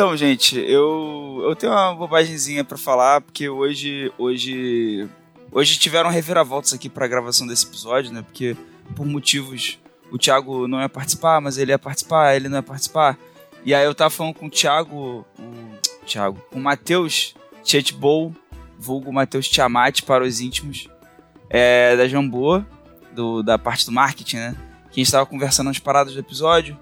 Então, gente, eu eu tenho uma bobagemzinha para falar porque hoje hoje hoje tiveram reviravoltas aqui para a gravação desse episódio, né? Porque por motivos o Thiago não ia participar, mas ele ia participar, ele não ia participar. E aí eu tava falando com o Thiago, o Thiago, com o Matheus Chatbowl, vulgo Matheus Tiamat para os íntimos, é, da Jambô, do, da parte do marketing, né? Que a gente tava conversando as paradas do episódio.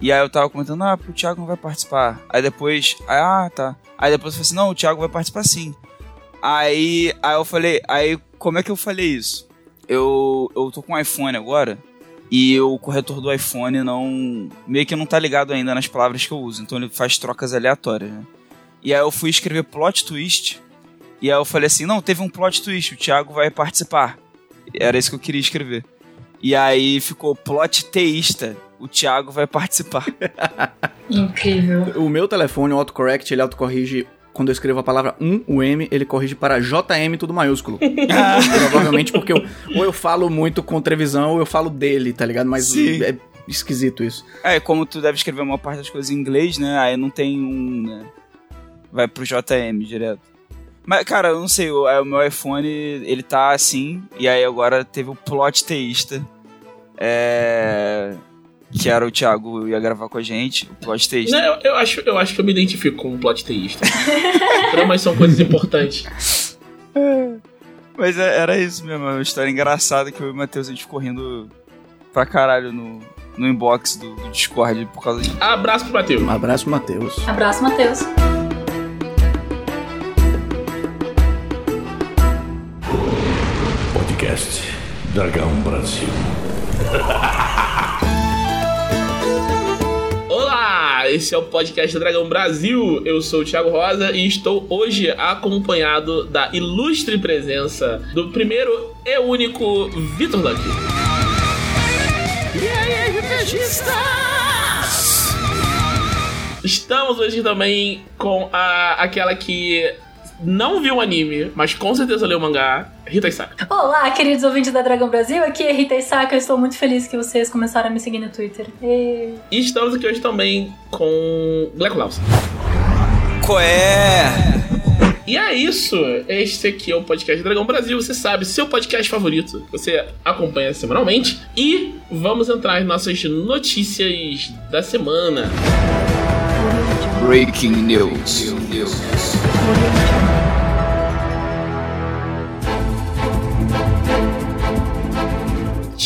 E aí eu tava comentando, ah, o Thiago não vai participar. Aí depois, ah, tá. Aí depois eu falei assim, não, o Thiago vai participar sim. Aí, aí eu falei, aí como é que eu falei isso? Eu, eu tô com um iPhone agora e o corretor do iPhone não. meio que não tá ligado ainda nas palavras que eu uso, então ele faz trocas aleatórias, né? E aí eu fui escrever plot twist. E aí eu falei assim: não, teve um plot twist, o Thiago vai participar. Era isso que eu queria escrever. E aí ficou plot teísta. O Thiago vai participar. Incrível. O meu telefone, o autocorrect, ele autocorrige quando eu escrevo a palavra um, o M, ele corrige para JM tudo maiúsculo. Provavelmente porque eu, ou eu falo muito com televisão ou eu falo dele, tá ligado? Mas Sim. é esquisito isso. É, como tu deve escrever uma parte das coisas em inglês, né? Aí não tem um, né? Vai pro JM direto. Mas, cara, eu não sei, o, é, o meu iPhone, ele tá assim, e aí agora teve o plot teísta. É. Que era o Thiago ia gravar com a gente, o plot teísta. Não, eu, eu acho, eu acho que eu me identifico com um plot teísta. Tramas são coisas importantes. Mas é- era isso mesmo, é uma história engraçada que eu e o Matheus a gente ficou rindo pra caralho no, no inbox do, do Discord por causa disso. Abraço pro Matheus. Um abraço, Matheus. Abraço, Matheus. Podcast Dragão Brasil. Esse é o podcast do Dragão Brasil. Eu sou o Thiago Rosa e estou hoje acompanhado da ilustre presença do primeiro e único Vitor Luck. Estamos hoje também com a, aquela que não viu o anime, mas com certeza leu o mangá, Rita Isaka. Olá, queridos ouvintes da Dragão Brasil. Aqui é Rita Isaka. Eu estou muito feliz que vocês começaram a me seguir no Twitter. E... E estamos aqui hoje também com Gleco Lawson. Qual é? E é isso. Este aqui é o podcast Dragão Brasil. Você sabe, seu podcast favorito. Você acompanha semanalmente. E vamos entrar nas nossas notícias da semana. Breaking News.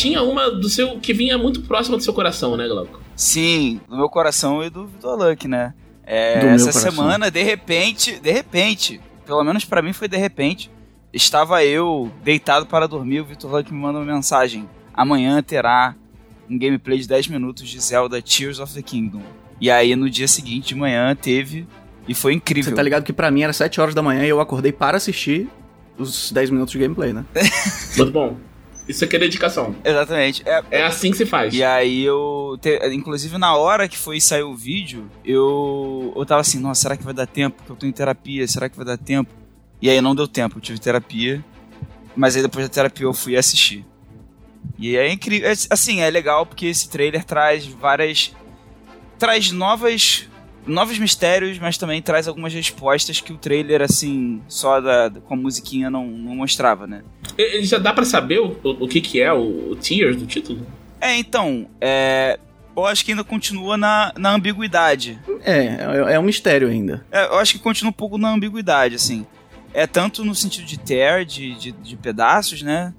Tinha uma do seu que vinha muito próxima do seu coração, né, Glauco? Sim, do meu coração e do Vitor Luck, né? É, essa semana, de repente, de repente, pelo menos pra mim foi de repente, estava eu deitado para dormir, o Vitor Luck me manda uma mensagem. Amanhã terá um gameplay de 10 minutos de Zelda Tears of the Kingdom. E aí no dia seguinte de manhã teve e foi incrível. Você tá ligado que pra mim era 7 horas da manhã e eu acordei para assistir os 10 minutos de gameplay, né? Muito bom. Isso aqui é dedicação. Exatamente. É, É assim que se faz. E aí eu. te- inclusive na hora que foi sair o vídeo, eu. Eu tava assim, nossa, será que vai dar tempo? Porque eu tô em terapia, será que vai dar tempo? E aí não deu tempo, eu tive terapia. Mas aí depois da terapia eu fui assistir. E é incrível. é, assim, é legal porque esse trailer traz várias. Traz novas. Novos mistérios, mas também traz algumas respostas que o trailer, assim, só da, com a musiquinha não, não mostrava, né? E- e Já dá pra saber o, o, o que, que é o, o Tears do título? É, então, é, eu acho que ainda continua na, na ambiguidade. É, é, é um mistério ainda. É, eu acho que continua um pouco na ambiguidade, assim. É tanto no sentido de tear, de, de, de pedaços, né?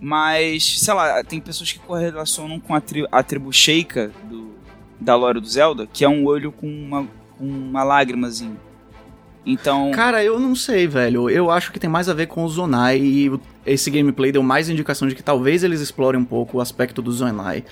Mas, sei lá, tem pessoas que correlacionam com a, tri, a tribo Sheikah do, da lore do Zelda, que é um olho com uma, com uma lágrimazinha. Então, Cara, eu não sei, velho. Eu acho que tem mais a ver com o Zonai e esse gameplay deu mais indicação de que talvez eles explorem um pouco o aspecto do Zonai.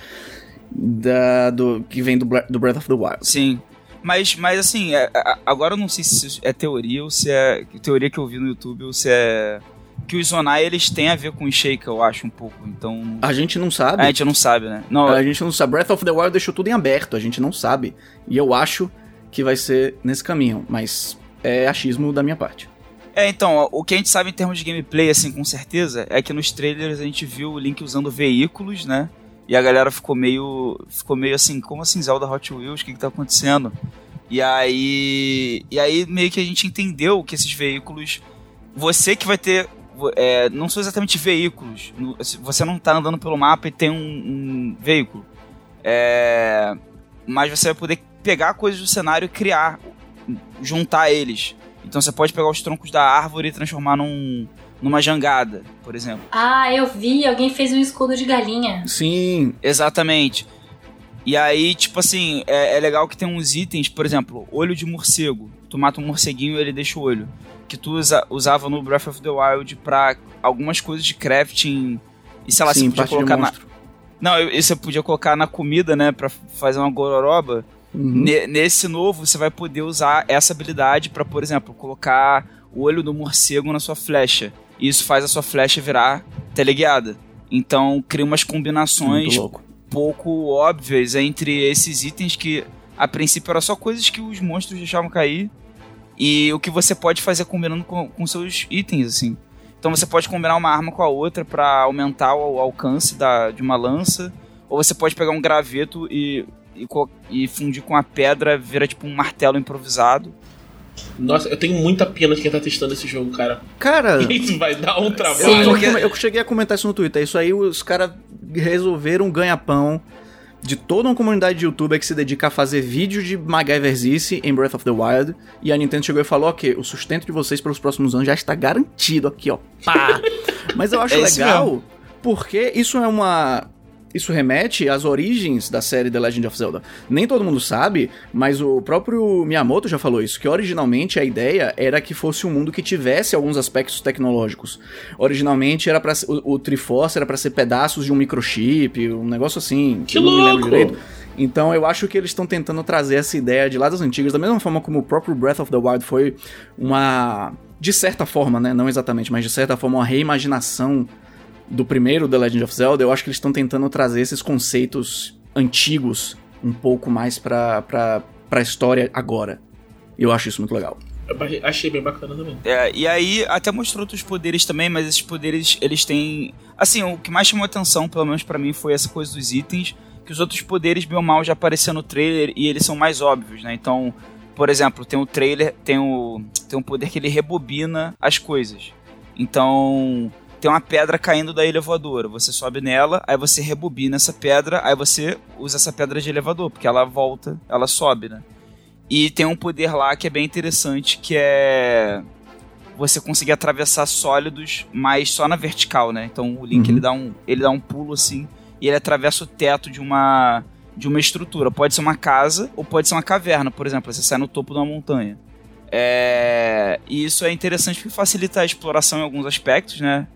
Da, do, que vem do, do Breath of the Wild. sim. Mas, mas assim, é- agora eu não sei se é teoria ou se é. Teoria que eu vi no YouTube ou se é. Que os Zonai eles têm a ver com o Sheikah, eu acho, um pouco. Então. A gente não sabe. A gente não sabe, né? Não, A gente não sabe. Breath of the Wild deixou tudo em aberto, a gente não sabe. E eu acho que vai ser nesse caminho, mas é achismo da minha parte. É, então, o que a gente sabe em termos de gameplay, assim, com certeza, é que nos trailers a gente viu o Link usando veículos, né? E a galera ficou meio. Ficou meio assim, como assim, Zelda Hot Wheels? O que, que tá acontecendo? E aí. E aí meio que a gente entendeu que esses veículos. Você que vai ter. É, não são exatamente veículos. Você não tá andando pelo mapa e tem um, um veículo. É, mas você vai poder pegar coisas do cenário e criar. Juntar eles. Então você pode pegar os troncos da árvore e transformar num, numa jangada, por exemplo. Ah, eu vi, alguém fez um escudo de galinha. Sim. Exatamente. E aí, tipo assim, é, é, legal que tem uns itens, por exemplo, olho de morcego. Tu mata um morceguinho e ele deixa o olho. Que tu usa, usava no Breath of the Wild pra algumas coisas de crafting. E sei lá, Sim, você podia colocar na. Não, isso você podia colocar na comida, né? Pra fazer uma gororoba. Uhum. Nesse novo, você vai poder usar essa habilidade para, por exemplo, colocar o olho do morcego na sua flecha. E isso faz a sua flecha virar teleguiada. Então, cria umas combinações pouco óbvias entre esses itens que, a princípio, eram só coisas que os monstros deixavam cair. E o que você pode fazer combinando com, com seus itens, assim. Então você pode combinar uma arma com a outra para aumentar o alcance da, de uma lança. Ou você pode pegar um graveto e e, e fundir com a pedra vira tipo um martelo improvisado. Nossa, eu tenho muita pena de quem tá testando esse jogo, cara. Cara. Isso vai dar um trabalho. Sim, eu, eu cheguei a comentar isso no Twitter. Isso aí os caras resolveram ganha-pão de toda uma comunidade de youtuber que se dedica a fazer vídeo de MacGyverzice em Breath of the Wild. E a Nintendo chegou e falou: ok, o sustento de vocês pelos próximos anos já está garantido aqui, ó. Pá! Mas eu acho é legal. Porque isso é uma isso remete às origens da série The Legend of Zelda. Nem todo mundo sabe, mas o próprio Miyamoto já falou isso, que originalmente a ideia era que fosse um mundo que tivesse alguns aspectos tecnológicos. Originalmente era para o, o Triforce era para ser pedaços de um microchip, um negócio assim, que não louco. me lembro direito. Então eu acho que eles estão tentando trazer essa ideia de lá das antigas, da mesma forma como o próprio Breath of the Wild foi uma de certa forma, né, não exatamente, mas de certa forma uma reimaginação do primeiro The Legend of Zelda, eu acho que eles estão tentando trazer esses conceitos antigos um pouco mais pra, pra, pra história agora. E eu acho isso muito legal. Eu achei bem bacana também. É, e aí até mostrou outros poderes também, mas esses poderes, eles têm... Assim, o que mais chamou atenção, pelo menos para mim, foi essa coisa dos itens, que os outros poderes, bem ou mal, já apareceram no trailer e eles são mais óbvios, né? Então, por exemplo, tem o trailer, tem o tem um poder que ele rebobina as coisas. Então, tem uma pedra caindo da ilha voadora. Você sobe nela, aí você rebobina essa pedra, aí você usa essa pedra de elevador, porque ela volta, ela sobe, né? E tem um poder lá que é bem interessante, que é você conseguir atravessar sólidos, mas só na vertical, né? Então o Link uhum. ele dá um ele dá um pulo assim e ele atravessa o teto de uma de uma estrutura. Pode ser uma casa ou pode ser uma caverna, por exemplo. Você sai no topo de uma montanha. É... E isso é interessante porque facilita a exploração em alguns aspectos, né?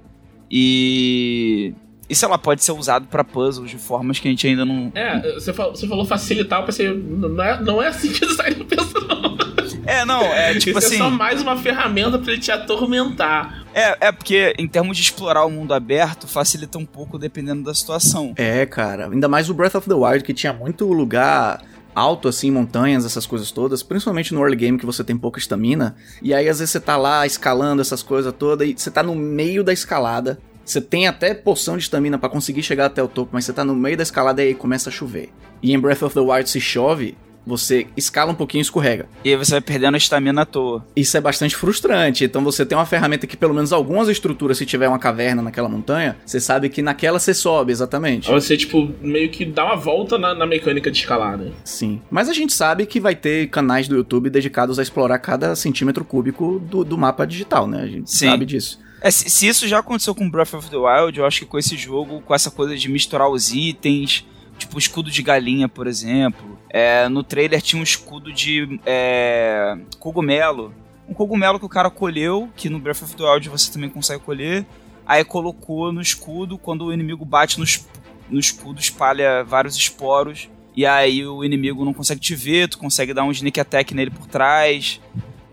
E. E sei lá, pode ser usado para puzzles de formas que a gente ainda não. É, você falou, você falou facilitar, eu pensei, não é, não é assim que o designer pensa, não. É, não, é tipo Isso assim. É só mais uma ferramenta para ele te atormentar. É, é porque em termos de explorar o mundo aberto, facilita um pouco dependendo da situação. É, cara. Ainda mais o Breath of the Wild, que tinha muito lugar alto, assim, montanhas, essas coisas todas, principalmente no early game que você tem pouca estamina, e aí às vezes você tá lá escalando essas coisas todas e você tá no meio da escalada. Você tem até poção de estamina para conseguir chegar até o topo, mas você tá no meio da escalada e aí começa a chover. E em Breath of the Wild se chove, você escala um pouquinho e escorrega. E aí você vai perdendo a estamina à toa. Isso é bastante frustrante. Então você tem uma ferramenta que, pelo menos algumas estruturas, se tiver uma caverna naquela montanha, você sabe que naquela você sobe, exatamente. Você, tipo, meio que dá uma volta na, na mecânica de escalar, né? Sim. Mas a gente sabe que vai ter canais do YouTube dedicados a explorar cada centímetro cúbico do, do mapa digital, né? A gente Sim. sabe disso. É, se, se, isso já aconteceu com Breath of the Wild, eu acho que com esse jogo, com essa coisa de misturar os itens, tipo escudo de galinha, por exemplo. É, no trailer tinha um escudo de é, cogumelo. Um cogumelo que o cara colheu, que no Breath of the Wild você também consegue colher. Aí colocou no escudo, quando o inimigo bate no, no escudo, espalha vários esporos. E aí o inimigo não consegue te ver, tu consegue dar um sneak attack nele por trás.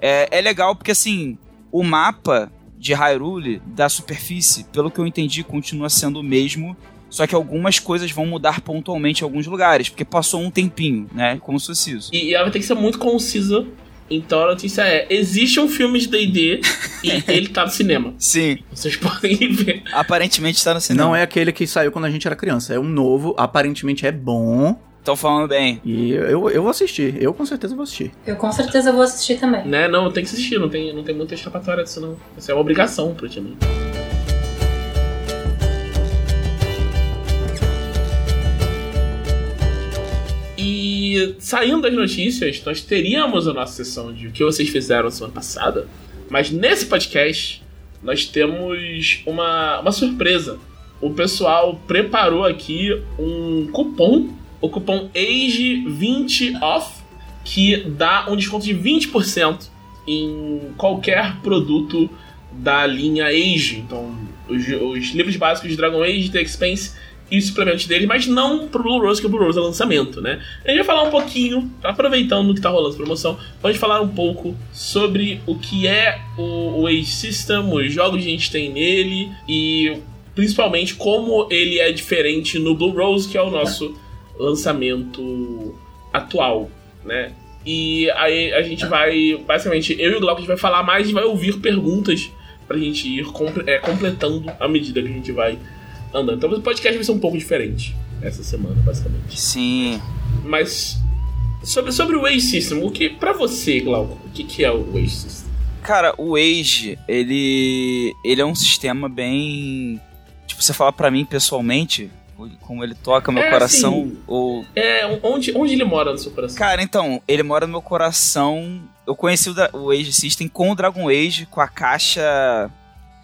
É, é legal porque assim, o mapa de Hyrule da superfície, pelo que eu entendi, continua sendo o mesmo só que algumas coisas vão mudar pontualmente em alguns lugares, porque passou um tempinho, né? Como se fosse isso. E, e ela vai ter que ser muito concisa Então a notícia é: existe um filme de DD e ele tá no cinema. Sim, Vocês podem ver. aparentemente tá no cinema. Não é aquele que saiu quando a gente era criança. É um novo, aparentemente é bom. Estão falando bem. E eu, eu vou assistir. Eu com certeza vou assistir. Eu com certeza vou assistir também. Né? Não, tem que assistir, não tem, não tem muita escapatória disso, não. Isso é uma obrigação praticamente. E saindo das notícias, nós teríamos a nossa sessão de o que vocês fizeram semana passada. Mas nesse podcast, nós temos uma, uma surpresa. O pessoal preparou aqui um cupom, o cupom AGE20OFF, que dá um desconto de 20% em qualquer produto da linha Age. Então, os, os livros básicos de Dragon Age, The Expanse e os suplementos dele, mas não pro Blue Rose, que o Blue Rose é lançamento, né? A gente vai falar um pouquinho, aproveitando que tá rolando promoção, vamos falar um pouco sobre o que é o, Age System, os jogos que a gente tem nele e principalmente como ele é diferente no Blue Rose, que é o nosso lançamento atual, né? E aí a gente vai, basicamente, eu e o Glauco a gente vai falar mais e vai ouvir perguntas pra gente ir é, completando à medida que a gente vai andando. Então o podcast vai ser um pouco diferente essa semana, basicamente. Sim. Mas sobre, sobre o Age System, o que para você, Glauco, o que, que é o Age System? Cara, o Age, ele. ele é um sistema bem. Tipo, você fala pra mim pessoalmente, como ele toca meu É, coração, assim, ou. É, onde, onde ele mora no seu coração? Cara, então, ele mora no meu coração. Eu conheci o, o Age System com o Dragon Age, com a caixa.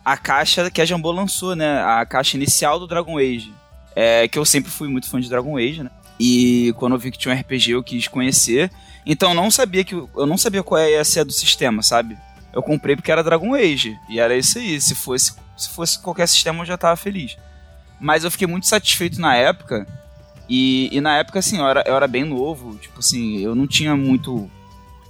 A caixa que a Jambô lançou, né? A caixa inicial do Dragon Age. É, que eu sempre fui muito fã de Dragon Age, né? E quando eu vi que tinha um RPG, eu quis conhecer. Então eu não sabia que. Eu não sabia qual ia ser a do sistema, sabe? Eu comprei porque era Dragon Age. E era isso aí. Se fosse, se fosse qualquer sistema, eu já tava feliz. Mas eu fiquei muito satisfeito na época. E, e na época, assim, eu era, eu era bem novo. Tipo assim, eu não tinha muito.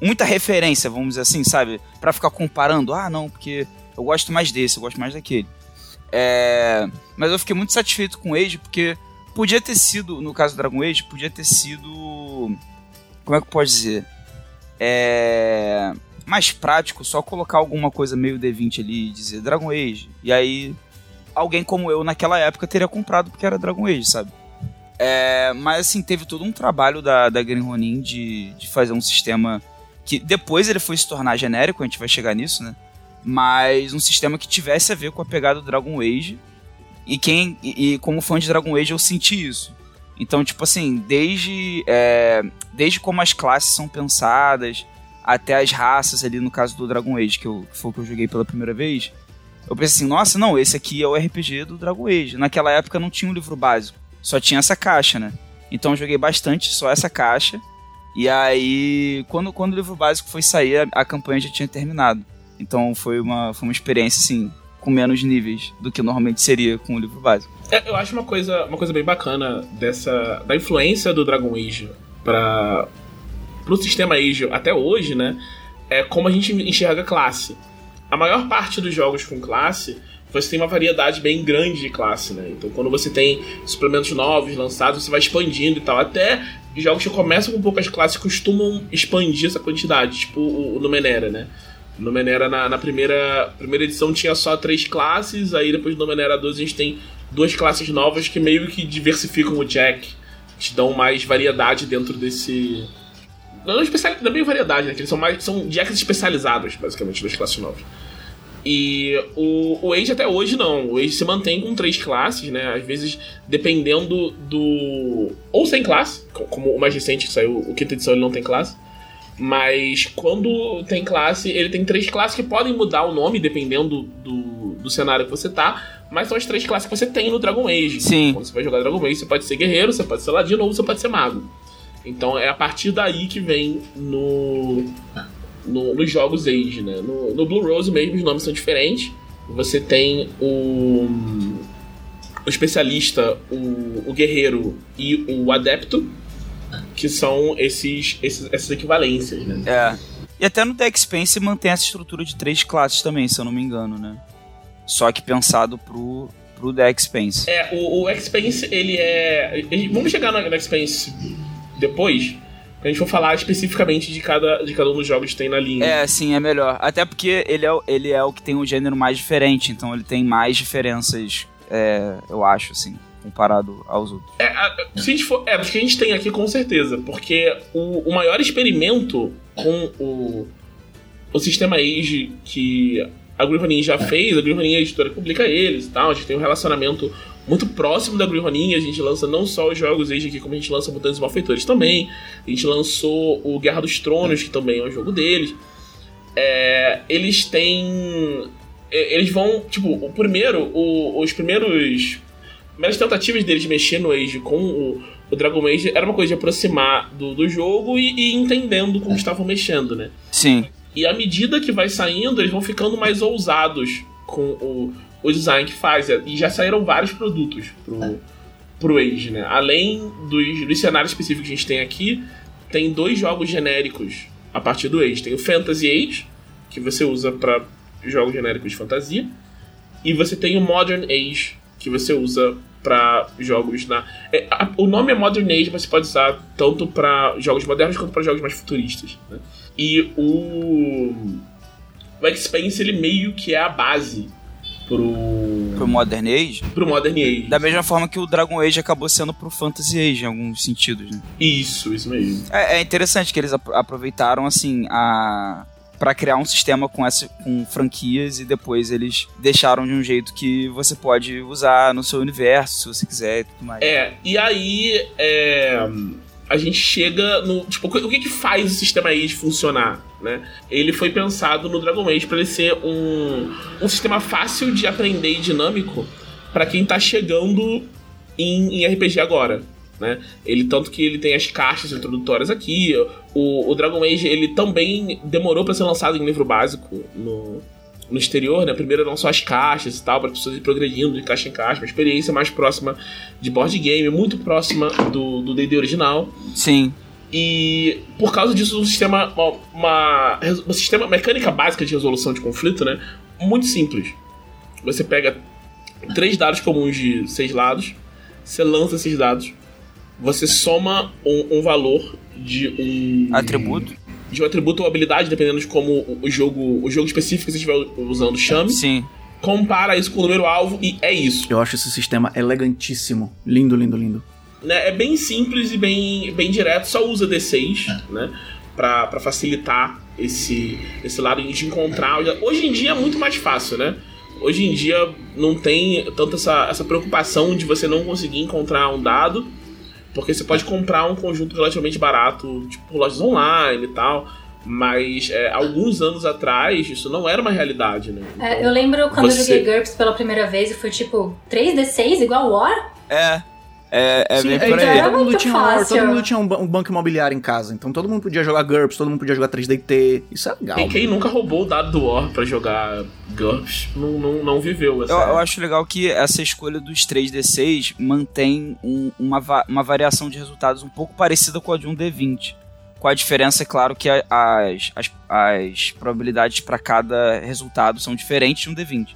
Muita referência, vamos dizer assim, sabe? Pra ficar comparando. Ah, não, porque eu gosto mais desse, eu gosto mais daquele. É, mas eu fiquei muito satisfeito com o Age, porque podia ter sido, no caso do Dragon Age, podia ter sido. Como é que pode dizer? É. Mais prático, só colocar alguma coisa meio D20 ali e dizer Dragon Age. E aí, alguém como eu naquela época teria comprado porque era Dragon Age, sabe? É, mas assim, teve todo um trabalho da, da Green Ronin de, de fazer um sistema que depois ele foi se tornar genérico, a gente vai chegar nisso, né? Mas um sistema que tivesse a ver com a pegada do Dragon Age. E quem e, e como fã de Dragon Age eu senti isso. Então, tipo assim, desde, é, desde como as classes são pensadas, até as raças ali, no caso do Dragon Age, que, eu, foi o que eu joguei pela primeira vez, eu pensei assim, nossa, não, esse aqui é o RPG do Dragon Age. Naquela época não tinha um livro básico, só tinha essa caixa, né? Então eu joguei bastante só essa caixa. E aí, quando, quando o livro básico foi sair, a, a campanha já tinha terminado. Então foi uma, foi uma experiência, assim, com menos níveis do que normalmente seria com o livro básico. É, eu acho uma coisa, uma coisa bem bacana dessa da influência do Dragon Age para pro sistema Age até hoje, né? É como a gente enxerga classe. A maior parte dos jogos com classe você tem uma variedade bem grande de classe, né? Então quando você tem suplementos novos lançados, você vai expandindo e tal. Até jogos que começam com poucas classes costumam expandir essa quantidade, tipo o, o Numenera, né? O Numenera na, na primeira, primeira edição tinha só três classes, aí depois do Numenera 12 a gente tem duas classes novas que meio que diversificam o Jack, te dão mais variedade dentro desse. Não, especial, não é variedade, né? Que eles são mais. São jacks especializados, basicamente, das classes novas. E o, o Age até hoje não. O Age se mantém com três classes, né? Às vezes, dependendo do. Ou sem classe, como o mais recente que saiu, o quinta edição ele não tem classe. Mas quando tem classe, ele tem três classes que podem mudar o nome dependendo do, do cenário que você tá. Mas são as três classes que você tem no Dragon Age. Sim. Quando você vai jogar Dragon Age, você pode ser guerreiro, você pode ser ladino ou você pode ser mago. Então é a partir daí que vem no, no- nos jogos Age, né? No, no Blue Rose mesmo os nomes são diferentes. Você tem o, o especialista, o, o guerreiro e o adepto, que são esses, esses, essas equivalências, né? É. E até no Deck Spence mantém essa estrutura de três classes também, se eu não me engano, né? Só que pensado pro, pro Deck Spence. É, o, o Expense, ele é. ele- vamos chegar no, no Expense depois, a gente for falar especificamente de cada, de cada um dos jogos que tem na linha. É, sim, é melhor. Até porque ele é, o- ele é o que tem um gênero mais diferente, então ele tem mais diferenças, é, eu acho, assim, comparado aos outros. É, a- se a gente for, é, acho que a gente tem aqui com certeza, porque o, o maior experimento com o, o sistema Age que a Running já fez, a a editora publica eles e tal, a gente tem um relacionamento muito próximo da Running, a gente lança não só os jogos Age aqui, como a gente lança Mutantes e Malfeitores também, a gente lançou o Guerra dos Tronos, que também é um jogo deles. É, eles têm. Eles vão. Tipo, o primeiro. o- os primeiros. Primeiras tentativas deles de mexer no Age com o, o Dragon Age era uma coisa de aproximar do, do jogo e, e entendendo como estavam mexendo, né? Sim, E à medida que vai saindo, eles vão ficando mais ousados com o, o design que faz. E já saíram vários produtos pro, pro Age, né? Além dos, dos cenários específicos que a gente tem aqui, tem dois jogos genéricos a partir do Age. Tem o Fantasy Age, que você usa para jogos genéricos de fantasia. E você tem o Modern Age, que você usa para jogos na. é, a- o nome é Modern Age, mas você pode usar tanto para jogos modernos quanto para jogos mais futuristas. Né? E o. O Expanse, ele meio que é a base pro. pro Modern Age. pro Modern Age. Da mesma forma que o Dragon Age acabou sendo pro Fantasy Age, em alguns sentidos, né? Isso, isso mesmo. É, é interessante que eles apro- aproveitaram, assim, a... Pra criar um sistema com, essa, com franquias e depois eles deixaram de um jeito que você pode usar no seu universo, se você quiser e tudo mais. É, e aí é, a gente chega no. Tipo, o que, que faz o sistema Age funcionar? Né? Ele foi pensado no Dragon Age para ele ser um, um sistema fácil de aprender e dinâmico para quem tá chegando em, em RPG agora. Né? Ele tanto que ele tem as caixas introdutórias aqui. O, o Dragon Age ele também demorou para ser lançado em livro básico no, no exterior, né? Primeiro eram só as caixas e tal, para as pessoas ir progredindo de caixa em caixa, uma experiência mais próxima de board game, muito próxima do do D&D original. Sim. E por causa disso, um sistema, uma, uma, um sistema mecânica básica de resolução de conflito, né? Muito simples. Você pega três dados comuns de seis lados, você lança esses dados, você soma um, um valor de um Atributo. de um atributo ou habilidade, dependendo de como o- jogo, o jogo específico que você estiver usando chame, Sim. compara isso com o número alvo e é isso. Eu acho esse sistema elegantíssimo. Lindo, lindo, lindo. né, é bem simples e bem, bem direto, só usa D6, né? Pra, pra facilitar esse, esse lado de encontrar. Hoje em dia é muito mais fácil, né? Hoje em dia não tem tanto essa, essa preocupação de você não conseguir encontrar um dado, porque você pode comprar um conjunto relativamente barato, tipo por lojas online e tal. Mas é, alguns anos atrás isso não era uma realidade, né? É, eu lembro quando você- eu joguei GURPS pela primeira vez e foi tipo 3D6 igual War? É. É, é Sim, bem é, por aí. todo mundo tinha um todo mundo tinha um, ba- um banco imobiliário em casa. Então todo mundo podia jogar GURPS, todo mundo podia jogar 3DT. Isso é legal. E quem nunca roubou o dado do War pra jogar GURPS não, não, não viveu essa Eu, eu acho legal que essa escolha dos 3D6 mantém um- uma, va- uma variação de resultados um pouco parecida com a de um D20. Com a diferença, é claro, que as, as, as probabilidades para cada resultado são diferentes de um D20.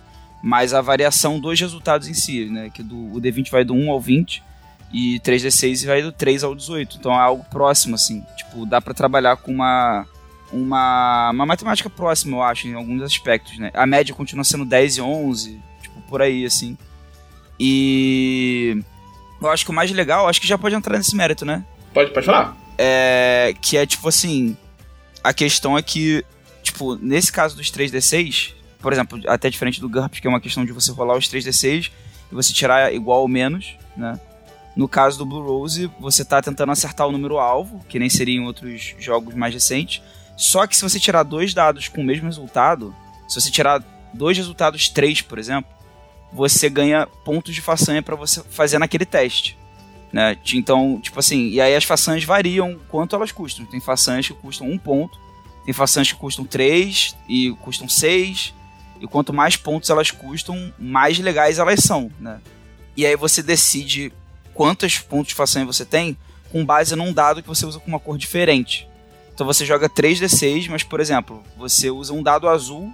Mas a variação dos resultados em si, né? Que do, o D20 vai do 1 ao 20 e 3D6 vai do 3 ao 18. Então é algo próximo, assim. Tipo, dá para trabalhar com uma, uma, uma matemática próxima, eu acho, em alguns aspectos, né? A média continua sendo 10 e 11, tipo, por aí, assim. E eu acho que o mais legal, acho que já pode entrar nesse mérito, né? Pode, pode falar? É, que é tipo assim, a questão é que, tipo, nesse caso dos 3D6, por exemplo, até diferente do GURPS, que é uma questão de você rolar os 3D6 e você tirar igual ou menos, né? No caso do Blue Rose, você tá tentando acertar o número alvo, que nem seria em outros jogos mais recentes. Só que se você tirar dois dados com o mesmo resultado, se você tirar dois resultados 3, por exemplo, você ganha pontos de façanha para você fazer naquele teste. Né? Então, tipo assim, e aí as façanhas variam quanto elas custam. Tem façanhas que custam um ponto, tem façanhas que custam 3 e custam 6. E quanto mais pontos elas custam, mais legais elas são, né? E aí você decide quantos pontos de façanha você tem com base num dado que você usa com uma cor diferente. Então você joga 3d6, mas por exemplo, você usa um dado azul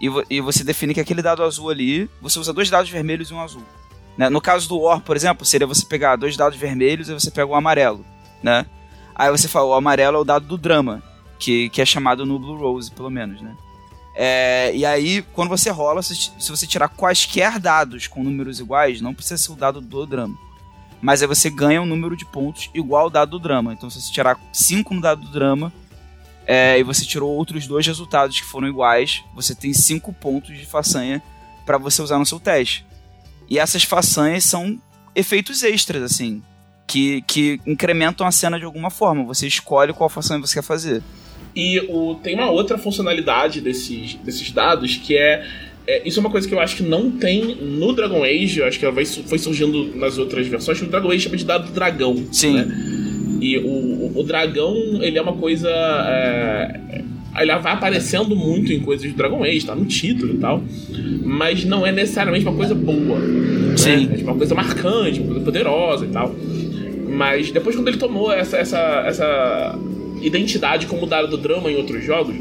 e, vo- e você define que aquele dado azul ali, você usa dois dados vermelhos e um azul. né? No caso do War, por exemplo, seria você pegar dois dados vermelhos e você pega um amarelo, né? Aí você fala, o amarelo é o dado do drama, que, que é chamado no Blue Rose, pelo menos, né? É, e aí, quando você rola, se, se você tirar quaisquer dados com números iguais, não precisa ser o dado do drama. Mas aí você ganha um número de pontos igual ao dado do drama. Então, se você tirar 5 no dado do drama, é, e você tirou outros dois resultados que foram iguais, você tem 5 pontos de façanha para você usar no seu teste. E essas façanhas são efeitos extras, assim, que, que incrementam a cena de alguma forma. Você escolhe qual façanha você quer fazer. E o, tem uma outra funcionalidade desses, desses dados que é, é, Isso é uma coisa que eu acho que não tem no Dragon Age, eu acho que ela vai, foi surgindo nas outras versões. O Dragon Age chama de dado do dragão. Sim. Né? E o, o, o, dragão, ele é uma coisa. É, ele vai aparecendo muito em coisas do Dragon Age, tá no título e tal. Mas não é necessariamente uma coisa boa. Né? Sim. É tipo uma coisa marcante, uma coisa poderosa e tal. Mas depois quando ele tomou essa, essa, essa identidade como dado do drama em outros jogos,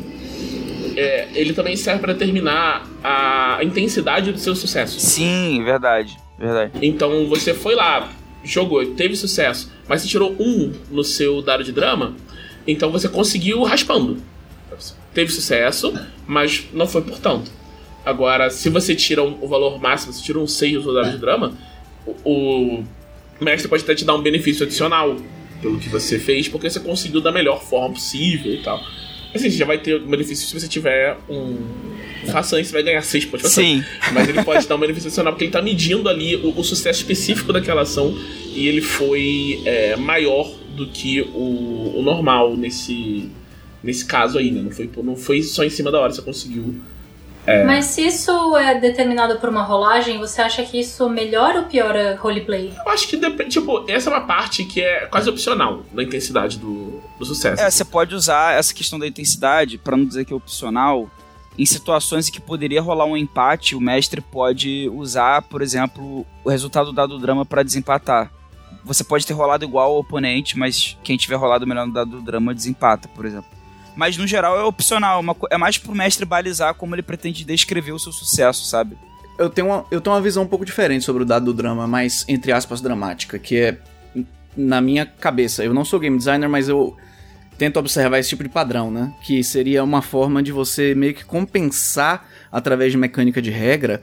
é, ele também serve para determinar a intensidade do seu sucesso. Sim, verdade, verdade. Então você foi lá, jogou, teve sucesso, mas você tirou um no seu dado de drama, então você conseguiu raspando. Teve sucesso, mas não foi por tanto. Agora, se você tira um, o valor máximo, você tira um 6 no seu dado de drama, o, o mestre pode até te dar um benefício adicional pelo que você fez, porque você conseguiu da melhor forma possível e tal. Assim, você já vai ter benefício se você tiver um façanha, você vai ganhar 6 pontos de Sim. Mas ele pode dar um benefício adicional, porque ele tá medindo ali o, o sucesso específico daquela ação e ele foi é, maior do que o, o, normal nesse, nesse caso aí, né? Não foi, não foi só em cima da hora você conseguiu é. Mas se isso é determinado por uma rolagem, você acha que isso melhora ou piora roleplay? Eu acho que depende. Tipo, essa é uma parte que é quase opcional da intensidade do, do sucesso. É, você pode usar essa questão da intensidade, para não dizer que é opcional, em situações em que poderia rolar um empate, o mestre pode usar, por exemplo, o resultado dado do drama para desempatar. Você pode ter rolado igual ao oponente, mas quem tiver rolado melhor no dado do drama desempata, por exemplo mas no geral é opcional, é uma, é mais pro mestre balizar como ele pretende descrever o seu sucesso, sabe? Eu tenho, uma, eu tenho uma visão um pouco diferente sobre o dado do drama, mais entre aspas dramática, que é na minha cabeça. Eu não sou game designer, mas eu tento observar esse tipo de padrão, né? Que seria uma forma de você meio que compensar através de mecânica de regra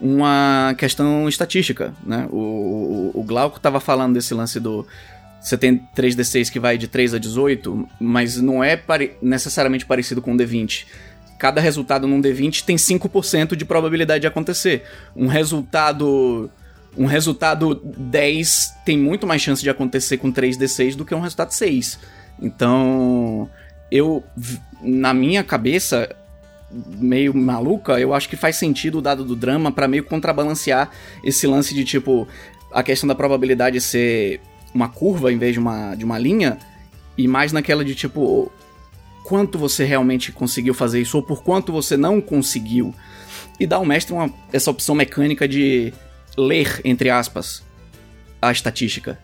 uma questão estatística, né? O, o, o Glauco tava falando desse lance do você tem 3D6 que vai de 3 a 18, mas não é pare necessariamente parecido com o D20. Cada resultado num D20 tem 5% de probabilidade de acontecer. Um resultado um resultado 10 tem muito mais chance de acontecer com 3D6 do que um resultado 6. Então, eu na minha cabeça meio maluca, eu acho que faz sentido o dado do drama para meio contrabalancear esse lance de tipo a questão da probabilidade ser uma curva em vez de uma, de uma linha, e mais naquela de tipo, quanto você realmente conseguiu fazer isso, ou por quanto você não conseguiu. E dá ao mestre uma, essa opção mecânica de ler, entre aspas, a estatística.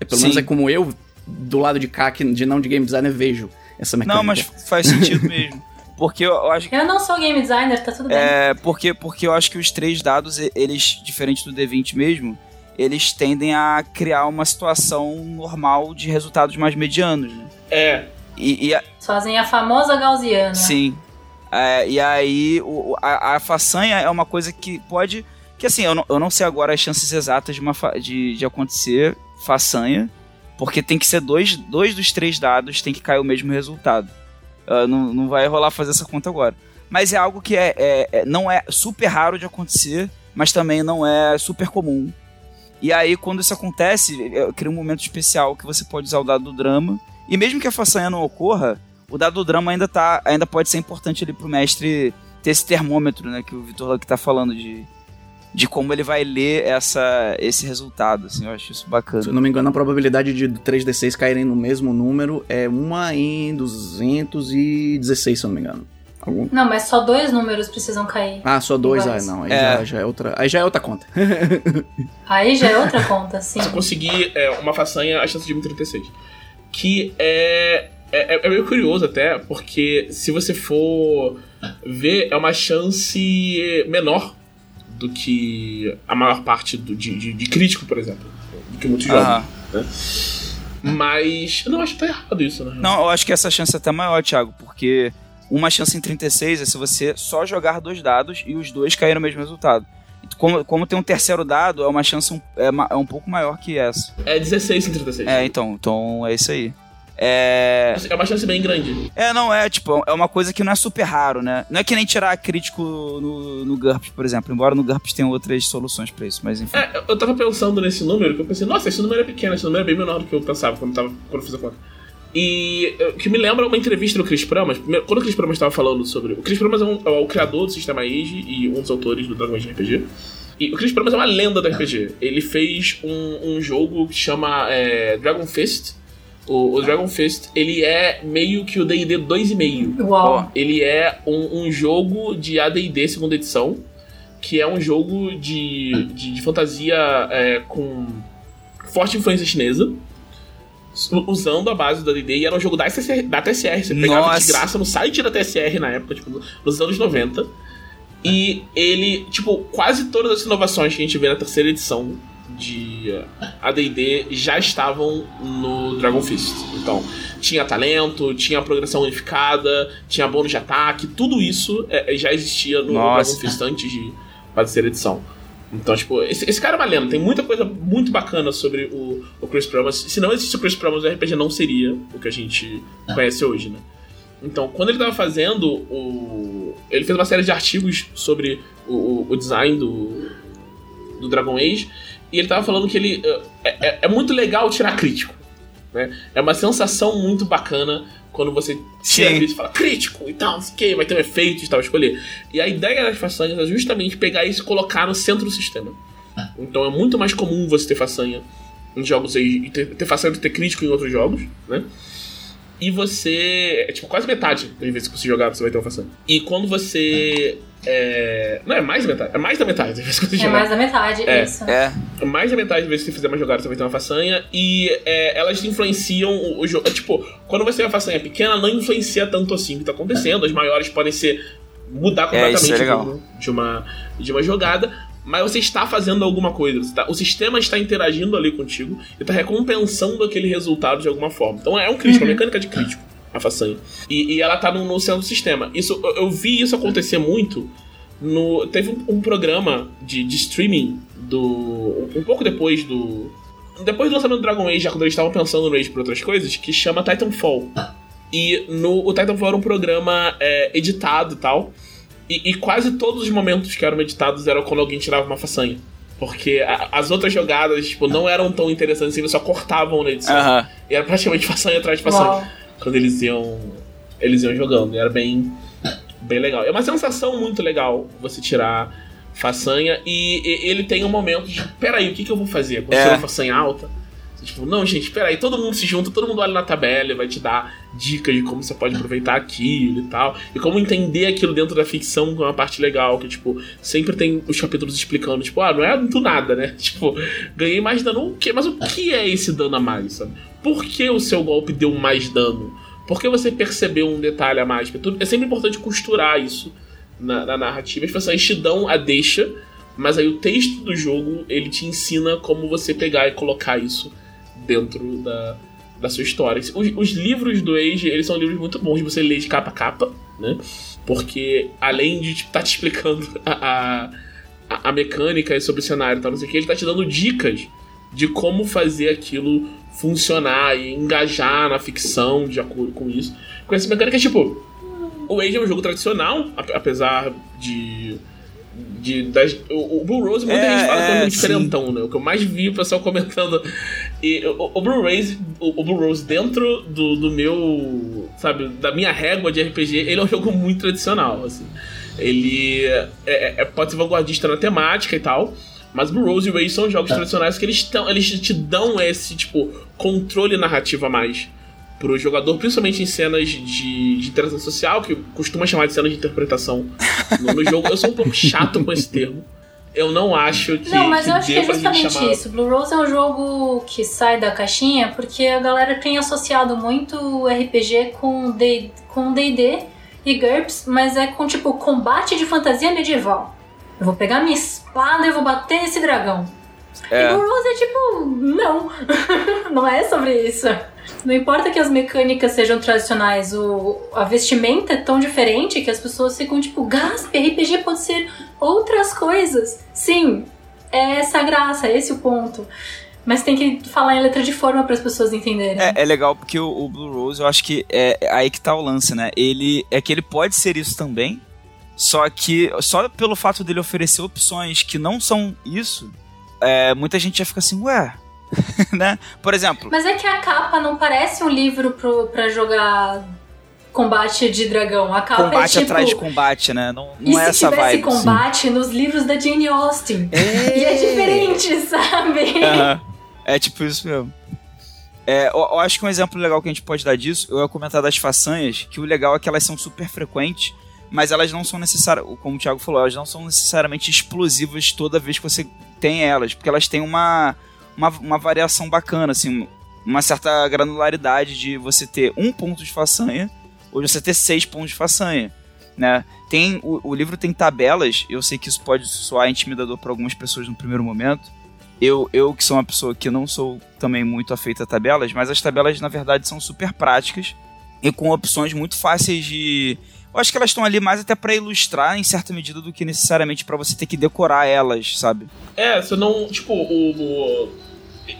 É, pelo Sim. menos é como eu, do lado de cá, que de não de game designer, vejo essa mecânica. Não, mas faz sentido mesmo. Porque eu, eu acho que... Eu não sou game designer, tá tudo bem. É, porque, porque eu acho que os três dados, eles, diferente do D20 mesmo, eles tendem a criar uma situação normal de resultados mais medianos, né? É. E, e a... Fazem a famosa gaussiana. Sim. É, e aí o, a, a, façanha é uma coisa que pode... Que assim, eu não, eu não sei agora as chances exatas de, uma de, de acontecer façanha, porque tem que ser dois, dois dos três dados, tem que cair o mesmo resultado. Uh, não, não vai rolar fazer essa conta agora. Mas é algo que é, é, é, não é super raro de acontecer, mas também não é super comum. E aí, quando isso acontece, cria um momento especial que você pode usar o dado do drama. E mesmo que a façanha não ocorra, o dado do drama ainda, tá, ainda pode ser importante ali pro mestre ter esse termômetro, né? Que o Vitor Luck tá falando de, de como ele vai ler essa, esse resultado, assim, eu acho isso bacana. Se eu não me engano, a probabilidade de 3D6 caírem no mesmo número é 1 em 216, se eu não me engano. Algum? Não, mas só dois números precisam cair. Ah, só dois? Ah, não. Aí, é. Já, já, é outra, aí já é outra conta. aí já é outra conta, sim. Se conseguir é, uma façanha, a chance de 36. Que é, é, é meio curioso até, porque se você for ver, é uma chance menor do que a maior parte do, de, de, de crítico, por exemplo. Do que muitos jogos. Né? Mas. Não, acho que tá errado isso, né? Não, eu acho que essa chance é até maior, Thiago, porque uma chance em 36 é se você só jogar dois dados e os dois caírem no mesmo resultado. Como, como tem um terceiro dado, é uma chance um, é, é um pouco maior que essa. É 16 em 36. É, então, então é isso aí. É. É uma chance bem grande. É, não, é, tipo, é uma coisa que não é super raro, né? Não é que nem tirar crítico no, no GURPS, por exemplo, embora no GURPS tenha outras soluções pra isso, mas enfim. É, eu tava pensando nesse número, que eu pensei, nossa, esse número é pequeno, esse número é bem menor do que eu pensava quando, tava, quando eu fiz a conta. E o que me lembra uma entrevista do Chris Pramas. Quando o Chris Pramas estava falando sobre. O Chris Pramas é, um- é o criador do sistema Age e um dos autores do Dragon Age RPG. E o Chris Pramas é uma lenda do RPG. Ele fez um, um jogo que chama é, Dragon Fist. O, o Dragon Fist, ele é meio que o D&D 2,5. Uau. Ele é um, um jogo de AD&D segunda edição, que é um jogo de, de, de fantasia é, com forte influência chinesa, usando a base do AD&D, e era um jogo da, TSR, da TSR, você pegava Nossa. de graça no site da TSR na época, tipo, nos anos 90, e ele, tipo, quase todas as inovações que a gente vê na terceira edição de AD&D já estavam no Dragon Fist. Então, tinha talento, tinha progressão unificada, tinha bônus de ataque, tudo isso é, já existia no Nossa. Dragon Fist antes de a terceira edição. Então, tipo, esse, esse cara é uma lenda. Tem muita coisa muito bacana sobre o, o Chris Pramas. Se não existisse o Chris Pramas, o RPG não seria o que a gente conhece hoje, né? Então, quando ele tava fazendo o... Ele fez uma série de artigos sobre o, o- o design do, do Dragon Age. E ele tava falando que ele... É, é- é muito legal tirar crítico. Né? É uma sensação muito bacana quando você tira Sim. crítico e fala crítico e tal, não sei o que, vai ter um efeito e tal, escolher. E a ideia das façanhas é justamente pegar isso e colocar no centro do sistema. Então é muito mais comum você ter façanha em jogos aí, e ter, ter façanha do que ter crítico em outros jogos, né? E você. É tipo quase metade das vezes que você jogar, você vai ter uma façanha. E quando você. É... Não, é mais da metade. É mais da metade das vezes que você É jogar. mais da metade, É. isso. É, Mais da metade das vezes que você fizer uma jogada, você vai ter uma façanha. E é, elas influenciam o, o jogo. É, tipo, quando você tem uma façanha pequena, não influencia tanto assim o que tá acontecendo. As maiores podem ser. mudar É, completamente é rumo de uma, de uma jogada. Mas você está fazendo alguma coisa. tá- o sistema está interagindo ali contigo e está recompensando aquele resultado de alguma forma. Então é um crítico, uma mecânica de crítico, a façanha. E, e ela tá no, no centro do sistema. Isso, eu, eu vi isso acontecer muito no. Teve um, um programa de, de streaming do. Um pouco depois do. Depois do lançamento do Dragon Age, já quando eles estavam pensando no Age por outras coisas, que chama Titanfall. E no, o Titanfall era um programa é, editado e tal. E, e quase todos os momentos que eram editados eram quando alguém tirava uma façanha. Porque a- as outras jogadas, tipo, não eram tão interessantes assim, eles só cortavam na edição. aham. E era praticamente façanha atrás de façanha Uau. quando eles iam eles iam jogando. E era bem bem legal. É uma sensação muito legal você tirar façanha e, e ele tem um momento de peraí, o que, que eu vou fazer? Quando É. uma façanha alta, tipo, não, gente, peraí, todo mundo se junta, todo mundo olha na tabela vai te dar dicas de como você pode aproveitar aquilo e tal. E como entender aquilo dentro da ficção, que é uma parte legal, que, tipo, sempre tem os capítulos explicando, tipo, ah, não é do nada, né? Tipo, ganhei mais dano, o quê? Mas o que é esse dano a mais, sabe? Por que o seu golpe deu mais dano? Por que você percebeu um detalhe a mais? É sempre importante costurar isso na, na narrativa. As pessoas te dão a deixa, mas aí o texto do jogo ele te ensina como você pegar e colocar isso dentro da, da sua história. Os, os livros do Age, eles são livros muito bons de você ler de capa a capa, né? Porque além de estar te explicando a, a, a mecânica sobre o cenário e tal, não sei o que, ele tá te dando dicas de como fazer aquilo funcionar e engajar na ficção de acordo com isso. Com essa mecânica, tipo, o Age é um jogo tradicional, ap- apesar de. De das, o, o Blue Rose, muita É, gente fala que é é, um diferentão, né? O que eu mais vi o pessoal comentando. E o, o Blue Rose, o, o Blue Rose dentro do, do meu. Sabe, da minha régua de RPG, ele é um jogo muito tradicional, assim. Ele é, é- é- pode ser vanguardista na temática e tal. Mas Blue Rose e Age são jogos tradicionais que eles, tão, eles te dão esse, tipo, controle narrativo a mais pro jogador, principalmente em cenas de, de interação social, que costuma chamar de cenas de interpretação no, no jogo. Eu sou um pouco chato com esse termo. Eu não acho que. Não, mas eu acho que é justamente chamar- isso. Blue Rose é um jogo que sai da caixinha porque a galera tem associado muito o RPG com D- com D&D e GURPS, mas é com tipo combate de fantasia medieval. Eu vou pegar minha espada e vou bater nesse dragão. É. E Blue Rose é tipo, não. não é sobre isso. Não importa que as mecânicas sejam tradicionais, o, a vestimenta é tão diferente que as pessoas ficam tipo, Gasp, RPG pode ser outras coisas. Sim, é essa graça, é esse o ponto. Mas tem que falar em letra de forma para as pessoas entenderem. É, é legal porque o, o, Blue Rose, eu acho que é, é aí que tá o lance, né? Ele é que ele pode ser isso também, só que só pelo fato dele oferecer opções que não são isso, é, muita gente já fica assim, ué, né? Por exemplo. Mas é que a capa não parece um livro pro, pra jogar combate de dragão. A capa combate é tipo, atrás de combate, né? Não, não é essa vibe. se tivesse combate Sim. nos livros da Jane Austen. É. E é diferente, sabe? Uhum. É tipo isso mesmo. É, eu, eu, acho que um exemplo legal que a gente pode dar disso, eu ia comentar das façanhas, que o legal é que elas são super frequentes, mas elas não são necessárias, como o Thiago falou, elas não são necessariamente explosivas toda vez que você tem elas, porque elas têm uma, uma, uma variação bacana, assim, uma certa granularidade de você ter um ponto de façanha ou de você ter seis pontos de façanha. Né? Tem, o, o livro tem tabelas, eu sei que isso pode soar intimidador para algumas pessoas no primeiro momento. Eu, eu que sou uma pessoa que não sou também muito afeita a tabelas, mas as tabelas na verdade são super práticas e com opções muito fáceis de eu acho que elas estão ali mais até para ilustrar em certa medida do que necessariamente para você ter que decorar elas, sabe? É, você não, tipo, o, o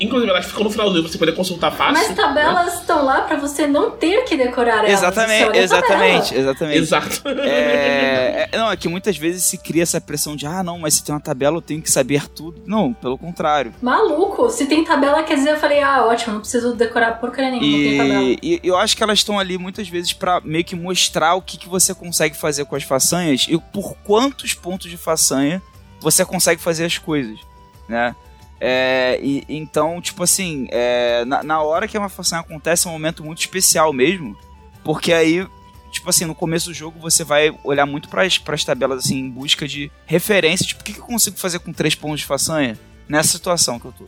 Inclusive, elas ficam no final do livro, você poder consultar fácil. Mas tabelas né? estão lá para você não ter que decorar elas. Exatamente, exatamente, exatamente. Exato. É, é, não, é que muitas vezes se cria essa pressão de, ah, não, mas se tem uma tabela eu tenho que saber tudo. Não, pelo contrário. Maluco, se tem tabela, quer dizer, eu falei, ah, ótimo, não preciso decorar porcaria nenhuma, e, tem tabela. E eu acho que elas estão ali muitas vezes para meio que mostrar o que, que você consegue fazer com as façanhas e por quantos pontos de façanha você consegue fazer as coisas, né? É, e, então, tipo assim, é, na, na, hora que uma façanha acontece é um momento muito especial mesmo, porque aí, tipo assim, no começo do jogo você vai olhar muito para as tabelas assim, em busca de referência, tipo, o que, que eu consigo fazer com três pontos de façanha nessa situação que eu tô.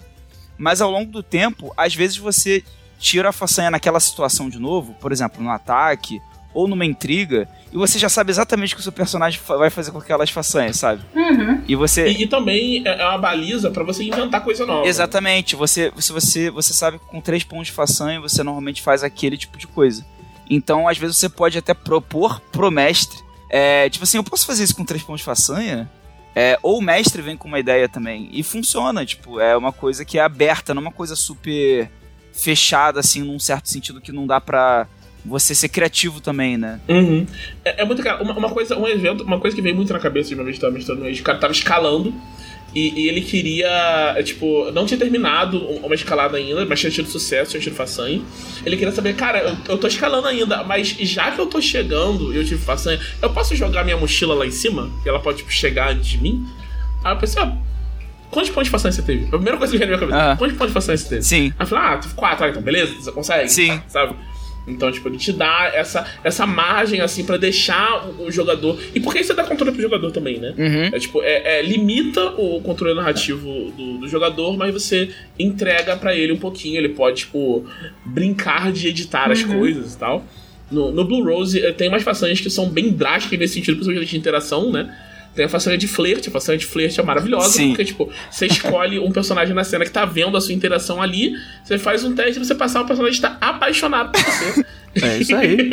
Mas ao longo do tempo, às vezes você tira a façanha naquela situação de novo, por exemplo, no ataque, ou numa intriga, e você já sabe exatamente o que o seu personagem vai fazer com aquelas façanhas, sabe? Uhum. E você. E, e também é, é uma baliza para você inventar coisa nova. Exatamente. Você, se você, você sabe que com três pontos de façanha você normalmente faz aquele tipo de coisa. Então, às vezes, você pode até propor pro mestre. É, tipo assim, eu posso fazer isso com três pontos de façanha? É, ou o mestre vem com uma ideia também. E funciona, tipo, é uma coisa que é aberta, não é uma coisa super fechada, assim, num certo sentido que não dá pra você ser criativo também, né? Uhum. É, é, muito cara. Uma, uma, coisa, um evento, uma coisa que veio muito na cabeça de uma vez que tava mestrando o cara tava escalando. E, e, ele queria, é, tipo, não tinha terminado uma escalada ainda, mas tinha tido sucesso, tinha tido façanha. Ele queria saber, cara, eu, eu tô escalando ainda, mas já que eu tô chegando e eu tive façanha, eu posso jogar minha mochila lá em cima? E ela pode, tipo, chegar antes de mim? Aí eu pensei, ah, quantos pontos de façanha você teve? A primeira coisa que veio na minha cabeça, quantos pontos de façanha você teve? Sim. Aí eu falei, ah, tive quatro, ah, então beleza, você consegue? Sim. Sabe? Então, tipo, ele te dá essa, essa margem, assim, para deixar o, o, jogador. E por que você dá controle pro jogador também, né? Uhum. É tipo, é, é, limita o controle narrativo do, do jogador, mas você entrega para ele um pouquinho. Ele pode, tipo, brincar de editar uhum. as coisas e tal. No, no Blue Rose eh, tem umas façanhas que são bem drásticas nesse sentido, principalmente de interação, né? Tem a façanha de flerte, a façanha de flerte é maravilhosa, Sim. porque, tipo, você escolhe um personagem na cena que tá vendo a sua interação ali, você faz um teste e você passar, o personagem está apaixonado por você. É isso aí.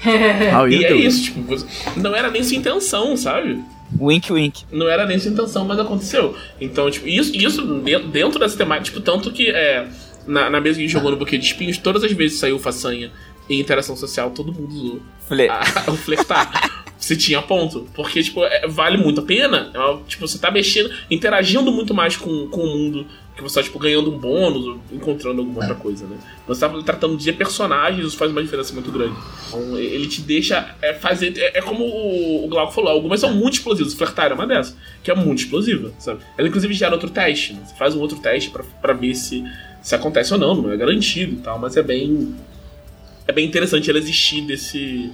e é isso, tipo, não era nem sua intenção, sabe? Wink, wink. Não era nem sua intenção, mas aconteceu. Então, tipo, isso, isso dentro dessa temática, tipo, tanto que é, na, na mesa que a gente jogou no Buquê de Espinhos, todas as vezes saiu façanha em interação social, todo mundo usou Fle a, o flertar se tinha ponto. Porque, tipo, é, vale muito a pena. É, tipo, você tá mexendo, interagindo muito mais com, com o mundo. Que você tá, tipo, ganhando um bônus ou encontrando alguma outra coisa, né? Você tá tratando de personagens, isso faz uma diferença muito grande. Então, ele te deixa é, fazer. É, é como o, o Glauco falou, algumas são muito explosivas. Flertar é uma dessas, que é muito explosiva, sabe? Ela, inclusive, gera outro teste. Né? Você faz um outro teste para ver se, se acontece ou não. Não é garantido e tal, mas é bem. É bem interessante ela existir desse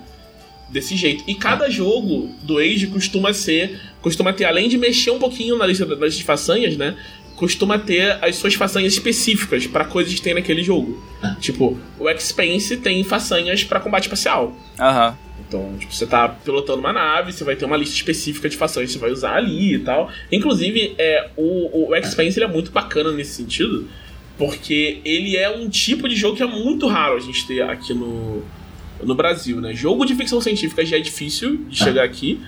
desse jeito. E cada jogo do Age costuma ser. Costuma ter, além de mexer um pouquinho na lista das façanhas, né? Costuma ter as suas façanhas específicas para coisas que tem naquele jogo. Tipo, o Expense tem façanhas para combate espacial. Aham. Então, tipo, você tá pilotando uma nave, você vai ter uma lista específica de façanhas que você vai usar ali e tal. Inclusive, é, o, o Expense ele é muito bacana nesse sentido, Porque ele é um tipo de jogo que é muito raro a gente ter aqui no, no Brasil, né? Jogo de ficção científica já é difícil de chegar aqui.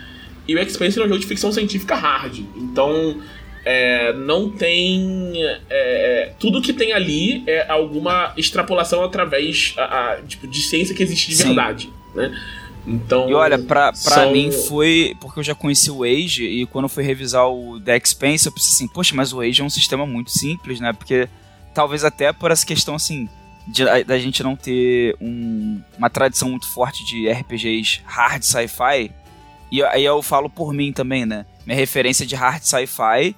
E o Expanse é um jogo de ficção científica hard. Então, é, não tem. É, tudo que tem ali é alguma extrapolação através a, a, tipo, de ciência que existe de Sim. verdade. Né? Então. E olha, pra, pra são- mim foi. Porque eu já conheci o Age e quando eu fui revisar o The Expanse, eu pensei assim, poxa, mas o Age é um sistema muito simples, né? Porque talvez até por essa questão assim. da gente não ter um- uma tradição muito forte de RPGs hard sci-fi. E aí eu falo por mim também, né? Minha referência de hard sci-fi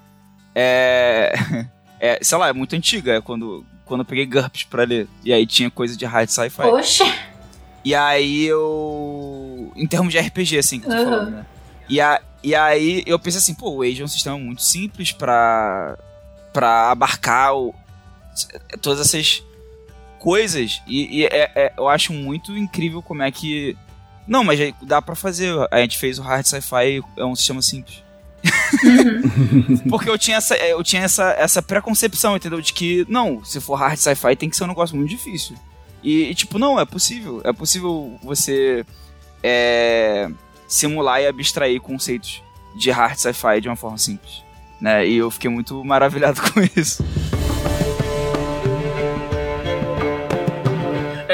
é. é sei lá, é muito antiga. É quando, quando eu peguei GURPS pra ler. E aí tinha coisa de hard sci-fi. Poxa, E aí eu. Em termos de RPG, assim, que eu tô Aham. falando, né? E, a, e aí eu pensei assim, pô, o Age é um sistema muito simples pra. pra abarcar o- todas essas coisas. E, e é- é- eu acho muito incrível como é que. Não, mas dá pra fazer. A gente fez o Hard Sci-Fi, é um sistema simples. Porque eu tinha essa, eu tinha essa, essa preconcepção, entendeu? De que, não, se for hard sci-fi tem que ser um negócio muito difícil. E, e, tipo, não, é possível. É possível você é, simular e abstrair conceitos de hard sci-fi de uma forma simples. Né? E eu fiquei muito maravilhado com isso.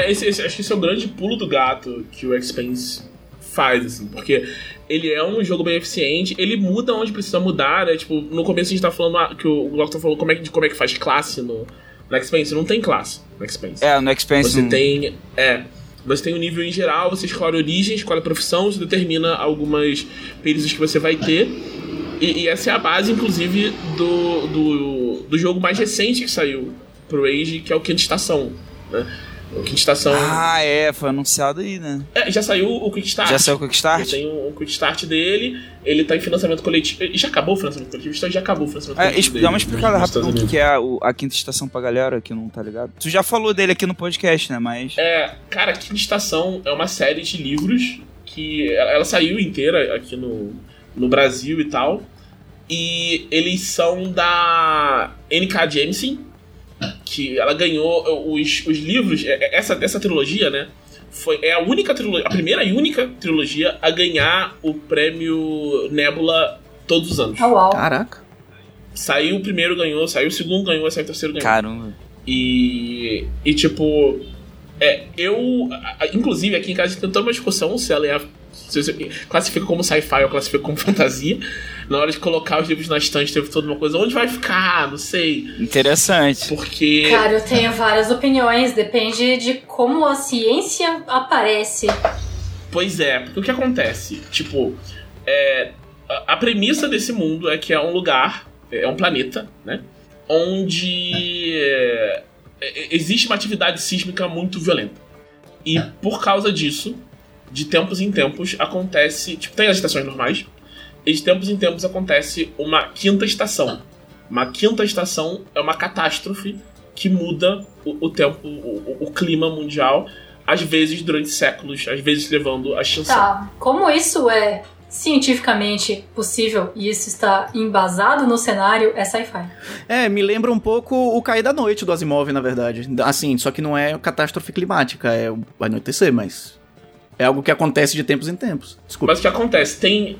É, esse- esse- acho que esse é o grande pulo do gato que o Expanse faz, assim, porque ele é um jogo bem eficiente, ele muda onde precisa mudar, né? Tipo, no começo a gente tá falando ah, que o Glauco falou como é, que- de como é que faz classe no, no Expanse. Não tem classe no Expanse. É, no Expanse. Você tem. É. Você tem o nível em geral, você escolhe a origem, escolhe a profissão, você determina algumas perícias que você vai ter. E, e essa é a base, inclusive, do, do, do jogo mais recente que saiu pro Age, que é o Quinta Estação. Né? O Quinta Estação. Ah, é, foi anunciado aí, né? É, já saiu o Quick Start. Já saiu o Kickstart? tem um, um Quick Start dele, ele tá em financiamento coletivo. E Já acabou o financiamento coletivo? Então já acabou o financiamento É, coletivo. dele dá uma explicada rápida do que é o- a quinta estação pra galera que não tá ligado. Tu já falou dele aqui no podcast, né? Mas. É, cara, Quinta Estação é uma série de livros que ela, ela saiu inteira aqui no, no Brasil e tal. E eles são da N.K. Jemisin, que ela ganhou os, os livros, é- é- essa, essa trilogia, né? Foi, é a única trilogia, a primeira e única trilogia a ganhar o prêmio Nebula todos os anos. oh. Caraca. Saiu o primeiro, ganhou, saiu o segundo, ganhou, saiu o terceiro, ganhou. Caramba. E, e tipo, é, eu. Inclusive, aqui em casa a gente tentou uma discussão se ela é. Se você classifica como sci-fi ou classifica como fantasia. Na hora de colocar os livros na estante, teve toda uma coisa. Onde vai ficar? Não sei. Interessante. Porque. Cara, eu tenho várias opiniões, depende de como a ciência aparece. Pois é, porque o que acontece? Tipo, é, a, premissa desse mundo é que é um lugar, é um planeta, né? Onde é, é, existe uma atividade sísmica muito violenta. E por causa disso, de tempos em tempos, acontece. Tipo, tem as estações normais, e de tempos em tempos acontece uma quinta estação. Uma quinta estação é uma catástrofe que muda o, o tempo, o, o- o clima mundial, às vezes durante séculos, às vezes levando a extinção. Tá, como isso é cientificamente possível e isso está embasado no cenário, é sci-fi. É, me lembra um pouco o Cair da Noite do Asimov, na verdade. Assim, só que não é catástrofe climática, é o anoitecer, mas é algo que acontece de tempos em tempos. Desculpa. Mas o que acontece? Tem,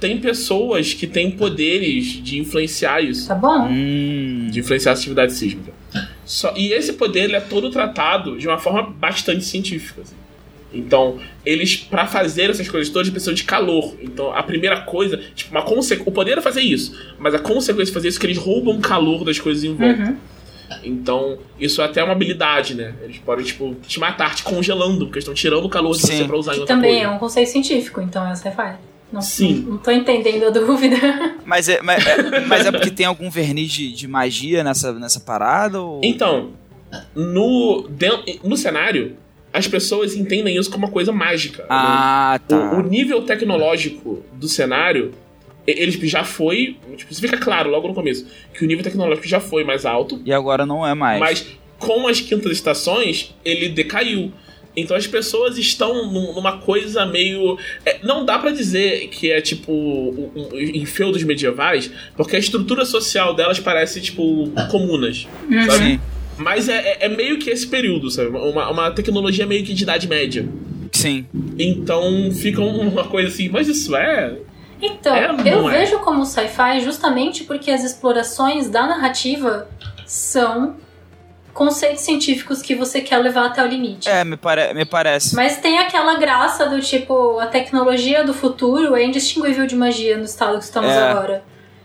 tem pessoas que têm poderes de influenciar isso. Tá bom? Hum. de influenciar a atividade sísmica. Só, e esse poder ele é todo tratado de uma forma bastante científica. assim. Então, eles, pra fazer essas coisas todas, precisam de calor. Então, a primeira coisa, tipo, uma consequ... o poder é fazer isso, mas a consequência de fazer isso é que eles roubam calor das coisas em volta. Uhum. Então, isso é até uma habilidade, né? Eles podem, tipo, te matar, te congelando, porque estão tirando o calor de Sim. você pra usar em outra também é coisa. um conceito científico, então é sci-fi. Não, Sim. Não, não tô entendendo a dúvida. Mas é, mas, é, mas é porque tem algum verniz de, de magia nessa, nessa parada? Ou... Então, no, no cenário, as pessoas entendem isso como uma coisa mágica. né? Ah, tá. O, o nível tecnológico do cenário, ele já foi. Tipo, isso fica claro logo no começo, que o nível tecnológico já foi mais alto, E agora não é mais. mas com as quintas estações, ele decaiu. Então as pessoas estão num- numa coisa meio. é, não dá pra dizer que é tipo um- um- em feudos medievais, porque a estrutura social delas parece tipo comunas. Sabe? Sim, Mas é, é- é meio que esse período, sabe? Uma, uma tecnologia meio que de idade média. sim. Então fica uma coisa assim, mas isso é. Então, É, eu é? vejo como sci-fi justamente porque as explorações da narrativa são conceitos científicos que você quer levar até o limite. É, me, pare me parece. Mas tem aquela graça do tipo, a tecnologia do futuro é indistinguível de magia no estado que estamos É. agora.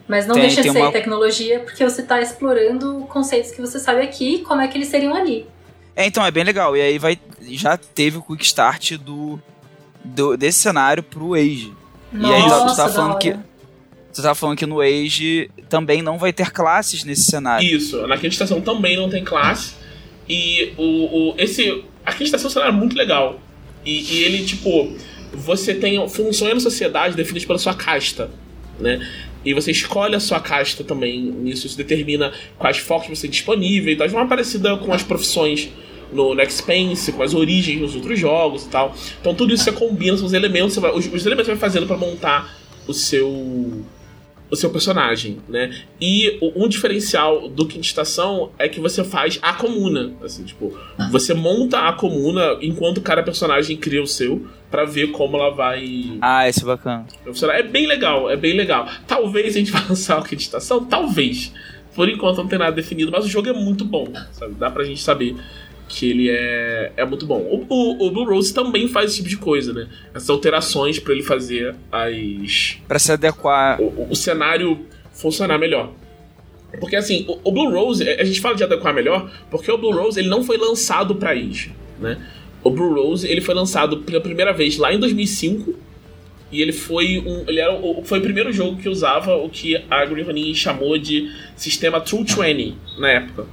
Mas não Tem- deixa de ser uma- tecnologia porque você está explorando conceitos que você sabe aqui e como é que eles seriam ali. É, então, é bem legal. E aí vai. Já teve o quick start do, do- desse cenário pro Age. E aí, Nossa, tu da falando que. Você tava falando que no Age também não vai ter classes nesse cenário. Isso, na quinta estação também não tem classe. E o, o, esse. A quinta estação é um cenário muito legal. E, e ele, tipo, você tem funções na sociedade definidas pela sua casta, né? E você escolhe a sua casta também nisso, isso determina quais focos você tem disponível e tal. De uma parecida com as profissões no, no Expense, com as origens nos outros jogos e tal. Então tudo isso você combina, são os elementos, vai- os, os elementos você vai fazendo pra montar o seu o seu personagem, né? E um diferencial do Quinta Estação é que você faz a comuna, assim, tipo, você monta a comuna enquanto cada personagem cria o seu pra ver como ela vai Ah, esse é bacana. É bem legal, é bem legal. Talvez a gente vá lançar o Quinta Estação, talvez. Por enquanto não tem nada definido, mas o jogo é muito bom, sabe? Dá pra gente saber que ele é, é muito bom. O, o, o Blue Rose também faz esse tipo de coisa, né? Essas alterações pra ele fazer as Pra se adequar. o, o- cenário funcionar melhor. Porque assim, o, o Blue Rose, a gente fala de adequar melhor, porque o Blue Rose ele não foi lançado pra Age, né? O Blue Rose ele foi lançado pela primeira vez lá em 2005 e ele foi um, ele era o, foi o primeiro jogo que usava o que a Green chamou de sistema True 20 na época,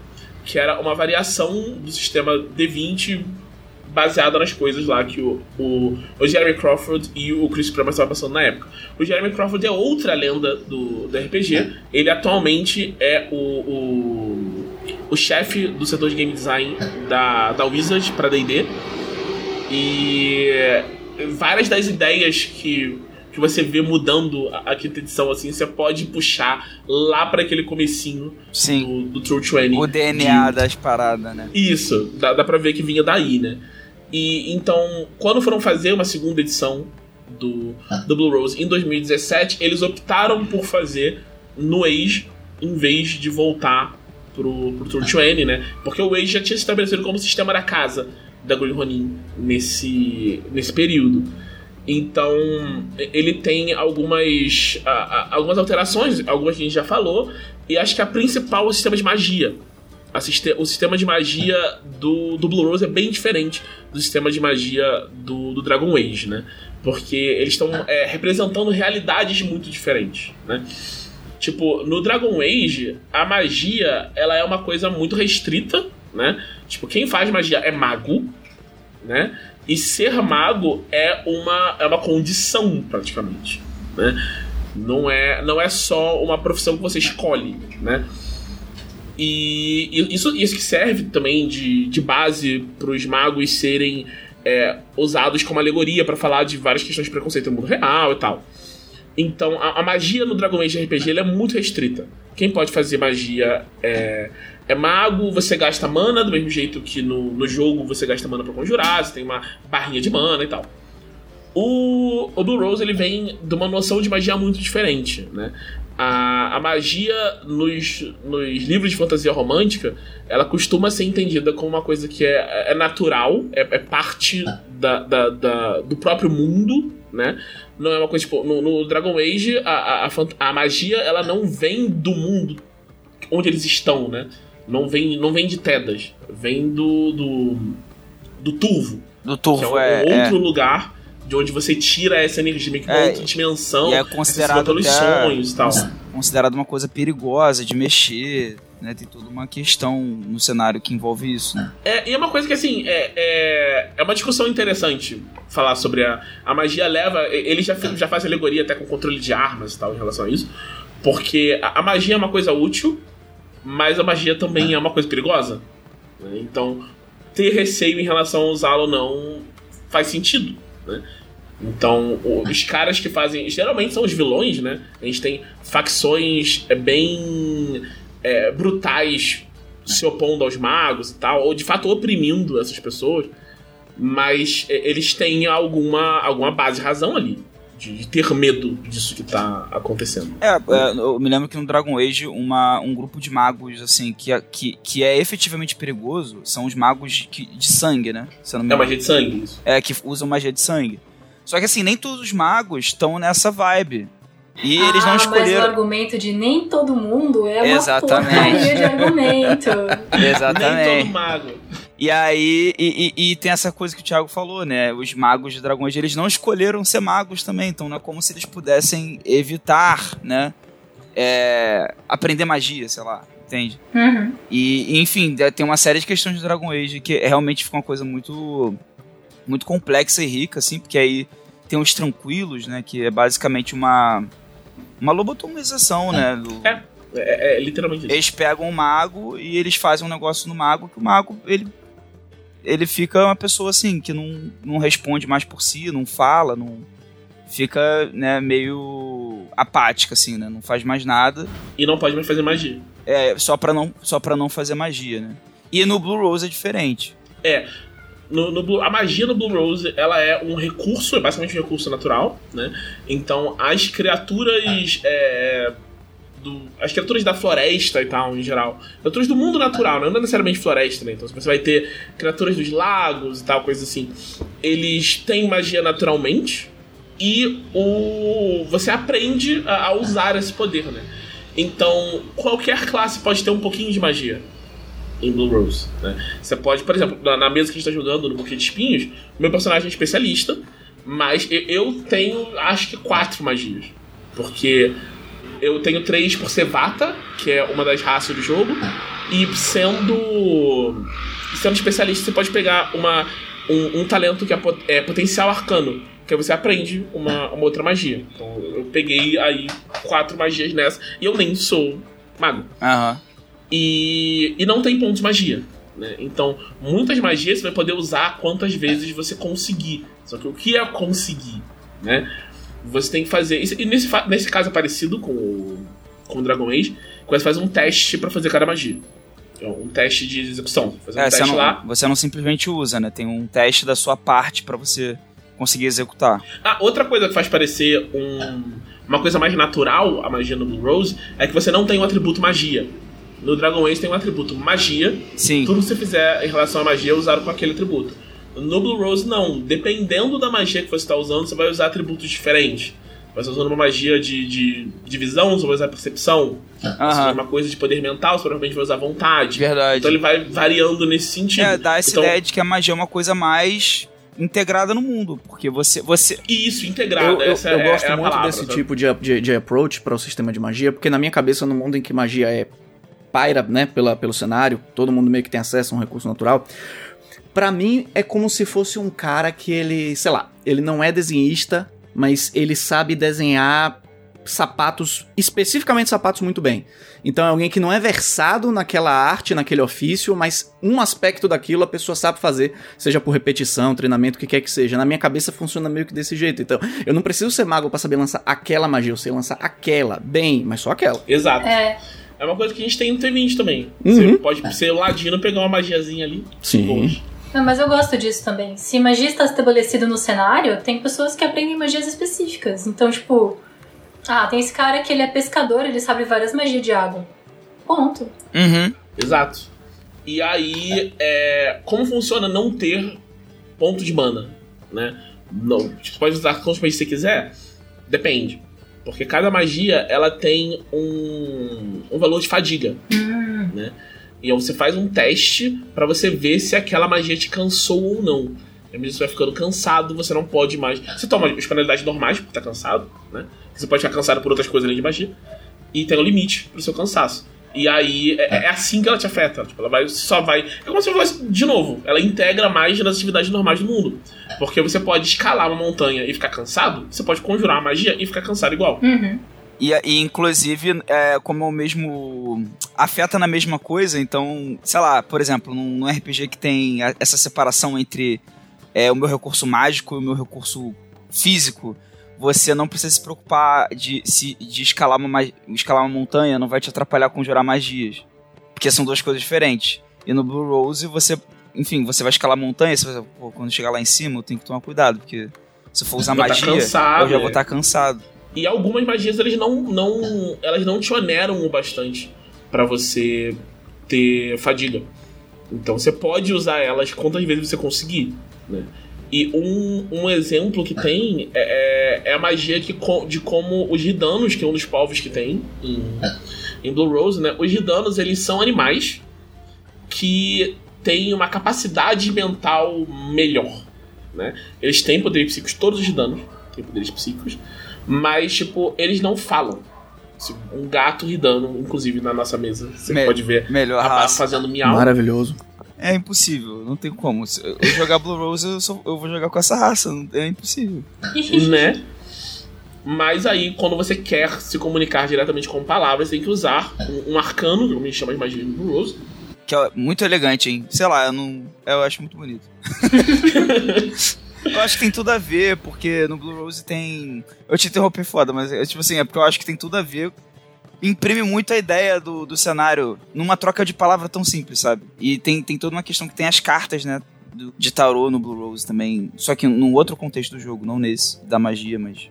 que era uma variação do sistema D20 baseada nas coisas lá que o, o, o Jeremy Crawford e o Chris Pramas estavam passando na época. O Jeremy Crawford é outra lenda do, do RPG. Ele atualmente é o, o, o chefe do setor de game design da, da Wizard para D&D. E várias das ideias que, que você vê mudando a, a quinta edição, assim, você pode puxar lá para aquele comecinho Sim. do, do True 20. O DNA de- das paradas, né? isso, dá, dá pra ver que vinha daí, né? E então, quando foram fazer uma segunda edição do, do Blue Rose em 2017, eles optaram por fazer no Age em vez de voltar pro, pro Tour 20, né? Porque o Age já tinha se estabelecido como sistema da casa da Green Ronin nesse, nesse período. Então, ele tem algumas, algumas alterações, algumas que a gente já falou, e acho que a principal é o sistema de magia. O sistema de magia do, do Blue Rose é bem diferente do sistema de magia do, do Dragon Age, né? Porque eles estão é, representando realidades muito diferentes, né? Tipo, no Dragon Age, a magia, ela é uma coisa muito restrita, né? Tipo, quem faz magia é mago, né? E ser mago é uma, é uma condição, praticamente, né? Não é, não é só uma profissão que você escolhe, né? E e isso, isso que serve também de, de base para os magos serem é, usados como alegoria para falar de várias questões de preconceito no mundo real e tal. Então, a, a magia no Dragon Age RPG é muito restrita. Quem pode fazer magia é, é mago, você gasta mana, do mesmo jeito que no, no jogo você gasta mana pra conjurar, você tem uma barrinha de mana e tal. O, o Rose ele vem de uma noção de magia muito diferente, né? A, a magia nos, nos livros de fantasia romântica, ela costuma ser entendida como uma coisa que é, é natural, é, é parte da, da- da- do próprio mundo, né? Não é uma coisa tipo. No, no Dragon Age, a, a, a a magia ela não vem do mundo onde eles estão, né? Não vem, não vem de Tedas, vem do, do, do Turvo, Do que é um, Turvo é. outro é. lugar de onde você tira essa energia, meio que uma É, outra dimensão, e é considerado pelos sonhos e tal. considerado uma coisa perigosa de mexer, né? Tem toda uma questão no cenário que envolve isso, né? É, e é uma coisa que, assim, é, é, é uma discussão interessante falar sobre a, a magia leva. Ele já, já faz alegoria até com controle de armas e tal em relação a isso. Porque a, a magia é uma coisa útil, mas a magia também é uma coisa perigosa. né? Então, ter receio em relação a usá-lo não faz sentido, né? Então, os caras que fazem. Geralmente são os vilões, né? A gente tem facções é, bem é, brutais se opondo aos magos e tal, ou de fato oprimindo essas pessoas, mas é, eles têm alguma, alguma base razão ali. De, ter medo disso que tá acontecendo. É, é, eu me lembro que no Dragon Age, uma, um grupo de magos, assim, que, é, que, que é efetivamente perigoso são os magos de, de sangue, né? é magia de sangue, isso. É, que usam magia de sangue. Só que assim, nem todos os magos estão nessa vibe. E ah, eles não escolheram. Mas o argumento de nem todo mundo é uma Exatamente. porcaria de argumento. Exatamente. Nem todo mago. E aí, e, e, e, tem essa coisa que o Thiago falou, né? Os magos de dragões, eles não escolheram ser magos também, então não é como se eles pudessem evitar, né? É, aprender magia, sei lá, entende? Uhum. E, enfim, tem uma série de questões de Dragon Age que realmente fica uma coisa muito, muito complexa e rica, assim, porque aí tem os tranquilos, né? Que é basicamente uma, uma lobotomização, né? Do... É, é, é, literalmente isso. Eles pegam o mago e eles fazem um negócio no mago que o mago, ele ele fica uma pessoa assim, que não, não responde mais por si, não fala, não fica, né, meio apática assim, né? Não faz mais nada. E não pode mais fazer magia. É, só para não só para não fazer magia, né? E no Blue Rose é diferente. É, no, no Blue, a magia no Blue Rose ela é um recurso, é basicamente um recurso natural, né? Então as criaturas é, do, as criaturas da floresta e tal, em geral. Criaturas do mundo natural, não necessariamente floresta, né? Então você vai ter criaturas dos lagos e tal, coisas assim. Eles têm magia naturalmente e o você aprende a, a usar esse poder, né? Então, qualquer classe pode ter um pouquinho de magia em Blue Rose, né? Você pode, por exemplo, na, na mesa que a gente tá jogando no Buquê de Espinhos, meu personagem é especialista, mas eu, eu tenho, acho que, quatro magias. Porque eu tenho três por ser Vata, que é uma das raças do jogo, e sendo sendo especialista, você pode pegar uma, um, um talento que é, é, potencial arcano, que você aprende uma, uma outra magia. Então eu peguei aí quatro magias nessa, e eu nem sou mago. Aham. E, e não tem pontos de magia. Né? Então, muitas magias você vai poder usar quantas vezes você conseguir. Só que o que é conseguir? Né? Você tem que fazer. E nesse, nesse caso é parecido com o, com o Dragon Age, você faz um teste para fazer cada magia. Então, um teste de execução. Fazer um É, teste você, não, lá. você não simplesmente usa, né? Tem um teste da sua parte pra você conseguir executar. Ah, outra coisa que faz parecer um, uma coisa mais natural a magia no Blue Rose é que você não tem o atributo magia. No Dragon Age tem um atributo magia. Sim. Tudo que você fizer em relação à magia é usado com aquele atributo. No Blue Rose, não. Dependendo da magia que você está usando, você vai usar atributos diferentes. Você está usando uma magia de, de, de visão, você vai usar percepção. For uma coisa de poder mental, você provavelmente vai usar vontade. Verdade. Então ele vai variando nesse sentido. É, dá essa então, ideia de que a magia é uma coisa mais integrada no mundo. Porque você. você Isso, integrada. Eu, eu, essa eu é, gosto é a muito palavra, desse sabe? tipo de, de, de approach para o sistema de magia, porque na minha cabeça, no mundo em que magia é paira, né, pela, pelo cenário, todo mundo meio que tem acesso a um recurso natural. Pra mim é como se fosse um cara que ele, sei lá, ele não é desenhista, mas ele sabe desenhar sapatos, especificamente sapatos muito bem. Então é alguém que não é versado naquela arte, naquele ofício, mas um aspecto daquilo a pessoa sabe fazer, seja por repetição, treinamento, o que quer que seja. Na minha cabeça funciona meio que desse jeito. Então, eu não preciso ser mago pra saber lançar aquela magia, eu sei lançar aquela, bem, mas só aquela. Exato. É, É uma coisa que a gente tem no T20 também. Uhum. Você pode ser o ladino pegar uma magiazinha ali. Sim. Boas. Não, mas eu gosto disso também. Se magia está estabelecida no cenário, tem pessoas que aprendem magias específicas. Então, tipo, ah, tem esse cara que ele é pescador, ele sabe várias magias de água. Ponto. Uhum. Exato. E aí, é, como funciona não ter ponto de mana, né? Não, você pode usar quantos magias você quiser? Depende. Porque cada magia, ela tem um, um valor de fadiga, né? E aí você faz um teste pra você ver se aquela magia te cansou ou não. E à medida que você vai ficando cansado, você não pode mais... Você toma as penalidades normais, porque tá cansado, né? Você pode ficar cansado por outras coisas além de magia. E tem um limite pro seu cansaço. E aí é, é assim que ela te afeta. Tipo, ela vai, só vai. É como se fosse, de novo, ela integra mais nas atividades normais do mundo. Porque você pode escalar uma montanha e ficar cansado, você pode conjurar a magia e ficar cansado igual. Uhum. E, e inclusive, é, como é o mesmo. afeta na mesma coisa, então, sei lá, por exemplo, num, num RPG que tem a, essa separação entre é, o meu recurso mágico e o meu recurso físico, você não precisa se preocupar de, se, de escalar, uma, escalar uma montanha, não vai te atrapalhar conjurar magias. Porque são duas coisas diferentes. E no Blue Rose, você, enfim, você vai escalar montanha, você, pô, quando chegar lá em cima, eu tenho que tomar cuidado, porque se eu for usar Tá magia, cansado, eu já vou é. estar cansado. E algumas magias eles não, não elas não te oneram o bastante pra você ter fadiga. Então você pode usar elas quantas vezes você conseguir, né? E um, um exemplo que tem é, é- é a magia que, de como os ridanos, que é um dos povos que tem em, em Blue Rose, né? Os ridanos, eles são animais que têm uma capacidade mental melhor, né? Eles têm poderes psíquicos, todos os ridanos têm poderes psíquicos, mas, tipo, eles não falam. Um gato ridando, inclusive, na nossa mesa. Você Me- pode ver Melhor a raça. fazendo miau. Maravilhoso. É impossível, não tem como. Se eu jogar Blue Rose, eu, só- eu vou jogar com essa raça, é impossível. né? Mas aí, quando você quer se comunicar diretamente com palavras, você tem que usar um, um arcano, que eu me chamo de magia do Blue Rose. Que é muito elegante, hein? Sei lá, eu não. Eu acho muito bonito. eu acho que tem tudo a ver, porque no Blue Rose tem. Eu te interrompi foda, mas é, tipo assim, é porque eu acho que tem tudo a ver. Imprime muito a ideia do, do cenário numa troca de palavra tão simples, sabe? E tem, tem toda uma questão que tem as cartas, né? do- de tarô no Blue Rose também. Só que num outro contexto do jogo, não nesse, da magia, mas.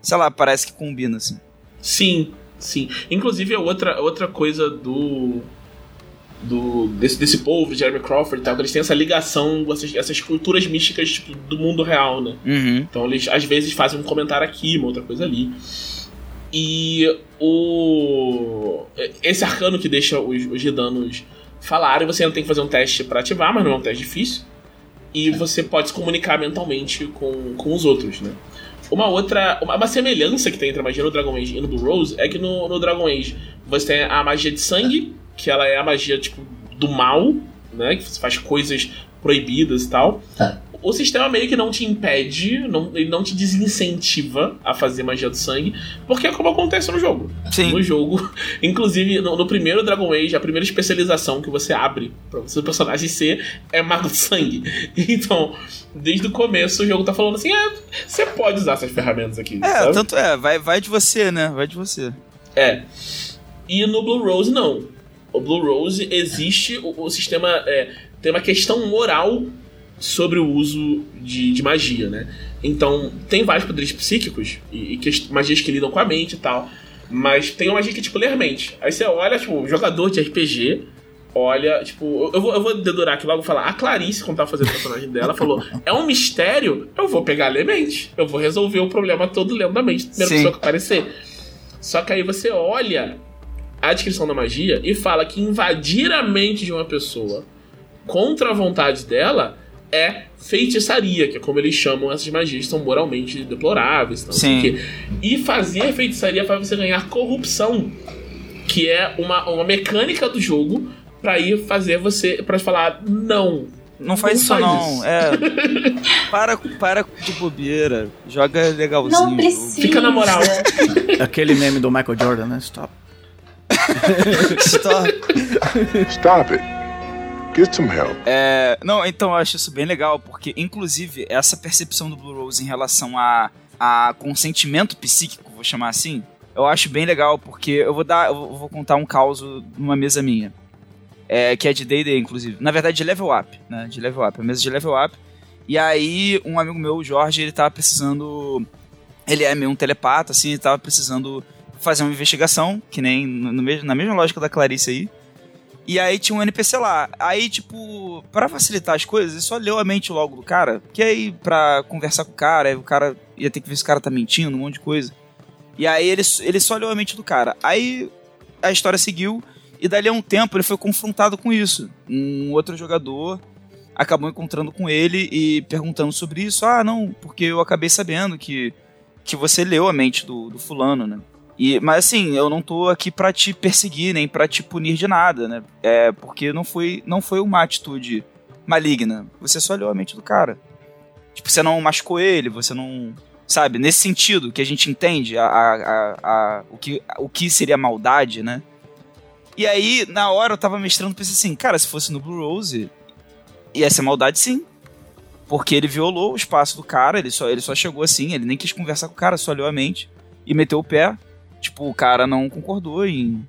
Sei lá, parece que combina, assim. Sim, sim. Inclusive, é outra, outra coisa do. Do desse, desse povo, Jeremy Crawford e tal, que eles têm essa ligação com essas, essas culturas místicas tipo, do mundo real, né? Uhum. Então eles às vezes fazem um comentário aqui, uma outra coisa ali. E o. Esse arcano que deixa os, os ridanos falarem, você ainda tem que fazer um teste pra ativar, mas não é um teste difícil. E você pode se comunicar mentalmente com, com os outros, né? Uma outra. Uma, uma semelhança que tem entre a magia no Dragon Age e no Blue Rose é que no, no Dragon Age você tem a magia de sangue, que ela é a magia tipo do mal, né? Que você faz coisas proibidas e tal. O sistema meio que não te impede, não, ele não te desincentiva a fazer magia do sangue, porque é como acontece no jogo. Sim. No jogo, inclusive no, no primeiro Dragon Age, a primeira especialização que você abre pra o seu personagem ser é mago do sangue. Então, desde o começo o jogo tá falando assim: é, você pode usar essas ferramentas aqui. É, sabe? tanto é, vai, vai de você, né? Vai de você. É. E no Blue Rose, não. O Blue Rose existe, o, o sistema é, tem uma questão moral sobre o uso de, de magia, né? Então, tem vários poderes psíquicos e, e que- magias que lidam com a mente e tal. Mas tem uma magia que, tipo, ler mente. Aí você olha, tipo, jogador de RPG, olha, tipo, eu- vou, eu vou dedurar aqui logo e falar. A Clarice, quando tava fazendo o personagem dela, falou: é um mistério, eu vou pegar ler mente. Eu vou resolver o problema todo lendo da mente. Primeira Sim. pessoa que aparecer. Só que aí você olha a descrição da magia e fala que invadir a mente de uma pessoa contra a vontade dela é feitiçaria, que é como eles chamam essas magias que são moralmente deploráveis. Não sei o Sim. quê. E fazer feitiçaria faz você ganhar corrupção, que é uma, uma mecânica do jogo pra ir fazer você. pra falar não. Não faz Não isso faz não. isso. É. Para, para de bobeira. Joga legalzinho. Não precisa. Fica na moral. Aquele meme do Michael Jordan, né? Stop. Stop. Stop it. Get some help. É, não, então eu acho isso bem legal, porque inclusive essa percepção do Blue Rose em relação a, a consentimento psíquico, vou chamar assim, eu acho bem legal, porque eu vou dar, eu vou contar um caos numa mesa minha. É, que é de D&D, inclusive. Na verdade, de level up, né? De level up, a mesa de level up. E aí, um amigo meu, o Jorge, ele tava precisando... Ele é meio um telepata, assim, ele tava precisando fazer uma investigação, que nem no, mesmo, na mesma lógica da Clarice aí. E aí tinha um NPC lá. Aí, tipo, pra facilitar as coisas, ele só leu a mente logo do cara. Que aí, pra conversar com o cara, o cara ia ter que ver se o cara tá mentindo, um monte de coisa. E aí ele, ele só leu a mente do cara. Aí a história seguiu, e dali a um tempo ele foi confrontado com isso. Um outro jogador acabou encontrando com ele e perguntando sobre isso. Ah, não, porque eu acabei sabendo que, que você leu a mente do, do fulano, né? E, mas assim, eu não tô aqui pra te perseguir, nem pra te punir de nada, né? É, porque não foi, não foi uma atitude maligna. Você só olhou a mente do cara. Tipo, você não machucou ele, você não. sabe? Nesse sentido que a gente entende a, a, a, o, que, o que seria maldade, né? E aí, na hora, eu tava mestrando, pensei assim, cara, se fosse no Blue Rose, ia ser maldade sim. Porque ele violou o espaço do cara, ele só, ele só chegou assim, ele nem quis conversar com o cara, só olhou a mente e meteu o pé. Tipo, o cara não concordou em,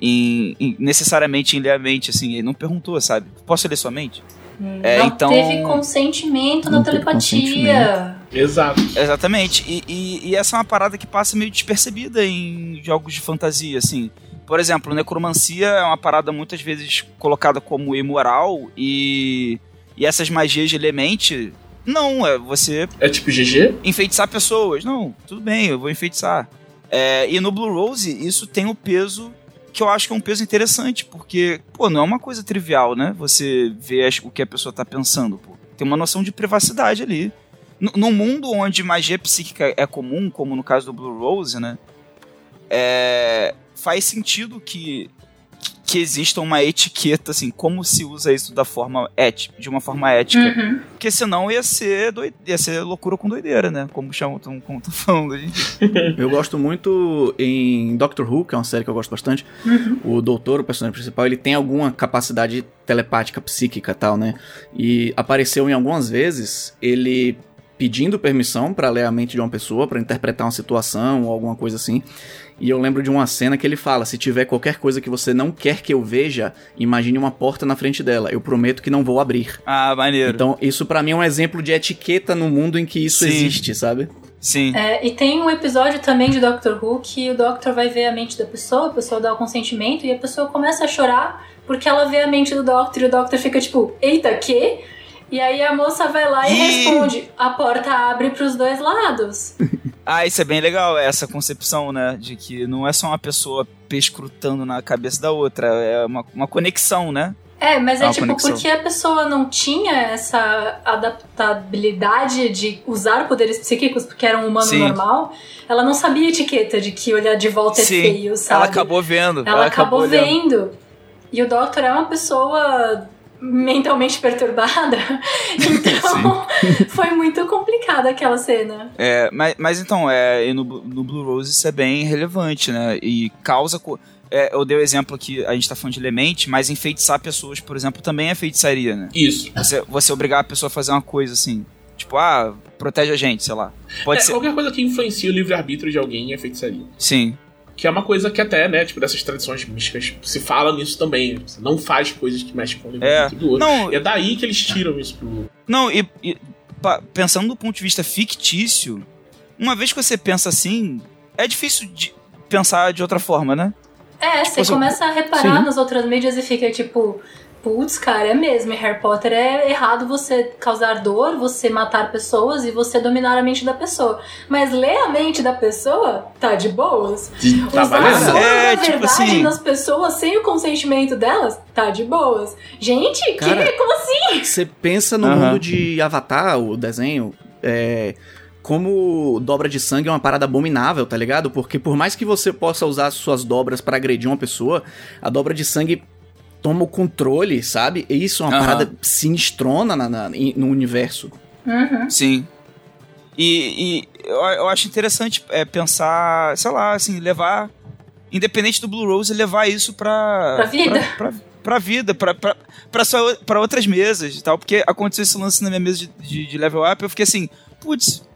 em, em necessariamente em ler a mente, assim, ele não perguntou, sabe? Posso ler sua mente? É, não então... teve consentimento na telepatia. Exato. Exatamente. E, e, e, essa é uma parada que passa meio despercebida em jogos de fantasia, assim. Por exemplo, necromancia é uma parada muitas vezes colocada como imoral e, e essas magias de elemente. Não, é você. É tipo GG? Enfeitiçar pessoas. Não, tudo bem, eu vou enfeitiçar. É, e no Blue Rose, isso tem o peso que eu acho que é um peso interessante, porque, pô, não é uma coisa trivial, né? Você vê o que a pessoa tá pensando, pô. Tem uma noção de privacidade ali. No mundo onde magia psíquica é comum, como no caso do Blue Rose, né? É, faz sentido que que exista uma etiqueta, assim, como se usa isso da forma ética, de uma forma ética. Uhum. Porque senão ia ser, doide... ia ser loucura com doideira, né? Como chamam, como tô falando gente. Eu gosto muito em Doctor Who, que é uma série que eu gosto bastante. Uhum. O doutor, o personagem principal, ele tem alguma capacidade telepática, psíquica e tal, né? E apareceu em algumas vezes ele pedindo permissão para ler a mente de uma pessoa, para interpretar uma situação ou alguma coisa assim. E eu lembro de uma cena que ele fala: se tiver qualquer coisa que você não quer que eu veja, imagine uma porta na frente dela. Eu prometo que não vou abrir. Ah, maneiro. Então, isso para mim é um exemplo de etiqueta no mundo em que isso Sim. existe, sabe? Sim. É, e tem um episódio também de Doctor Who que o Doctor vai ver a mente da pessoa, a pessoa dá o consentimento e a pessoa começa a chorar porque ela vê a mente do Doctor e o Doctor fica tipo, eita, que? E aí a moça vai lá e, e... responde: a porta abre para os dois lados. ah, isso é bem legal, essa concepção, né? De que não é só uma pessoa pescrutando na cabeça da outra, é uma, uma conexão, né? É, mas é, é tipo, conexão. porque a pessoa não tinha essa adaptabilidade de usar poderes psíquicos porque era um humano Sim. normal, ela não sabia a etiqueta de que olhar de volta é Sim. é feio, sabe? Ela acabou vendo. Ela, ela acabou, acabou vendo. E o Doctor é uma pessoa mentalmente perturbada. Então, foi muito complicada aquela cena. É, mas, mas então, é, no, no Blue Rose isso é bem relevante, né? E causa. É, eu dei o exemplo que a gente tá falando de elemente, mas enfeitiçar pessoas, por exemplo, também é feitiçaria, né? Isso. Você, você obrigar a pessoa a fazer uma coisa assim. Tipo, ah, protege a gente, sei lá. Pode é, ser... Qualquer coisa que influencia o livre-arbítrio de alguém é feitiçaria. Sim. Que é uma coisa que até, né, tipo, dessas tradições místicas se fala nisso também. Você não faz coisas que mexem com o livro do outro. Não, e é daí que eles tiram isso pro. Não, e, e pensando do ponto de vista fictício, uma vez que você pensa assim, é difícil de pensar de outra forma, né? É, você tipo, começa a reparar sim. nas outras mídias e fica tipo, putz, cara, é mesmo. Em Harry Potter é errado você causar dor, você matar pessoas e você dominar a mente da pessoa. Mas ler a mente da pessoa tá de boas. Tá Usar valendo. é, tipo verdade assim... nas pessoas sem o consentimento delas tá de boas. Gente, cara, que, como assim? Você pensa no uhum. mundo de Avatar, o desenho, é como dobra de sangue é uma parada abominável, tá ligado? Porque por mais que você possa usar suas dobras para agredir uma pessoa, a dobra de sangue toma o controle, sabe? E isso é uma uhum. parada sinistrona na, na, no universo. Uhum. Sim. E, e eu, eu, acho interessante é, pensar, sei lá, assim, levar, independente do Blue Rose, levar isso pra. Pra vida. Pra, pra, pra vida, pra, pra, pra, sua, pra outras mesas e tal. Porque aconteceu esse lance na minha mesa de, de, de level up, eu fiquei assim, putz,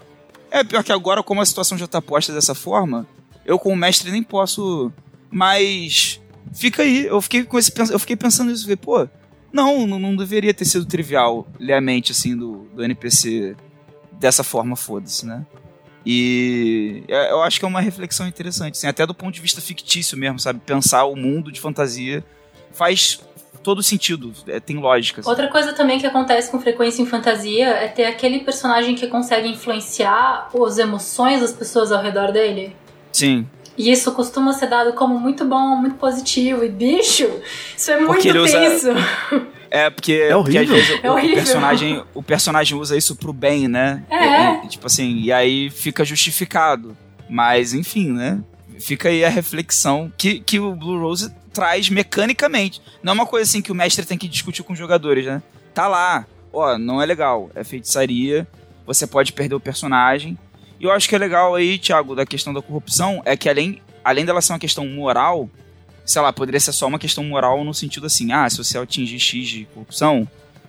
é pior que agora, como a situação já tá posta dessa forma, eu como mestre nem posso mais fica aí. Eu fiquei com esse eu fiquei pensando nisso, falei, pô, não, não deveria ter sido trivial ler a mente assim do, do NPC dessa forma, foda-se, né? E eu acho que é uma reflexão interessante, assim, até do ponto de vista fictício mesmo, sabe? Pensar o mundo de fantasia faz todo sentido, é, tem lógica. Assim. Outra coisa também que acontece com frequência em fantasia é ter aquele personagem que consegue influenciar as emoções das pessoas ao redor dele. Sim. E isso costuma ser dado como muito bom, muito positivo. E bicho, isso é muito tenso. Usa... É, porque, é horrível. porque às vezes é o, o, personagem, o personagem usa isso pro bem, né? É. E, tipo assim, e aí fica justificado. Mas, enfim, né? Fica aí a reflexão que, que o Blue Rose traz mecanicamente. Não é uma coisa assim que o mestre tem que discutir com os jogadores, né? Tá lá, ó, não é legal, é feitiçaria, você pode perder o personagem, E eu acho que é legal aí, Thiago, da questão da corrupção, é que além, além dela ser uma questão moral, sei lá, poderia ser só uma questão moral no sentido assim, ah, se você atingir X de corrupção,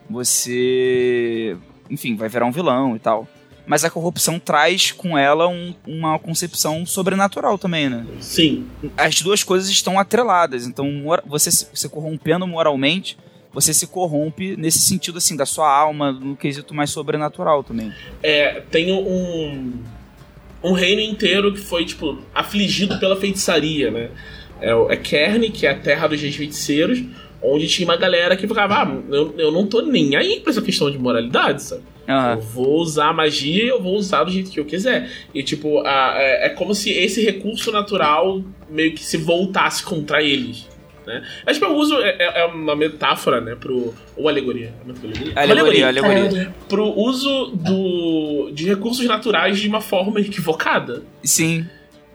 você, enfim, vai virar um vilão e tal. Mas a corrupção traz com ela um, uma concepção sobrenatural também, né? Sim. As duas coisas estão atreladas. Então, você se corrompendo moralmente, você se corrompe nesse sentido, assim, da sua alma, no quesito mais sobrenatural também. É, tem um, um reino inteiro que foi, tipo, afligido pela feitiçaria, né? É, é Kern, que é a terra dos reis feiticeiros, onde tinha uma galera que ficava, ah, eu, eu não tô nem aí pra essa questão de moralidade, sabe? Uhum. Eu vou usar a magia e eu vou usar do jeito que eu quiser. E, tipo, a, é, é, como se esse recurso natural meio que se voltasse contra eles. Né? Mas, tipo, eu uso. É, é, é uma metáfora, né? Pro. Ou alegoria. Alegoria, alegoria. alegoria. alegoria. Pro uso do, de recursos naturais de uma forma equivocada. Sim.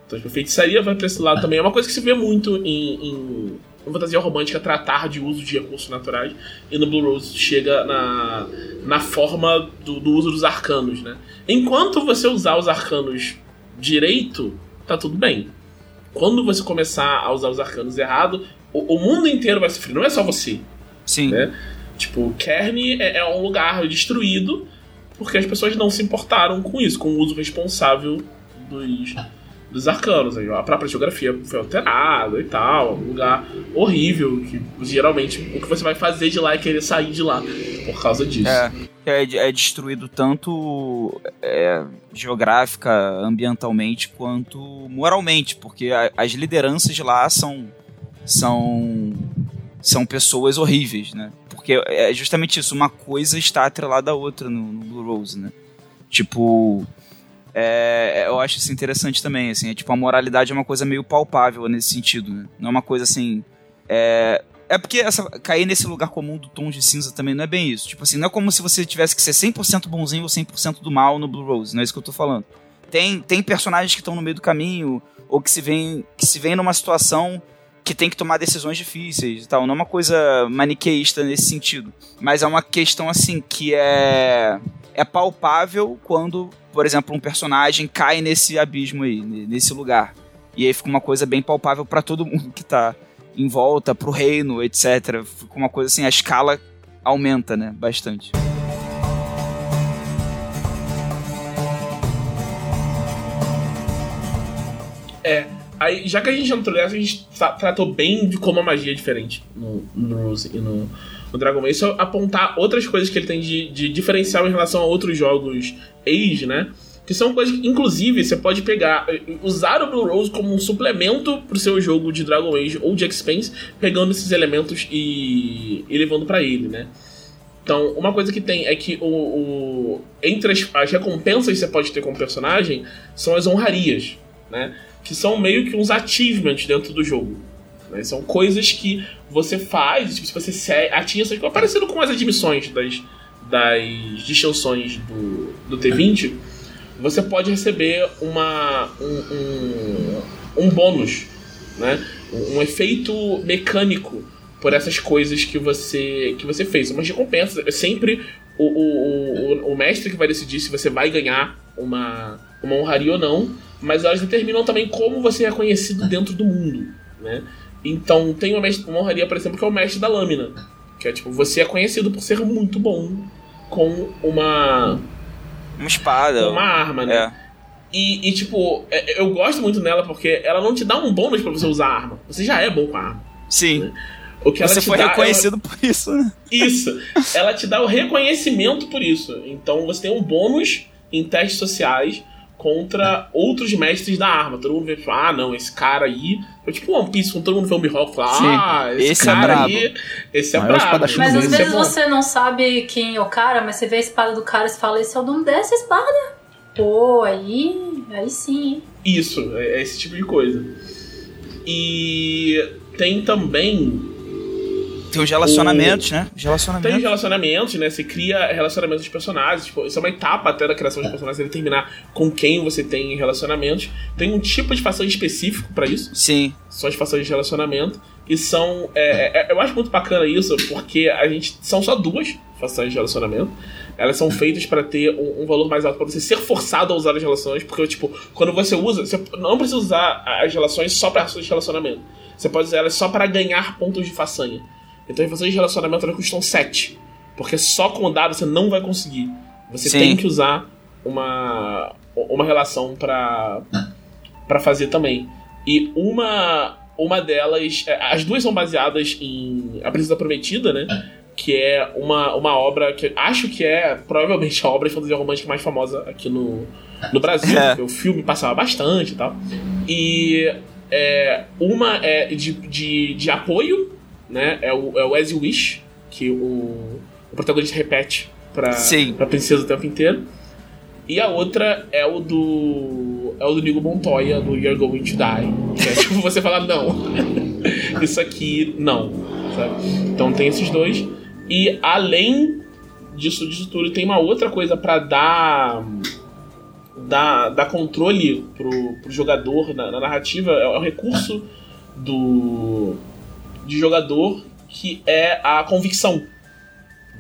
Então, tipo, feitiçaria vai pra esse lado também. É uma coisa que se vê muito em, em fantasia romântica tratar de uso de recursos naturais. E no Blue Rose chega na, na forma do, do uso dos arcanos, né? Enquanto você usar os arcanos direito, tá tudo bem. Quando você começar a usar os arcanos errado, o, o mundo inteiro vai sofrer, não é só você. Sim. Né? Tipo, Kern é, é um lugar destruído porque as pessoas não se importaram com isso, com o uso responsável dos dos arcanos. A própria geografia foi alterada e tal. Um lugar horrível. Que geralmente o que você vai fazer de lá é querer sair de lá por causa disso. É, é, é destruído tanto é, geográfica, ambientalmente, quanto moralmente, porque a, as lideranças de lá são. São. são pessoas horríveis, né? Porque é justamente isso, uma coisa está atrelada à outra no, no Blue Rose, né? Tipo, é, eu acho isso interessante também, assim, é tipo, a moralidade é uma coisa meio palpável nesse sentido, né? Não é uma coisa assim, é... É porque essa, cair nesse lugar comum do tom de cinza também não é bem isso. Tipo assim, não é como se você tivesse que ser 100% bonzinho ou 100% do mal no Blue Rose, não é isso que eu tô falando. Tem, tem personagens que estão no meio do caminho, ou que se vêm que se vem numa situação que tem que tomar decisões difíceis e tal. Não é uma coisa maniqueísta nesse sentido. Mas é uma questão, assim, que é é palpável quando, por exemplo, um personagem cai nesse abismo aí, nesse lugar. E aí fica uma coisa bem palpável para todo mundo que tá em volta, pro reino, etc. Fica uma coisa assim, a escala aumenta, né, bastante. É, aí já que a gente entrou nessa, a gente tratou bem de como a magia é diferente no, no Rose e no, o Dragon Ball. Isso é apontar outras coisas que ele tem de, de diferencial em relação a outros jogos Age, né? Que são coisas que, inclusive, você pode pegar, usar o Blue Rose como um suplemento pro seu jogo de Dragon Age ou de Expanse, pegando esses elementos e, e levando para ele, né? Então, uma coisa que tem é que o, o entre as, as, recompensas que você pode ter como personagem são as honrarias, né? Que são meio que uns achievements dentro do jogo. Né? São coisas que você faz, tipo, se você atinge essas coisas, com as admissões das, das distinções do, do T20, você pode receber uma, um, um, um bônus, né? um, um efeito mecânico por essas coisas que você que você fez. Uma recompensa é sempre o, o, o, o, mestre que vai decidir se você vai ganhar uma, uma honraria ou não, mas elas determinam também como você é conhecido dentro do mundo, né? Então tem uma, mestre, uma honraria, por exemplo, que é o mestre da lâmina. Que é tipo, você é conhecido por ser muito bom com uma. Uma espada. Com uma arma, né? É. E, e, tipo, é, eu gosto muito nela porque ela não te dá um bônus para você usar a arma. Você já é bom com a arma. Sim. Né? O que você foi reconhecido por isso, né? Isso. Ela te dá o reconhecimento por isso. Então você tem um bônus em testes sociais contra outros mestres da arma. Todo mundo vê, tipo, ah, não, esse cara aí. É tipo One Piece, quando todo mundo vê o Mihawk fala, ah, esse, esse é cara é aí, esse é Maior brabo. Mas às vezes é você não sabe quem é o cara, mas você vê a espada do cara e você fala, esse é o dono dessa espada. Pô, aí. Aí sim. Isso, é, é esse tipo de coisa. E tem também Tem os relacionamentos, né? Os Tem relacionamentos. os relacionamentos, né? Você cria relacionamentos dos personagens. Tipo, isso é uma etapa até da criação de personagens, você determinar com quem você tem relacionamentos. Tem um tipo de fação específico pra isso. Sim. São as fações de relacionamento. E são. é, é, eu acho muito bacana isso, porque a gente. São só duas fações de relacionamento. Elas são feitas pra ter um, um valor mais alto, pra você ser forçado a usar as relações. Porque, tipo, quando você usa. Você não precisa usar as relações só pra ações de relacionamento. Você pode usar elas só para ganhar pontos de façanha. Então as fações de relacionamento elas custam 7. Porque só com o dado você não vai conseguir. Você Sim. tem que usar uma, uma relação pra, pra fazer também. E uma, uma delas. é, As duas são baseadas em A Princesa Prometida, né? Que é uma, uma obra que acho que é provavelmente a obra de fantasia romântica mais famosa aqui no, no Brasil. É. porque O filme passava bastante e tal. E é, uma é de, de, de apoio, né? É o, é o As You Wish, que o, o protagonista repete pra, Sim. pra princesa o tempo inteiro. E a outra é o do. É o do Nigo Montoya, do You're Going to Die. Que é tipo você falar, não. Isso aqui, não. Sabe? Então tem esses dois. E além disso, disso tudo, tem uma outra coisa pra dar. Dar, dar controle pro, pro jogador na, na narrativa. É o recurso do. De jogador que é a convicção.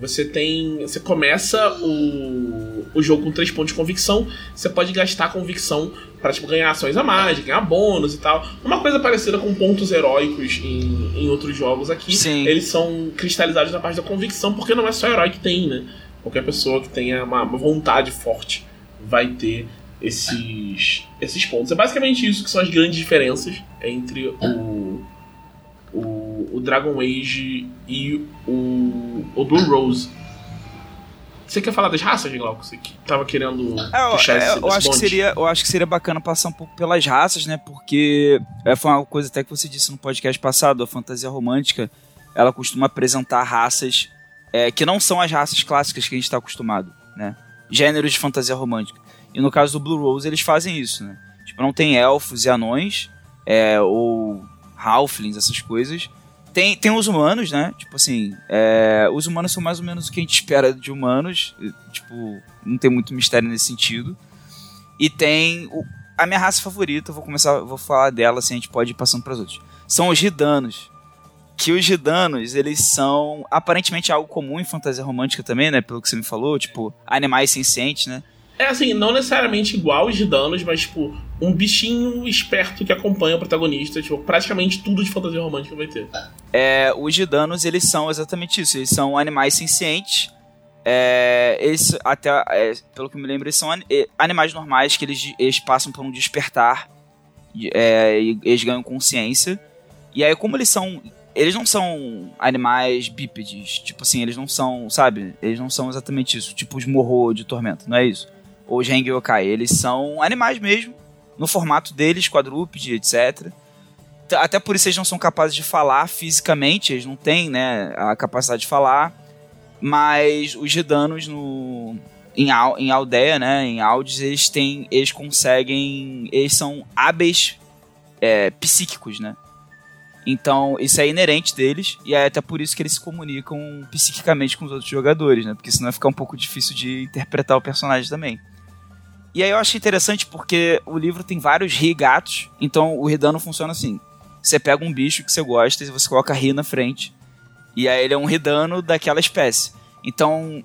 Você tem. Você começa o, o jogo com 3 pontos de convicção. Você pode gastar convicção para tipo, ganhar ações a mais, ganhar bônus e tal. Uma coisa parecida com pontos heróicos em, em outros jogos aqui. Sim. Eles são cristalizados na parte da convicção, porque não é só herói que tem, né? Qualquer pessoa que tenha uma, uma vontade forte vai ter esses, esses pontos. É basicamente isso que são as grandes diferenças entre o, o, o Dragon Age e o, o Blue Rose. Você quer falar das raças, Glauco? Você que tava querendo É, eu, puxar é, esse, eu esse acho que seria, eu acho que seria bacana passar um pouco pelas raças, né? Porque é, foi uma coisa até que você disse no podcast passado, a fantasia romântica, ela costuma apresentar raças é, que não são as raças clássicas que a gente está acostumado, né? Gêneros de fantasia romântica. E no caso do Blue Rose eles fazem isso, né? Tipo, não tem elfos e anões, é, ou halflings, essas coisas. Tem, tem os humanos, né? Tipo assim, é, os humanos são mais ou menos o que a gente espera de humanos. Tipo, não tem muito mistério nesse sentido. E tem o- a minha raça favorita, vou começar, vou falar dela, assim, a gente pode ir passando para os outros. São os ridanos. Que os ridanos, eles são aparentemente algo comum em fantasia romântica também, né? Pelo que você me falou, tipo, animais sencientes, né? É assim, não necessariamente igual de danos, mas tipo, um bichinho esperto que acompanha o protagonista. Tipo, praticamente tudo de fantasia romântica vai ter. É, os ridanos, eles são exatamente isso. Eles são animais sencientes. É, eles, até, é, pelo que me lembro, eles são ani- é, animais normais que eles, eles passam por um despertar. é, e eles ganham consciência. E aí, como eles são. Eles não são animais bípedes. Tipo assim, eles não são, sabe? Eles não são exatamente isso. Tipo os morro de tormento, não é isso? Ou os Hengyokai. Eles são animais mesmo. No formato deles, quadrúpede, etc. Até por isso eles não são capazes de falar fisicamente, eles não têm né, a capacidade de falar. Mas os Ridanos no, em, al- em aldeia, né, em Aldis, eles têm. Eles conseguem. Eles são hábeis é, psíquicos, né? Então, isso é inerente deles, e é até por isso que eles se comunicam psiquicamente com os outros jogadores, né? Porque senão vai ficar um pouco difícil de interpretar o personagem também. E aí eu acho interessante porque o livro tem vários ri-gatos, então o ridano funciona assim. Você pega um bicho que você gosta e você coloca ri na frente. E aí ele é um ridano daquela espécie. Então,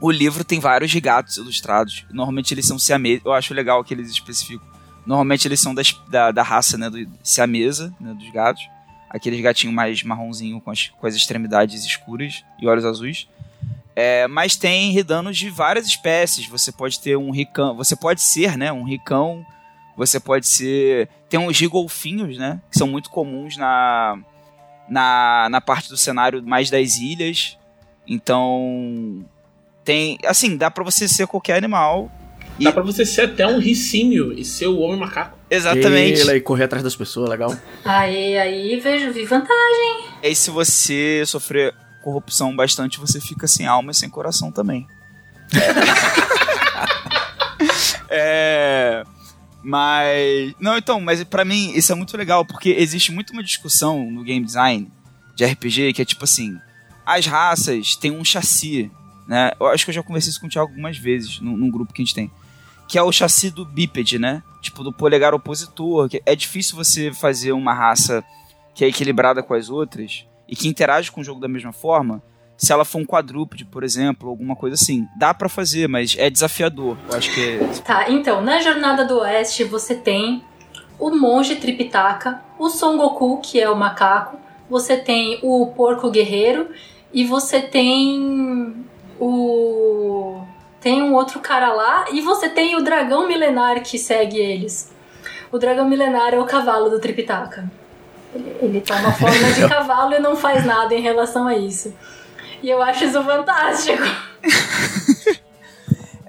o livro tem vários gatos ilustrados. Normalmente eles são siameses. Eu acho legal que eles especificam. Normalmente eles são das- da, da raça né, do siamesa, né, dos gatos. Aqueles gatinhos mais marronzinho com as, com as extremidades escuras e olhos azuis. É, mas tem ridanos de várias espécies. Você pode ter um ricão. Você pode ser, né? Um ricão. Você pode ser. Tem uns rigolfinhos, né? Que são muito comuns na. Na, na parte do cenário mais das ilhas. Então. Tem. Assim, dá pra você ser qualquer animal. E- Dá pra você ser até um ricínio e ser o homem macaco. Exatamente. E correr atrás das pessoas, legal. Aí, aí vejo, vi vantagem. E aí, se você sofrer corrupção bastante, você fica sem alma e sem coração também. é. Mas. Não, então, mas pra mim isso é muito legal, porque existe muito uma discussão no game design de RPG, que é tipo assim, as raças têm um chassi, né? Eu acho que eu já conversei isso com o Thiago algumas vezes, num, num grupo que a gente tem. Que é o chassi do bípede, né? Tipo, do polegar opositor. É difícil você fazer uma raça que é equilibrada com as outras e que interage com o jogo da mesma forma se ela for um quadrúpede, por exemplo, alguma coisa assim. Dá para fazer, mas é desafiador. Eu acho que é... Tá, então, na Jornada do Oeste você tem o monge Tripitaka, o Son Goku, que é o macaco, você tem o porco guerreiro e você tem o tem um outro cara lá e você tem o dragão milenar que segue eles. O dragão milenar é o cavalo do Tripitaka. Ele, ele toma forma de cavalo e não faz nada em relação a isso. E eu acho isso fantástico.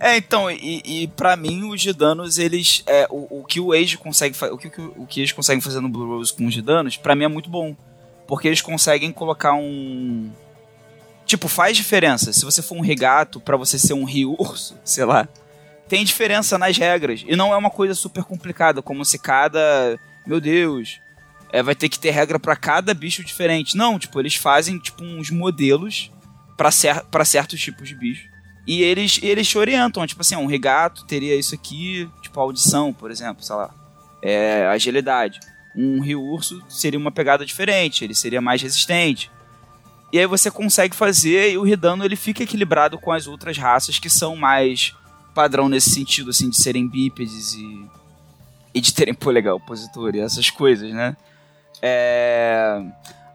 É, então, e, e para mim os Gidanos, eles. É, o, o que o Age consegue o que, o que eles conseguem fazer no Blue Rose com os Gidanos, para mim é muito bom. Porque eles conseguem colocar um. Tipo, faz diferença. Se você for um regato para você ser um rio urso, sei lá. Tem diferença nas regras. E não é uma coisa super complicada, como se cada. Meu Deus. É, vai ter que ter regra para cada bicho diferente. Não, tipo, eles fazem tipo uns modelos para cer certos tipos de bicho. E eles, eles te orientam, tipo assim, um regato teria isso aqui, tipo audição, por exemplo, sei lá. É, agilidade. Um rio urso seria uma pegada diferente, ele seria mais resistente. E aí você consegue fazer e o Ridano ele fica equilibrado com as outras raças que são mais padrão nesse sentido, assim, de serem bípedes e, e de terem polegar opositor e essas coisas, né? É...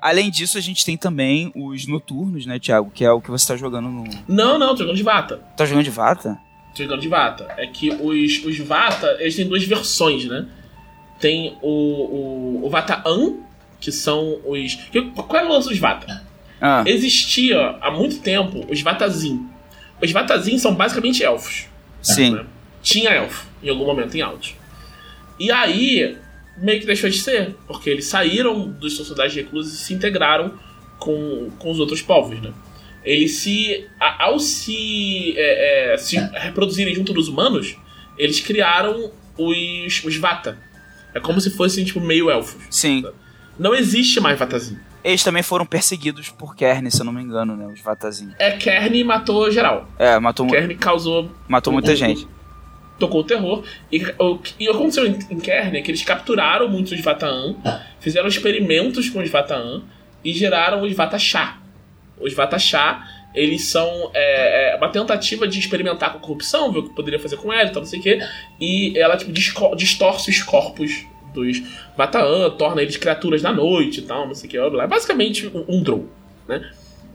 Além disso, a gente tem também os noturnos, né, Thiago? Que é o que você tá jogando no. Não, não, tô jogando de Vata. Tá jogando de Vata? Tô jogando de Vata. É que os, os Vata, eles têm duas versões, né? Tem o, o, o Vata An, que são os. Qual é o lance dos Vata? Ah. Existia há muito tempo os Vatazin. Os Vatazin são basicamente elfos. Sim. Né? Tinha elfo em algum momento em áudio. E aí, meio que deixou de ser, porque eles saíram das sociedades reclusas e se integraram com, com os outros povos, né? Eles se. Ao se, é, é, se reproduzirem junto dos humanos, eles criaram os, os Vata. É como se fossem, tipo, meio elfos. Sim. Não existe mais Vatazinho. Eles também foram perseguidos por Kern, se eu não me engano, né? Os Vatazinhos. É, Kern matou geral. É, matou... Kern causou... Matou muita um, gente tocou o terror. E o que aconteceu em, em Kern é que eles capturaram muitos Vataan, fizeram experimentos com os Vataan e geraram os Vatachá. Os Vatachá, eles são é, é, uma tentativa de experimentar com a corrupção, ver o que poderia fazer com ela e tal, não sei o quê. E ela, tipo, distorce os corpos dos Vataan, torna eles criaturas da noite e tal, não sei o que. É basicamente um, um Drow, né?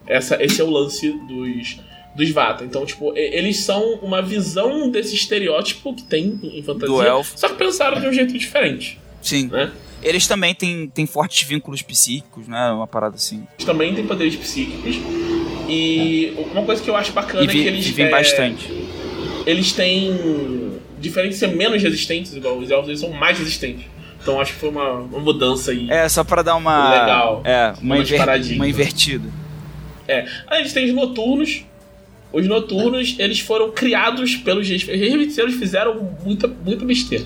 Essa, esse é o lance dos dos Vata. Então, tipo, eles são uma visão desse estereótipo que tem em fantasia. Do elfo. Só que pensaram de um jeito diferente. Sim. Né? Eles também têm, têm fortes vínculos psíquicos, né? Uma parada assim. Eles também têm poderes psíquicos. E uma coisa que eu acho bacana vi, é que eles. Vivem é, bastante. Eles têm. Diferente de ser menos resistentes, igual os elfos, eles são mais resistentes. Então acho que foi uma, uma mudança aí. É, só para dar uma. Legal. É, uma, inver... uma invertida. É. Aí eles têm os noturnos, os noturnos, eles foram criados pelos Reviceiros fizeram muita, muita besteira.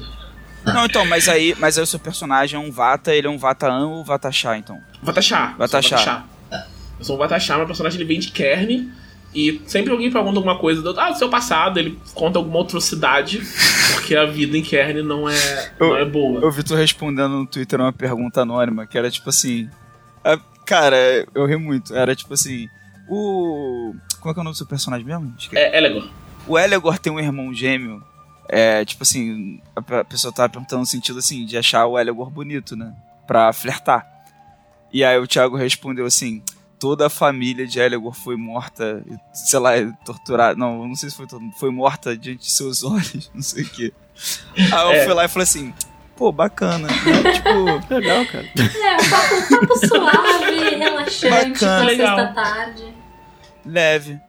Não, então, mas aí, mas aí o seu personagem é um Vata, ele é um Vata-An ou Vata-Chá, então? Vata-Chá. Vata-Chá. Eu sou um Vata-Chá, meu personagem ele vem de Kern. E sempre alguém pergunta alguma coisa do, ah, do seu passado, ele conta alguma atrocidade, porque a vida em Kern não é, eu, não é boa. Eu vi tu respondendo no Twitter uma pergunta anônima, que era tipo assim. Ah, cara, eu ri muito. Era tipo assim. O. Como é que é o nome do seu personagem mesmo? É Elegor. O Elegor tem um irmão gêmeo. É, tipo assim, a pessoa tava perguntando no sentido assim, de achar o Elegor bonito, né? Pra flertar. E aí o Thiago respondeu assim: toda a família de Elegor foi morta, sei lá, torturada. Não, não sei se foi foi morta diante de seus olhos, não sei o quê. Aí eu é. fui lá e falei assim: pô, bacana. Né? tipo, legal, cara. É, um papo, um papo suave, relaxante, bacana, sexta-tarde leve.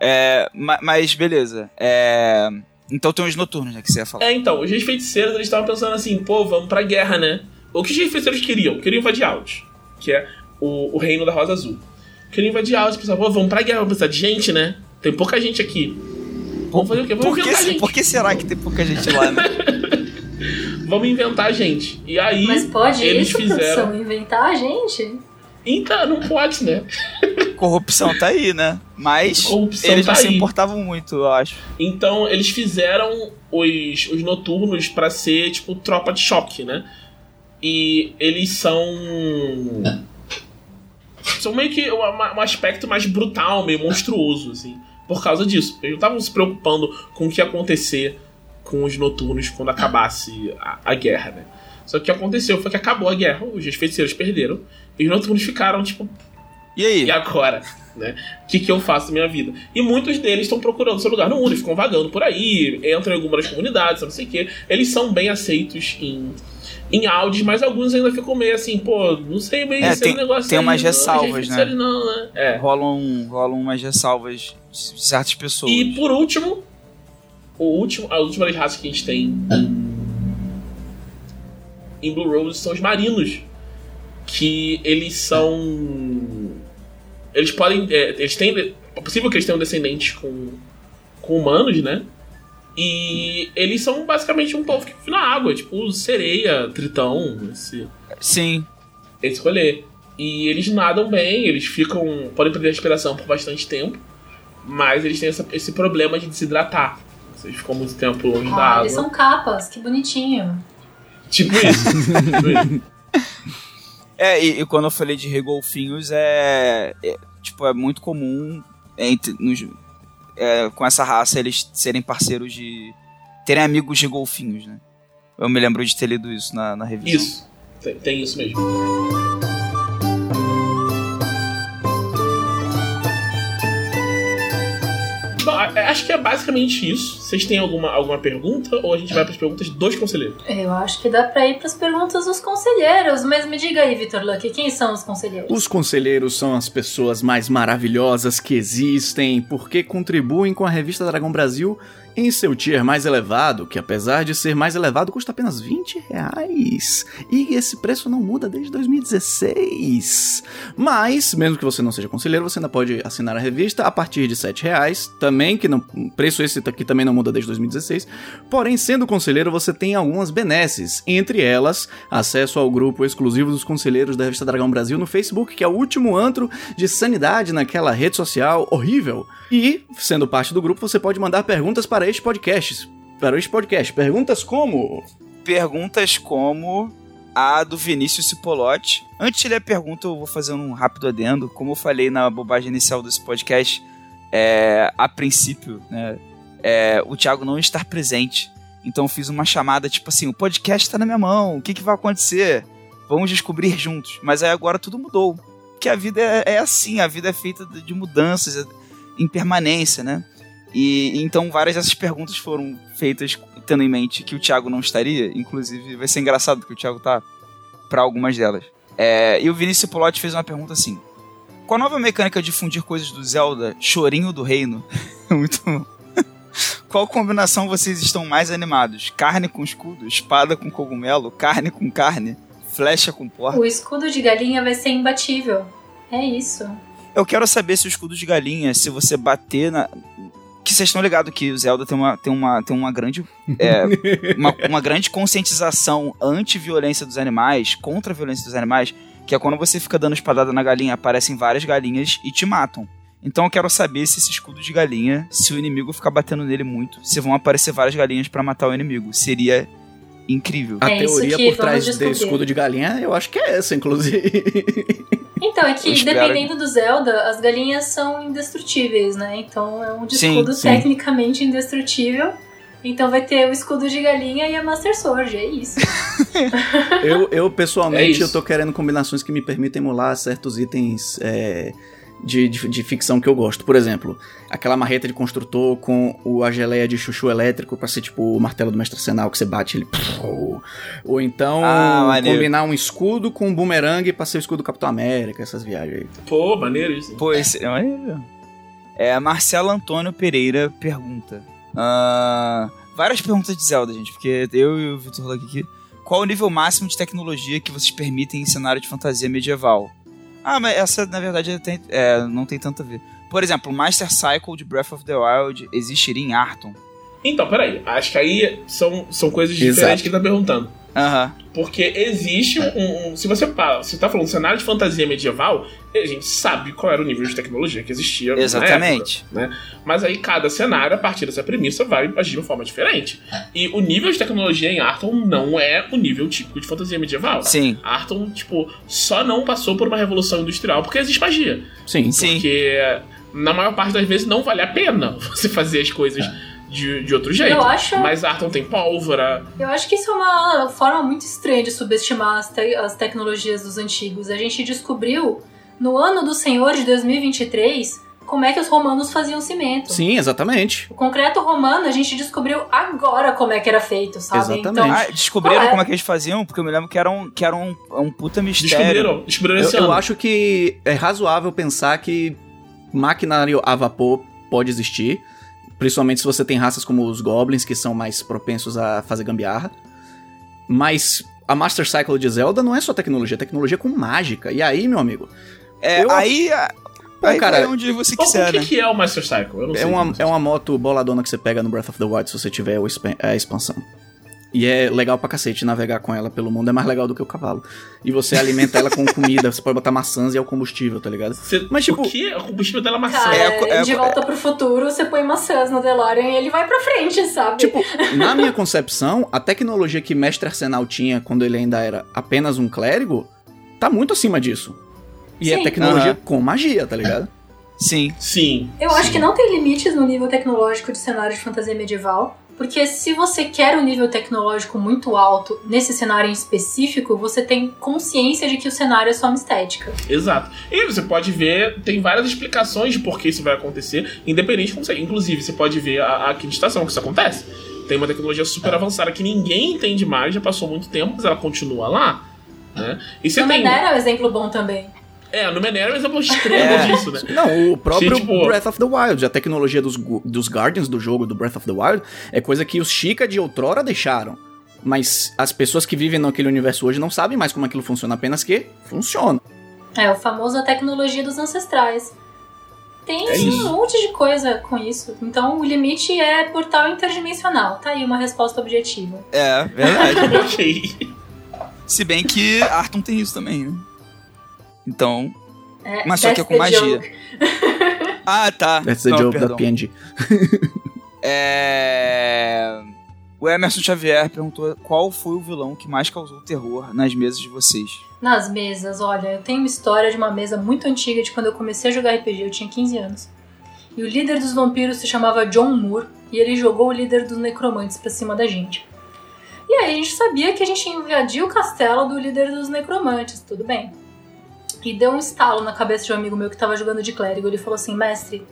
É, mas beleza. É, então tem os noturnos, né, que você ia falar. É, então, os reis feiticeiros, eles estavam pensando assim, pô, vamos pra guerra, né? O que os reis feiticeiros queriam? Queriam invadir Alt, que é o, o reino da Rosa Azul. Queriam invadir Alt, pensavam, pô, vamos pra guerra, vamos precisar de gente, né? Tem pouca gente aqui. Vamos fazer o quê? Vamos por inventar que, gente. Por que será que tem pouca gente lá, né? vamos inventar gente. E aí, Mas pode eles isso, fizeram... inventar a gente? Então, não pode, né? Corrupção tá aí, né? Mas Corrupção eles tá não se aí. importavam muito, eu acho. Então, eles fizeram os, os noturnos pra ser, tipo, tropa de choque, né? E eles são. São meio que uma- um aspecto mais brutal, meio monstruoso, assim. Por causa disso. Eles não estavam se preocupando com o que ia acontecer com os noturnos quando acabasse a, a guerra, né? Só que o que aconteceu foi que acabou a guerra, os feiticeiros perderam, e os noturnos ficaram, tipo, E aí? e agora? Né? O que, que eu faço na minha vida? E muitos deles estão procurando seu lugar no mundo, eles ficam vagando por aí, entram em algumas comunidades, não sei o quê. Eles são bem aceitos em, em áudios, mas alguns ainda ficam meio assim, pô, não sei bem É, esse tem- negócio tem aí, umas não, ressalvas, gente, né? Não, né? É. Rolam, rolam umas ressalvas de certas pessoas. E por último, o último, a última das raças que a gente tem em, em Blue Rose são os marinos. Que eles são. Eles podem. é, eles têm. É possível que eles tenham descendentes com, com humanos, né? E eles são basicamente um povo que vive na água, tipo sereia, tritão, esse, Sim. esse rolê. E eles nadam bem, eles ficam. podem perder a respiração por bastante tempo, mas eles têm essa- esse problema de desidratar. Vocês ficam muito tempo longe da Ah, água. eles são capas, que bonitinho. Tipo isso. tipo isso. É, e, e quando eu falei de regolfinhos, é, é, Tipo, é muito comum entre, nos, é, com essa raça eles serem parceiros de. terem amigos de golfinhos, né? Eu me lembro de ter lido isso na, na. Isso. Tem, tem isso mesmo. Acho que é basicamente isso. Vocês têm alguma, alguma pergunta ou a gente vai para as perguntas dos conselheiros? Eu acho que dá pra ir pras perguntas dos conselheiros, mas me diga aí, Vitor Lucky, quem são os conselheiros? Os conselheiros são as pessoas mais maravilhosas que existem, porque contribuem com a revista Dragão Brasil em seu tier mais elevado, que apesar de ser mais elevado, custa apenas 20 reais. E esse preço não muda desde 2016. Mas, mesmo que você não seja conselheiro, você ainda pode assinar a revista a partir de 7 reais. Também, que não, preço esse aqui também não muda desde 2016. Porém, sendo conselheiro, você tem algumas benesses. Entre elas, acesso ao grupo exclusivo dos conselheiros da revista Dragão Brasil no Facebook, que é o último antro de sanidade naquela rede social horrível. E, sendo parte do grupo, você pode mandar perguntas para este podcast. Para este podcast. Perguntas como. Perguntas como a do Vinícius Cipolotti. Antes de ler a pergunta, eu vou fazer um rápido adendo. Como eu falei na bobagem inicial desse podcast, é, a princípio, né, é, o Thiago não estar presente. Então eu fiz uma chamada tipo assim: o podcast tá na minha mão, o que, que vai acontecer? Vamos descobrir juntos. Mas aí agora tudo mudou. Porque a vida é, é assim, a vida é feita de mudanças, é impermanência, né? E então várias dessas perguntas foram feitas tendo em mente que o Thiago não estaria. Inclusive, vai ser engraçado que o Thiago tá para algumas delas. É, e o Vinícius Polotti fez uma pergunta assim: Com a nova mecânica de fundir coisas do Zelda, Chorinho do Reino, muito bom. Qual combinação vocês estão mais animados? Carne com escudo, espada com cogumelo, carne com carne, flecha com porta? O escudo de galinha vai ser imbatível. É isso. Eu quero saber se o escudo de galinha, se você bater na. Que vocês estão ligados que o Zelda tem uma, tem uma, tem uma grande. é, uma, uma grande conscientização anti-violência dos animais, contra a violência dos animais, que é quando você fica dando espadada na galinha, aparecem várias galinhas e te matam. Então eu quero saber se esse escudo de galinha, se o inimigo ficar batendo nele muito, se vão aparecer várias galinhas pra matar o inimigo. Seria incrível. A É isso teoria por trás desse escudo de galinha, eu acho que é essa, inclusive. Então, é que dependendo do Zelda, as galinhas são indestrutíveis, né? Então é um escudo sim. tecnicamente indestrutível. Então vai ter o escudo de galinha e a Master Sword, é isso. Eu, eu É pessoalmente, isso. eu tô querendo combinações que me permitem emular certos itens é, de, de, de ficção que eu gosto. Por exemplo, aquela marreta de construtor com o, a geleia de chuchu elétrico pra ser tipo o martelo do mestre Senal que você bate ele. Ou então Ah, combinar um escudo com um bumerangue pra ser o escudo do Capitão América, essas viagens aí. Pô, maneiro isso. Pô, esse é maneiro. É, Marcelo Antônio Pereira pergunta. ah, várias perguntas de Zelda, gente, porque eu e o Vitor Luck aqui. Qual o nível máximo de tecnologia que vocês permitem em cenário de fantasia medieval? Ah, mas essa, na verdade, tem- é, não tem tanto a ver. Por exemplo, o Master Cycle de Breath of the Wild existiria em Arton. Então, peraí. Acho que aí são, são coisas Exato. diferentes que ele tá perguntando. Aham. Porque existe um. um- se você fala, se tá falando cenário de fantasia medieval, a gente sabe qual era o nível de tecnologia que existia. Exatamente. época, né? Mas aí cada cenário, a partir dessa premissa, vai agir de uma forma diferente. E o nível de tecnologia em Arton não é o nível típico de fantasia medieval. Sim. Arton, tipo, só não passou por uma revolução industrial porque existe magia. Sim. Sim. Porque na maior parte das vezes não vale a pena você fazer as coisas de, de outro jeito. Eu acho- Mas Arton tem pólvora. Eu acho que isso é uma forma muito estranha de subestimar as, te- as tecnologias dos antigos. A gente descobriu, no ano do Senhor de 2023, como é que os romanos faziam cimento. Sim, exatamente. O concreto romano a gente descobriu agora como é que era feito, sabe? Exatamente. Ah, descobriram Qual é? como é que eles faziam? Porque eu me lembro que era um, que era um, um puta mistério. Descobriram, descobriram Eu, esse eu ano. acho que é razoável pensar que maquinário a vapor pode existir. Principalmente se você tem raças como os goblins, que são mais propensos a fazer gambiarra. Mas a Master Cycle de Zelda não é só tecnologia, é tecnologia com mágica. E aí, meu amigo, É, Eu- aí, Pô, aí cara, vai onde você Então, quiser, o que, né? que é o Master Cycle? Eu não sei. é uma, sei. é uma moto boladona que você pega no Breath of the Wild se você tiver a expansão. E é legal pra cacete navegar com ela pelo mundo, é mais legal do que o cavalo. E você alimenta ela com comida, você pode botar maçãs e é o combustível, tá ligado? Você- Mas, tipo- O que? O combustível dela é maçã. Cara, É, é- de volta pro futuro, você põe maçãs no DeLorean e ele vai pra frente, sabe? Tipo, na minha concepção, a tecnologia que Mestre Arsenal tinha quando ele ainda era apenas um clérigo, tá muito acima disso. E é Sim. tecnologia Aham. com magia, tá ligado? Sim. Sim. Eu acho sim. que não tem limites no nível tecnológico de cenário de fantasia medieval. Porque se você quer um nível tecnológico muito alto nesse cenário em específico, você tem consciência de que o cenário é só uma estética. Exato. E você pode ver, tem várias explicações de por que isso vai acontecer, independente de como você. Inclusive, você pode ver a, a acreditação que isso acontece. Tem uma tecnologia super avançada que ninguém entende mais, já passou muito tempo, mas ela continua lá. Né? E você No tem. É um exemplo bom também. É, no Menera é um exemplo extremo É. disso, né? Não, o próprio Sim, tipo- Breath of the Wild, a tecnologia dos, dos Guardians do jogo do Breath of the Wild é coisa que os Chica de outrora deixaram. Mas as pessoas que vivem naquele universo hoje não sabem mais como aquilo funciona, apenas que funciona. É, o famoso a tecnologia dos ancestrais. Tem É um monte de coisa com isso. Então o limite é portal interdimensional. Tá aí uma resposta objetiva. É, verdade. ok. Se bem que Arton tem isso também, né? Então. É, Mas só que é that's com the magia. joke. Ah, tá. That's the Não, joke perdão. da PNG. É. O Emerson Xavier perguntou qual foi o vilão que mais causou terror nas mesas de vocês. Nas mesas, olha, eu tenho uma história de uma mesa muito antiga de quando eu comecei a jogar RPG, eu tinha 15 anos. E o líder dos vampiros se chamava John Moore e ele jogou o líder dos necromantes pra cima da gente. E aí a gente sabia que a gente ia invadir o castelo do líder dos necromantes, tudo bem. E deu um estalo na cabeça de um amigo meu que tava jogando de clérigo. Ele falou assim: Mestre,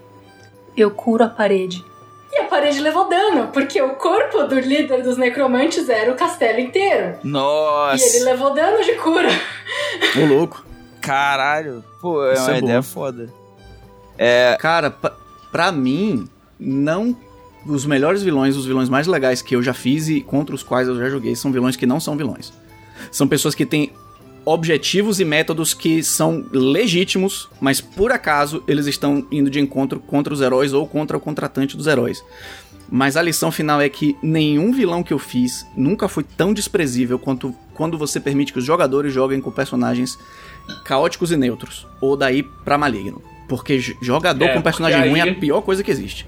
eu curo a parede. E a parede levou dano, porque o corpo do líder dos necromantes era o castelo inteiro. Nossa! E ele levou dano de cura. Ô, louco. Caralho! Pô, é Isso uma é ideia bom. foda. É. Cara, pa- pra mim, não. Os melhores vilões, os vilões mais legais que eu já fiz e contra os quais eu já joguei, são vilões que não são vilões. São pessoas que têm objetivos e métodos que são legítimos, mas por acaso eles estão indo de encontro contra os heróis ou contra o contratante dos heróis. Mas a lição final é que nenhum vilão que eu fiz nunca foi tão desprezível quanto quando você permite que os jogadores joguem com personagens caóticos e neutros, ou daí pra maligno. Porque jogador É, com personagem ruim é a pior coisa que existe.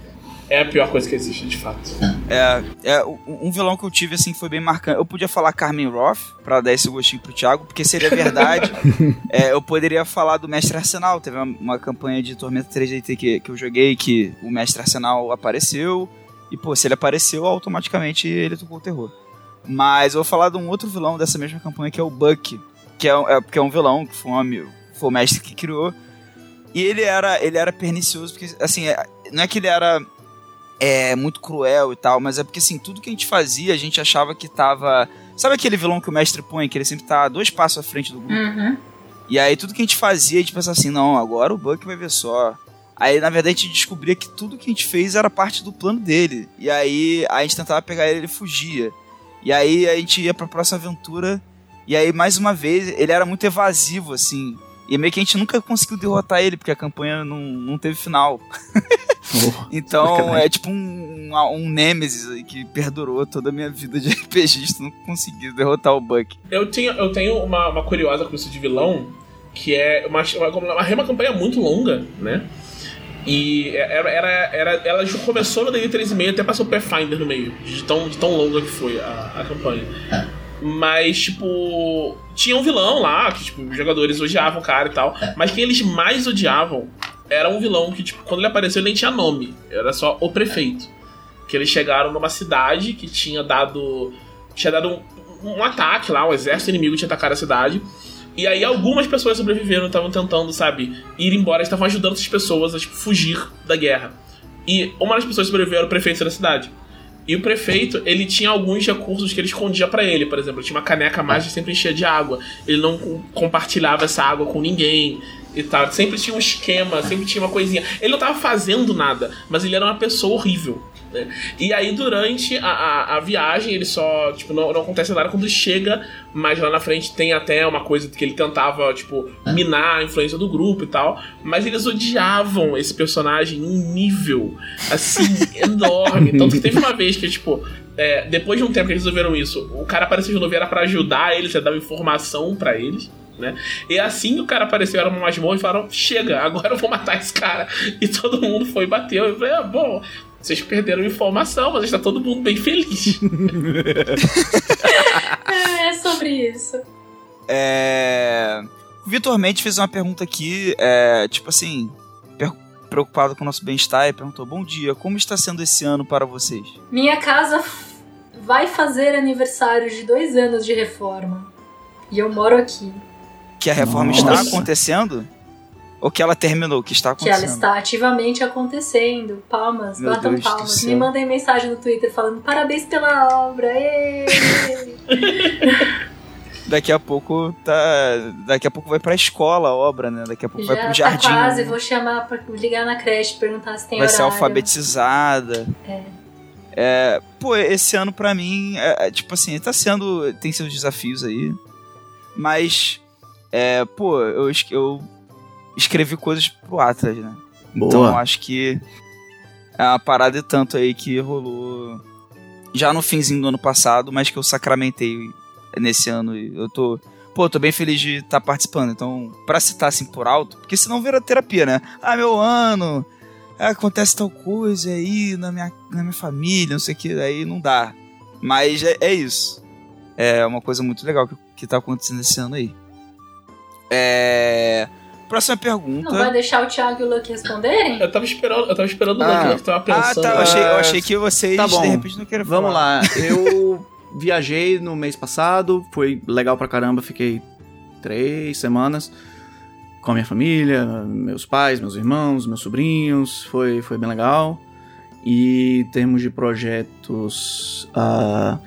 É a pior coisa que existe, de fato. É, é, um vilão que eu tive, assim, que foi bem marcante. Eu podia falar Carmen Roth, pra dar esse gostinho pro Thiago, porque seria verdade. É, eu poderia falar do Mestre Arsenal. Teve uma, uma campanha de Tormenta 3DT que, que eu joguei, que o Mestre Arsenal apareceu. E, pô, se ele apareceu, automaticamente ele tocou o terror. Mas eu vou falar de um outro vilão dessa mesma campanha, que é o Buck. Que é, um- é, que é um vilão, que foi, um, amigo- foi o mestre que criou. E ele era, ele era pernicioso, porque, assim, é- não é que ele era é, muito cruel e tal, mas é porque, assim, tudo que a gente fazia, a gente achava que tava... Sabe aquele vilão que o mestre põe, que ele sempre tá dois passos à frente do grupo? Uhum. E aí tudo que a gente fazia, a gente pensava assim, não, agora o Buck vai ver só. Aí, na verdade, a gente descobria que tudo que a gente fez era parte do plano dele. E aí a gente tentava pegar ele, ele fugia. E aí a gente ia pra próxima aventura. E aí, mais uma vez, ele era muito evasivo, assim. E meio que a gente nunca conseguiu derrotar ele, porque a campanha não, não teve final. Oh, Então sacanagem. é tipo um, um, um Nemesis aí que perdurou toda a minha vida de RPGista, não consegui derrotar o Buck. Eu tenho, eu tenho uma, uma curiosa com isso de vilão, que é uma, uma, uma campanha muito longa, né? E era, era, era, ela começou no D&D 3.5 até passou o Pathfinder no meio, de tão, de tão longa que foi a, a campanha. Mas, tipo, tinha um vilão lá, que tipo, os jogadores odiavam o cara e tal. Mas quem eles mais odiavam era um vilão que, tipo, quando ele apareceu, ele nem tinha nome. Era só o prefeito. Que eles chegaram numa cidade que tinha dado. Tinha dado um, um ataque lá, um exército inimigo tinha atacado a cidade. E aí algumas pessoas sobreviveram, estavam tentando, sabe, ir embora, estavam ajudando essas pessoas a tipo, fugir da guerra. E uma das pessoas que sobreviveu era o prefeito da cidade. E o prefeito, ele tinha alguns recursos que ele escondia para ele. Por exemplo, ele tinha uma caneca mágica sempre enchia de água. Ele não compartilhava essa água com ninguém e tal. Sempre tinha um esquema, sempre tinha uma coisinha. Ele não tava fazendo nada, mas ele era uma pessoa horrível. Né? E aí, durante a, a, a, viagem, ele só, tipo, não, não acontece nada quando chega, mas lá na frente tem até uma coisa que ele tentava, tipo, minar a influência do grupo e tal. Mas eles odiavam esse personagem num nível, assim, enorme. Tanto que teve uma vez que, tipo, é, depois de um tempo que eles resolveram isso, o cara apareceu de novo era pra ajudar eles, a dar informação para eles. Né? E assim o cara apareceu, era uma masmorra e falaram: Chega, agora eu vou matar esse cara. E todo mundo foi e bateu. Eu falei: ah, bom, vocês perderam informação, mas está todo mundo bem feliz. é, é sobre isso. É. O Vitor Mendes fez uma pergunta aqui, é, tipo assim, preocupado com o nosso bem-estar, e perguntou: Bom dia, como está sendo esse ano para vocês? Minha casa vai fazer aniversário de dois anos de reforma. E eu moro aqui. Que a reforma Nossa. está acontecendo? Ou que ela terminou, que está acontecendo? Que ela está ativamente acontecendo. Palmas, Meu batam Deus palmas. Me mandem mensagem no Twitter falando parabéns pela obra. daqui a pouco tá. Daqui a pouco vai pra escola a obra, né? Daqui a pouco Já vai pro tá jardim. Quase, vou chamar pra ligar na creche, perguntar se tem vai horário. Vai ser alfabetizada. É. É, pô, esse ano pra mim, é, é, tipo assim, tá sendo. Tem seus desafios aí. Mas. É, pô, eu, eu escrevi coisas pro Atlas, né? Boa. Então acho que é uma parada de tanto aí que rolou já no finzinho do ano passado, mas que eu sacramentei nesse ano. E eu tô. Pô, tô bem feliz de estar tá participando. Então, pra citar assim por alto, porque senão vira terapia, né? Ah, meu ano, acontece tal coisa aí na minha, na minha família, não sei o que, aí não dá. Mas é, é isso. É uma coisa muito legal que, que tá acontecendo esse ano aí. É. Próxima pergunta. Não vai deixar o Thiago e o Luke responderem? Eu tava esperando, eu tava esperando o ah. Luke, eu tava pensando. Ah, tá. Eu achei, eu achei que vocês tá bom. de repente não queriam Vamos lá. Eu viajei no mês passado, foi legal pra caramba, fiquei três semanas com a minha família, meus pais, meus irmãos, meus sobrinhos, foi, foi bem legal. E em termos de projetos, uh,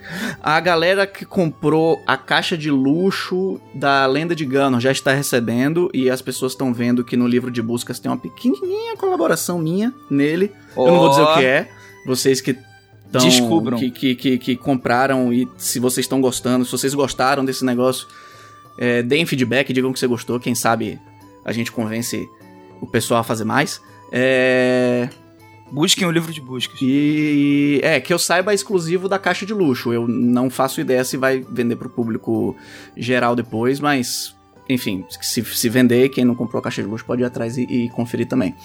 a galera que comprou a caixa de luxo da Lenda de Ganon já está recebendo e as pessoas estão vendo que no livro de buscas tem uma pequenininha colaboração minha nele. Oh. Eu não vou dizer o que é. Vocês que tão, descubram que, que, que, que compraram e se vocês estão gostando, se vocês gostaram desse negócio, é, deem feedback, digam que você gostou. Quem sabe a gente convence o pessoal a fazer mais. É... Busquem o livro de buscas. E é, que eu saiba é exclusivo da caixa de luxo. Eu não faço ideia se vai vender pro público geral depois, mas enfim, se, se vender, quem não comprou a caixa de luxo pode ir atrás e, e conferir também.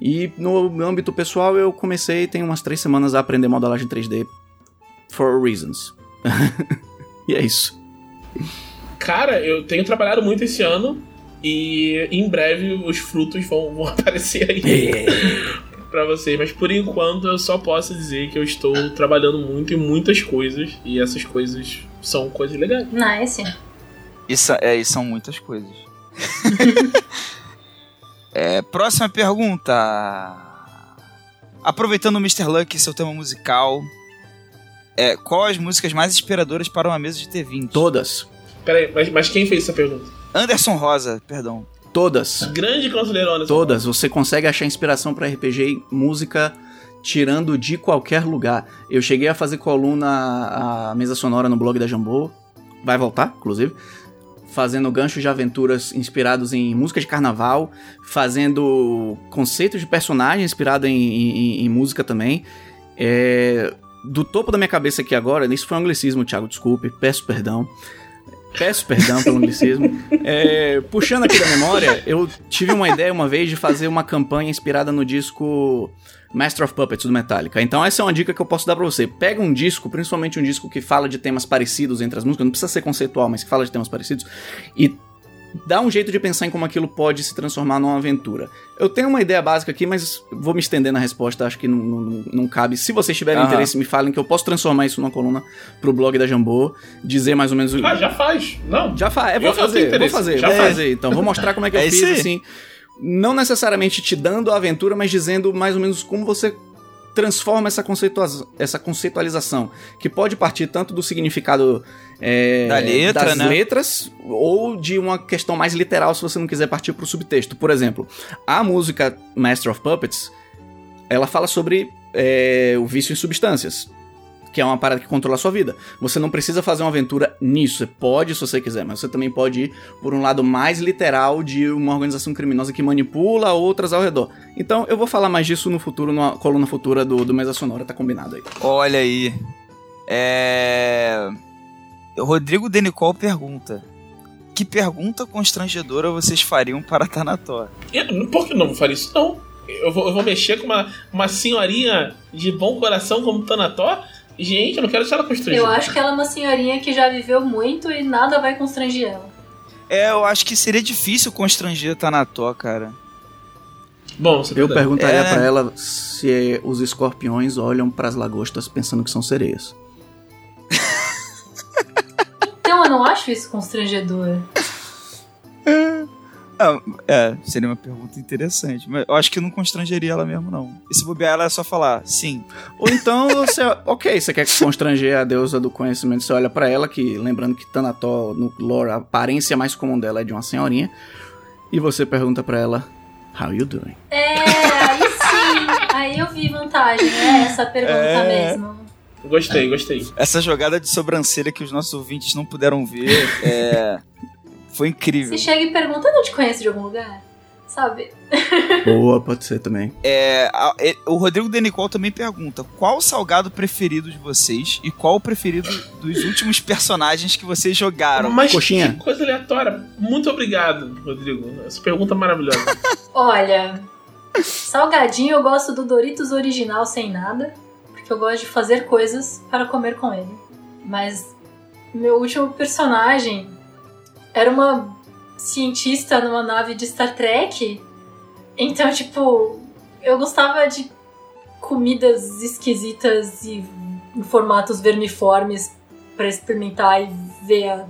E no âmbito pessoal, eu comecei tem umas três semanas a aprender modelagem 3D for reasons. e é isso. Cara, eu tenho trabalhado muito esse ano e em breve os frutos vão, vão aparecer aí. Para vocês, mas por enquanto eu só posso dizer que eu estou trabalhando muito em muitas coisas e essas coisas são coisas legais. Nice. Isso, é, e são muitas coisas. é, próxima pergunta. Aproveitando o Mr. Luck, seu tema musical, é, qual as músicas mais inspiradoras para uma mesa de T20? Todas. Peraí, mas, mas quem fez essa pergunta? Anderson Rosa, perdão. Todas. Grande conselheiro Todas. Você consegue achar inspiração para RPG em música tirando de qualquer lugar. Eu cheguei a fazer coluna a mesa sonora no blog da Jambô. Vai voltar, inclusive. Fazendo ganchos de aventuras inspirados em música de carnaval, fazendo conceitos de personagem inspirado em, em, em música também. É, do topo da minha cabeça aqui agora, isso foi um anglicismo, Thiago, desculpe, peço perdão. Peço perdão pelo anglicismo. É, puxando aqui da memória, eu tive uma ideia uma vez de fazer uma campanha inspirada no disco Master of Puppets do Metallica. Então essa é uma dica que eu posso dar pra você. Pega um disco, principalmente um disco que fala de temas parecidos entre as músicas, não precisa ser conceitual, mas que fala de temas parecidos, e dá um jeito de pensar em como aquilo pode se transformar numa aventura. Eu tenho uma ideia básica aqui, mas vou me estender na resposta, acho que não, não, não cabe. Se vocês tiverem Aham. interesse, me falem que eu posso transformar isso numa coluna pro blog da Jambô, dizer mais ou menos o. Ah, já faz. Não. Já faz, é, vou fazer, vou fazer, Já vou faz. fazer. Então, vou mostrar como é que eu É fiz, aí. assim. Não necessariamente te dando a aventura, mas dizendo mais ou menos como você transforma essa, conceitua essa conceitualização, que pode partir tanto do significado é, Da letra, das né? letras, ou de uma questão mais literal, se você não quiser partir pro subtexto. Por exemplo, a música Master of Puppets, ela fala sobre é, o vício em substâncias que é uma parada que controla a sua vida. Você não precisa fazer uma aventura nisso. Você pode, se você quiser, mas você também pode ir por um lado mais literal de uma organização criminosa que manipula outras ao redor. Então, eu vou falar mais disso no futuro, numa coluna futura do, do Mesa Sonora, tá combinado aí. Olha aí. É. Rodrigo Denicol pergunta: Que pergunta constrangedora vocês fariam para Tanató? Eu- por que não vou fazer isso? Não. Eu vou, eu vou mexer com uma, uma senhorinha de bom coração como Tanató? Gente, eu não quero deixar ela constrangida. Eu acho que ela é uma senhorinha que já viveu muito e nada vai constranger ela. É, eu acho que seria difícil constranger Tanató, cara. Bom, você Eu tá- perguntaria É. pra ela se os escorpiões olham pras lagostas pensando que são sereias. Então eu não acho isso constrangedor. Ah, é, seria uma pergunta interessante. Mas eu acho que não constrangeria ela mesmo, não. E se bobear, ela é só falar sim. Ou então você, ok, você quer constranger a deusa do conhecimento, você olha pra ela, que lembrando que Tanató no lore, a aparência mais comum dela é de uma senhorinha, e você pergunta pra ela, how you doing? É, aí sim. Aí eu vi vantagem, né? Essa pergunta É. mesmo. Gostei, gostei. Essa jogada de sobrancelha que os nossos ouvintes não puderam ver é. Foi incrível. Você chega e pergunta, eu não te conheço de algum lugar? Sabe? Boa, pode ser também. É, a- é, o Rodrigo Denicol também pergunta: qual o salgado preferido de vocês e qual o preferido dos últimos personagens que vocês jogaram? Mas Coxinha. que coisa aleatória. Muito obrigado, Rodrigo. Essa pergunta é maravilhosa. Olha, salgadinho eu gosto do Doritos original sem nada, porque eu gosto de fazer coisas para comer com ele. Mas meu último personagem era uma cientista numa nave de Star Trek. Então, tipo, eu gostava de comidas esquisitas e em formatos vermiformes para experimentar e ver a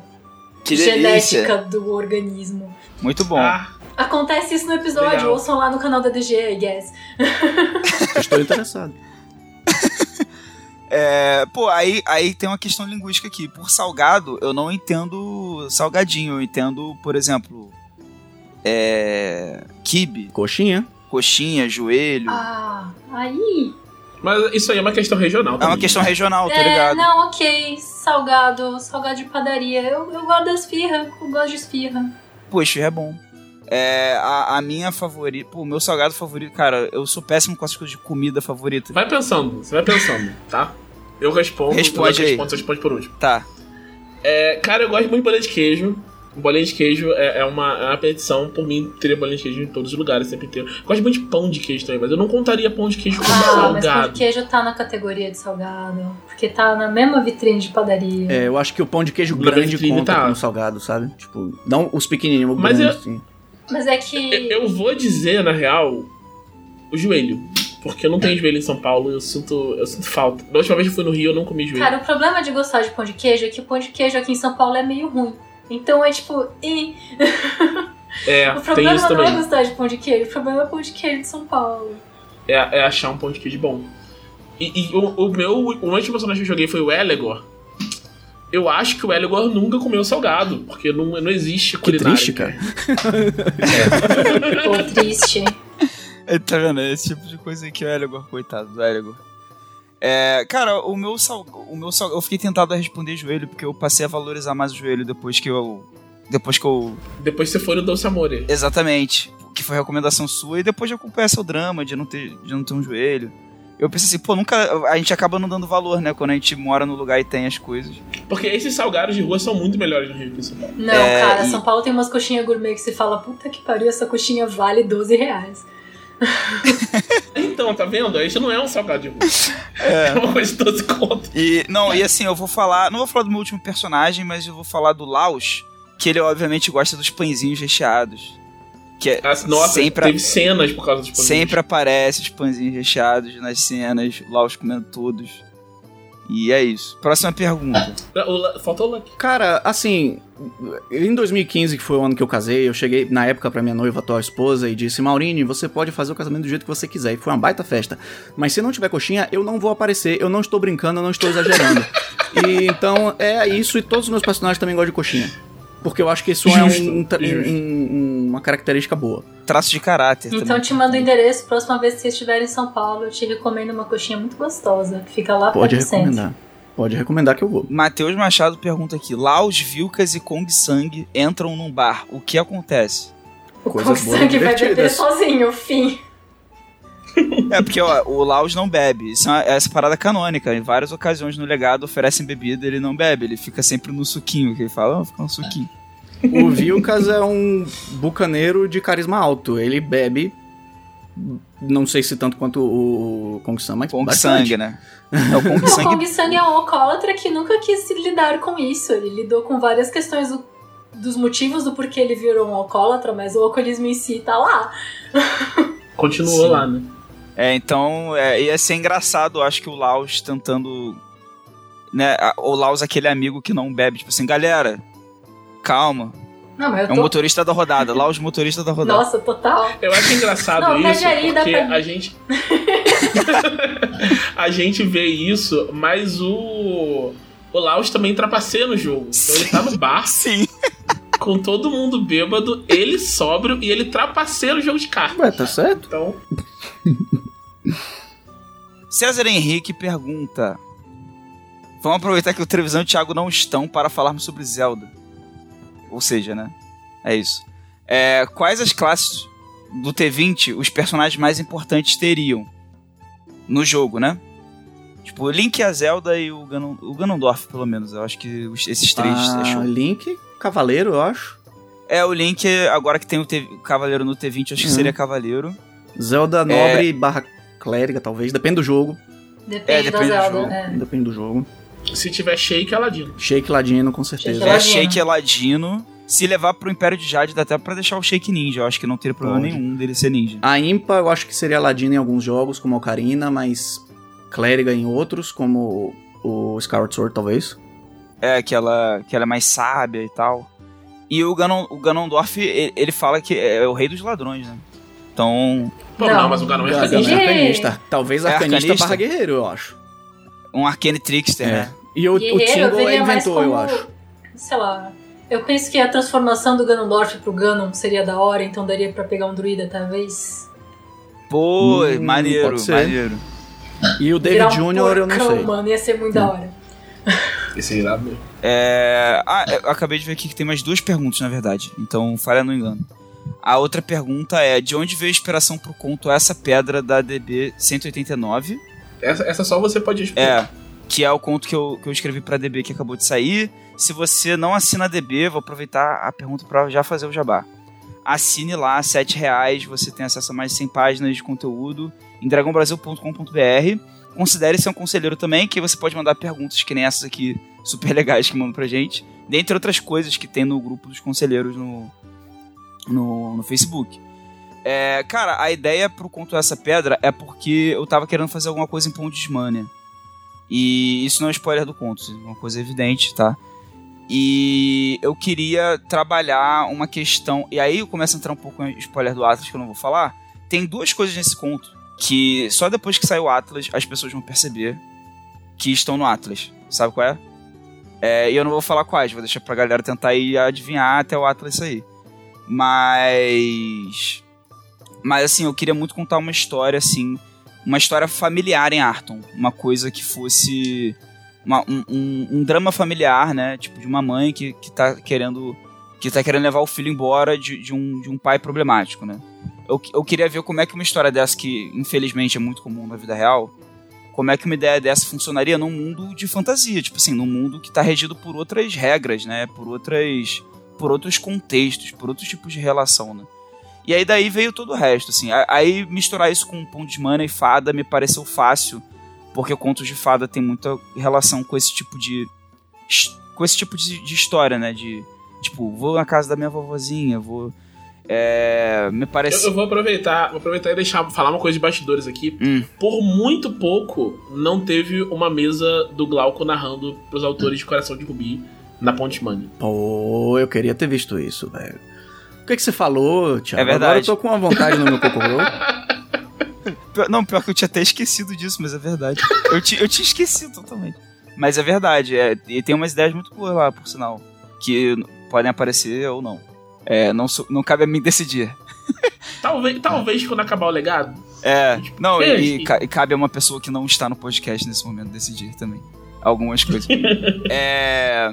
Que delícia. genética do organismo. Muito bom. ah, Acontece isso no episódio, Legal. ouçam lá no canal da DG, I guess. Estou interessado. É, pô, aí, aí tem uma questão linguística aqui. Por salgado, eu não entendo salgadinho. Eu entendo, por exemplo, é, kibe, Coxinha. coxinha, joelho. Ah, aí. mas isso aí é uma questão regional. é uma também. questão regional, tá É, ligado? não, ok. Salgado, salgado de padaria. Eu, eu gosto da esfirra, eu gosto de esfirra. Poxa, é bom. É, a, a minha favorita, pô, o meu salgado favorito, cara, eu sou péssimo com as coisas de comida favorita. Vai pensando, você vai pensando, tá? Eu respondo. Responde eu aí. respondo, você responde por último. Tá. É, cara, eu gosto muito de bolinha de queijo. Bolinha de queijo é, é uma, é uma petição. Por mim, teria bolinha de queijo em todos os lugares, sempre ter. Gosto muito de pão de queijo também, mas eu não contaria pão de queijo como Ah, mas pão salgado. de queijo tá na categoria de salgado. Porque tá na mesma vitrine de padaria. É, eu acho que o pão de queijo grande conta tá. como salgado, sabe? Tipo, não os pequenininhos, Mas grande, eu- assim. Mas é que. Eu, vou dizer, na real, o joelho. Porque eu não tenho joelho em São Paulo e eu sinto, eu sinto falta. Da última vez que eu fui no Rio, eu não comi joelho. Cara, o problema de gostar de pão de queijo é que o pão de queijo aqui em São Paulo é meio ruim. Então é tipo, ih. é, O problema não é também. gostar de pão de queijo, o problema é o pão de queijo de São Paulo. É, é achar um pão de queijo bom. E, e o, o meu, o último personagem que eu joguei foi o Elegor. Eu acho que o Elegor nunca comeu salgado, porque não, não existe Que culinária. triste, cara. Pô, triste. É, tá vendo? É esse tipo de coisa aí que o Elegor, coitado do Elegor. É, cara, o meu sal, o meu sal, eu fiquei tentado a responder joelho porque eu passei a valorizar mais o joelho depois que eu depois que eu Depois você foi no Doce Amore. exatamente, que foi a recomendação sua e depois de acompanhar seu drama de não ter de não ter um joelho. Eu pensei assim, pô, nunca. A gente acaba não dando valor, né? Quando a gente mora no lugar e tem as coisas. Porque esses salgados de rua são muito melhores no Rio que em São Paulo. Não, É, cara, e- São Paulo tem umas coxinhas gourmet que você fala, puta que pariu, essa coxinha vale 12 reais. Então, tá vendo? Isso não é um salgado de rua. É, uma coisa de 12 conto. E, não, e assim, eu vou falar. Não vou falar do meu último personagem, mas eu vou falar do Laos, que ele obviamente gosta dos pãezinhos recheados. Que é, Ah, Nossa, sempre, teve cenas por causa dos pães. sempre aparece os pãezinhos recheados nas cenas, o Laos comendo todos. E é isso. Próxima pergunta. La- Faltou o Lucky. Cara, assim, em 2015, que foi o ano que eu casei, eu cheguei na época pra minha noiva, atual esposa, e disse: Maurine, você pode fazer o casamento do jeito que você quiser. E foi uma baita festa. Mas se não tiver coxinha, eu não vou aparecer, eu não estou brincando, eu não estou exagerando. e então é isso, e todos os meus personagens também gostam de coxinha. Porque eu acho que isso é Justo, um- um- um- uma característica boa. Traço de caráter Então também. te mando o endereço, próxima vez que você estiver em São Paulo, eu te recomendo uma coxinha muito gostosa, que fica lá Pode perto do centro. recomendar. Pode recomendar que eu vou. Matheus Machado pergunta aqui: Laos, Vilcas e Kong Sang entram num bar. O que acontece? O Coisas Kong Sang vai beber sozinho, fim. É porque ó, o Laos não bebe. Isso é uma- essa parada canônica. Em várias ocasiões no legado oferecem bebida, ele não bebe. Ele fica sempre no suquinho. Que ele fala, oh, fica um suquinho. O Vilcas é um bucaneiro de carisma alto. Ele bebe. Não sei se tanto quanto o Kong San, mas Kong bastante. Sang, né? É o Kong O Sang. Kong Sang é um alcoólatra que nunca quis lidar com isso. Ele lidou com várias questões do- dos motivos do porquê ele virou um alcoólatra, mas o alcoolismo em si tá lá. Continuou Sim. lá, né? É, então é, ia ser engraçado, eu acho que o Laos tentando. Né, o Laos, aquele amigo que não bebe, tipo assim, galera, calma. Não, mas É eu um tô... motorista da rodada. Laos, motorista da rodada. Nossa, total. Eu acho engraçado Não, isso, aí, porque pra a gente. a gente vê isso, mas o. O Laos também trapaceia no jogo. Então ele tá no bar Sim. com todo mundo bêbado, ele sóbrio e ele trapaceia no jogo de carta. Ué, tá certo? Então, César Henrique pergunta: Vamos aproveitar que o Trevisão e o Thiago não estão para falarmos sobre Zelda. Ou seja, né? É isso. É, quais as classes do T20 os personagens mais importantes teriam no jogo, né? Tipo, o Link, a Zelda e o, Ganon, o Ganondorf, pelo menos. Eu acho que os- esses três é Ah, show. Link, Cavaleiro, eu acho. É, o Link, agora que tem o, T- o Cavaleiro no T20, acho que Uhum. seria Cavaleiro. Zelda Nobre barra Clériga, talvez. Depende do jogo. Depende, É, depende do da Zelda. jogo. é. Depende do jogo. se tiver shake, é Ladino. Shake Ladino, com certeza. Shake É, Ladino. Shake é Ladino. Se levar pro Império de Jade, dá até pra deixar o Shake Ninja. Eu acho que não teria problema Pode. nenhum dele ser ninja. A Impa eu acho que seria Ladino em alguns jogos, como a Ocarina, mas Clériga em outros, como o Skyward Sword, talvez. É, que ela, que ela é mais sábia e tal. E o, Ganon, o Ganondorf, ele, ele fala que é o rei dos ladrões, né? Então, Pô, não, Não. mas o não é Ganon Arcanista. arcanista. é arcanista. Talvez É arcanista, arcanista? barra guerreiro, eu acho. um Arcane Trickster, É. né? E o, o Guerreiro, eu Tingle inventou, como, eu acho. Sei lá. Eu penso que a transformação do Ganondorf pro Ganon seria da hora, então daria pra pegar um druida, talvez. Pô, Hum, maneiro, pode ser. maneiro. E o Virar David um Jr. eu não sei. mano, ia ser muito da hora. Esse é irado mesmo. É... Ah, eu acabei de ver aqui que tem mais duas perguntas, na verdade. Então, falha no engano. A outra pergunta é: de onde veio a inspiração pro conto Essa Pedra da DB 189? Essa, essa só você pode responder. É, que é o conto que eu, que eu escrevi pra DB que acabou de sair. Se você não assina a DB, vou aproveitar a pergunta pra já fazer o jabá. Assine lá, 7 reais, você tem acesso a mais de 100 páginas de conteúdo em dragãobrasil.com.br. Considere ser um conselheiro também, que você pode mandar perguntas que nem essas aqui, super legais que mandam pra gente. Dentre outras coisas que tem no grupo dos conselheiros no, no, no Facebook. É, cara, a ideia pro conto Essa Pedra é porque eu tava querendo fazer alguma coisa em Pontes Mania. E isso não é spoiler do conto, é uma coisa evidente, tá? E eu queria trabalhar uma questão. E aí eu começo a entrar um pouco em spoiler do Atlas, que eu não vou falar. Tem duas coisas nesse conto que só depois que sair o Atlas as pessoas vão perceber que estão no Atlas. Sabe qual é? É, e eu não vou falar quais, vou deixar pra galera tentar ir adivinhar até o Atlas sair. Mas. Mas assim, eu queria muito contar uma história, assim. Uma história familiar em Arton. Uma coisa que fosse. uma- um, um- um drama familiar, né? Tipo, de uma mãe que, que tá querendo. Que tá querendo levar o filho embora de, de um, de um pai problemático, né? Eu, eu queria ver como é que uma história dessa, que infelizmente é muito comum na vida real, como é que uma ideia dessa funcionaria num mundo de fantasia, tipo assim, num mundo que está regido por outras regras, né? Por outras por outros contextos, por outros tipos de relação, né? E aí daí veio todo o resto, assim. Aí misturar isso com Pão de Mana e Fada me pareceu fácil, porque Contos de Fada tem muita relação com esse tipo de com esse tipo de, de história, né? De tipo, vou na casa da minha vovozinha, vou é, me parece. Eu, eu, vou aproveitar, vou aproveitar e deixar falar uma coisa de bastidores aqui. Hum. Por muito pouco, não teve uma mesa do Glauco narrando pros autores de Coração de Rubi na Ponte Money. Pô, eu queria ter visto isso, velho. O que, que você falou, Thiago? É verdade. Agora eu tô com uma vontade no meu cocô. Não, pior que eu tinha até esquecido disso, mas é verdade. eu, ti, eu tinha esquecido totalmente. Mas é verdade, é, e tem umas ideias muito boas lá, por sinal. Que podem aparecer ou não. É, não, não cabe a mim decidir. talvez, talvez quando acabar o legado. É, tipo, não, e, e, cabe a uma pessoa que não está no podcast nesse momento decidir também. Algumas coisas. é,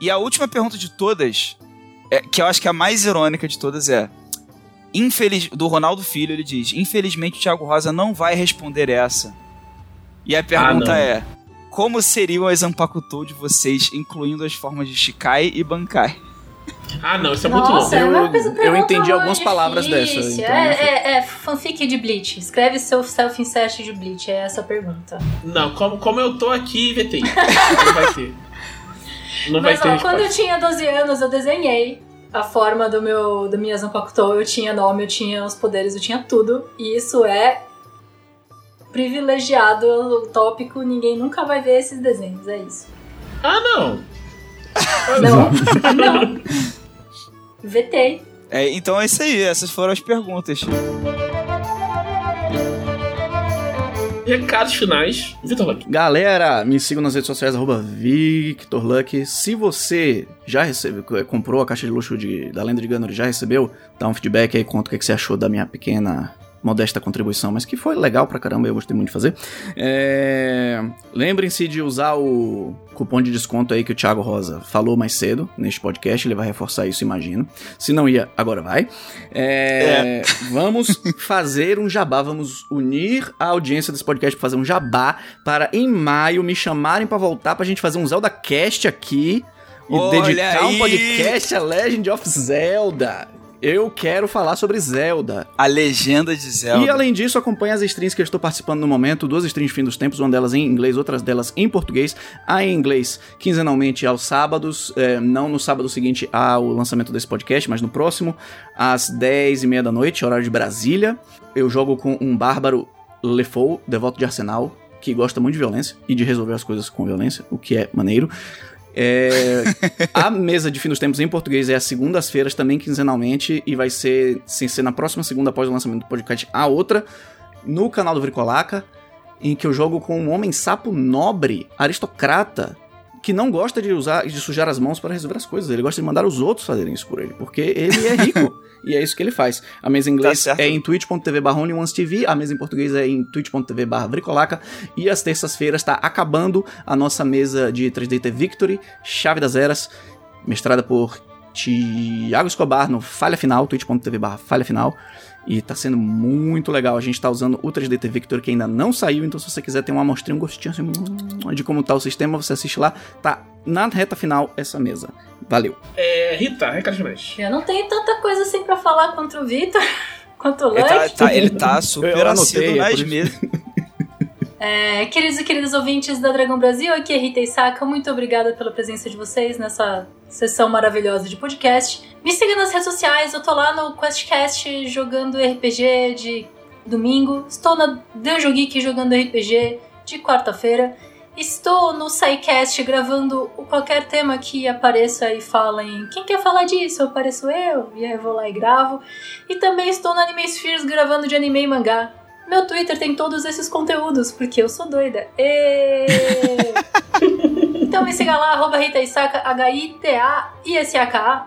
e a última pergunta de todas, é, que eu acho que é a mais irônica de todas é. Infeliz, do Ronaldo Filho, ele diz: Infelizmente o Thiago Rosa não vai responder essa. E a pergunta ah, é: Como seriam as Ampakutou de vocês, incluindo as formas de Shikai e Bankai? Ah, não, isso é muito Nossa, louco. Eu, eu entendi algumas palavras dessa. Então é, é, é, fanfic de Bleach. Escreve seu self-insert de Bleach, é essa a pergunta. Não, como, como eu tô aqui, VT. não vai ter. Não Mas, vai ó, quando eu tinha 12 anos, eu desenhei a forma do meu do minha Zanpakuto. Eu tinha nome, eu tinha os poderes, eu tinha tudo. E isso é privilegiado, o tópico. Ninguém nunca vai ver esses desenhos, é isso. Ah, não! Não, não. Vetei. É, então é isso aí, essas foram as perguntas. Recados finais, Vitor Luck. Galera, me sigam nas redes sociais, arroba Victor Luck. Se você já recebeu, comprou a caixa de luxo de, da Lenda de Gunner, já recebeu, dá um feedback aí, conta o que, que você achou da minha pequena modesta contribuição, mas que foi legal pra caramba, eu gostei muito de fazer. É... Lembrem-se de usar o cupom de desconto aí que o Thiago Rosa falou mais cedo neste podcast, ele vai reforçar isso, imagino. Se não ia, agora vai. É... É. Vamos fazer um jabá, vamos unir a audiência desse podcast para fazer um jabá para em maio me chamarem para voltar pra gente fazer um Zelda Cast aqui. E Olha dedicar aí. um podcast a Legend of Zelda. Eu quero falar sobre Zelda. A legenda de Zelda. E além disso, acompanhe as streams que eu estou participando no momento, duas streams de fim dos tempos, uma delas em inglês, outras delas em português. A em inglês, quinzenalmente aos sábados, é, não no sábado seguinte ao lançamento desse podcast, mas no próximo, às 10 e meia da noite, horário de Brasília. Eu jogo com um bárbaro Lefou, devoto de Arsenal, que gosta muito de violência e de resolver as coisas com violência, o que é maneiro. É, a mesa de fim dos tempos em português é às segundas-feiras, também quinzenalmente, e vai ser, sem ser na próxima segunda após o lançamento do podcast, a outra, no canal do Vricolaca, em que eu jogo com um homem sapo nobre, aristocrata, que não gosta de usar de sujar as mãos para resolver as coisas. Ele gosta de mandar os outros fazerem isso por ele, porque ele é rico. e é isso que ele faz. A mesa em inglês tá é em twitch.tv barra TV, a mesa em português é em twitch.tv barra Vricolaca, e às terças-feiras está acabando a nossa mesa de 3DT Victory, Chave das Eras, mestrada por Thiago Escobar no Falha Final, twitch.tv barra Falha Final. E tá sendo muito legal. A gente tá usando o 3DT Victor que ainda não saiu, então se você quiser ter uma amostrinha, um gostinho assim, de como tá o sistema, você assiste lá. Tá na reta final essa mesa. Valeu. É, Rita, recado finais. Eu não tenho tanta coisa assim pra falar contra o Vitor, quanto o Luck. Ele tá, tá, ele tá super assíduo é nas mesas. É, queridos e queridas ouvintes da Dragão Brasil, aqui é Rita Isaka. Muito obrigada pela presença de vocês nessa sessão maravilhosa de podcast. Me siga nas redes sociais, eu tô lá no QuestCast jogando RPG de domingo. Estou na Dungeon Geek jogando RPG de quarta-feira. Estou no SciCast gravando qualquer tema que apareça e falem quem quer falar disso? Apareço eu, e aí eu vou lá e gravo. E também estou no Anime Spheres gravando de anime e mangá. Meu Twitter tem todos esses conteúdos, porque eu sou doida. E... então me siga lá, arroba Rita Isaka, H-I-T-A-I-S-A-K-A.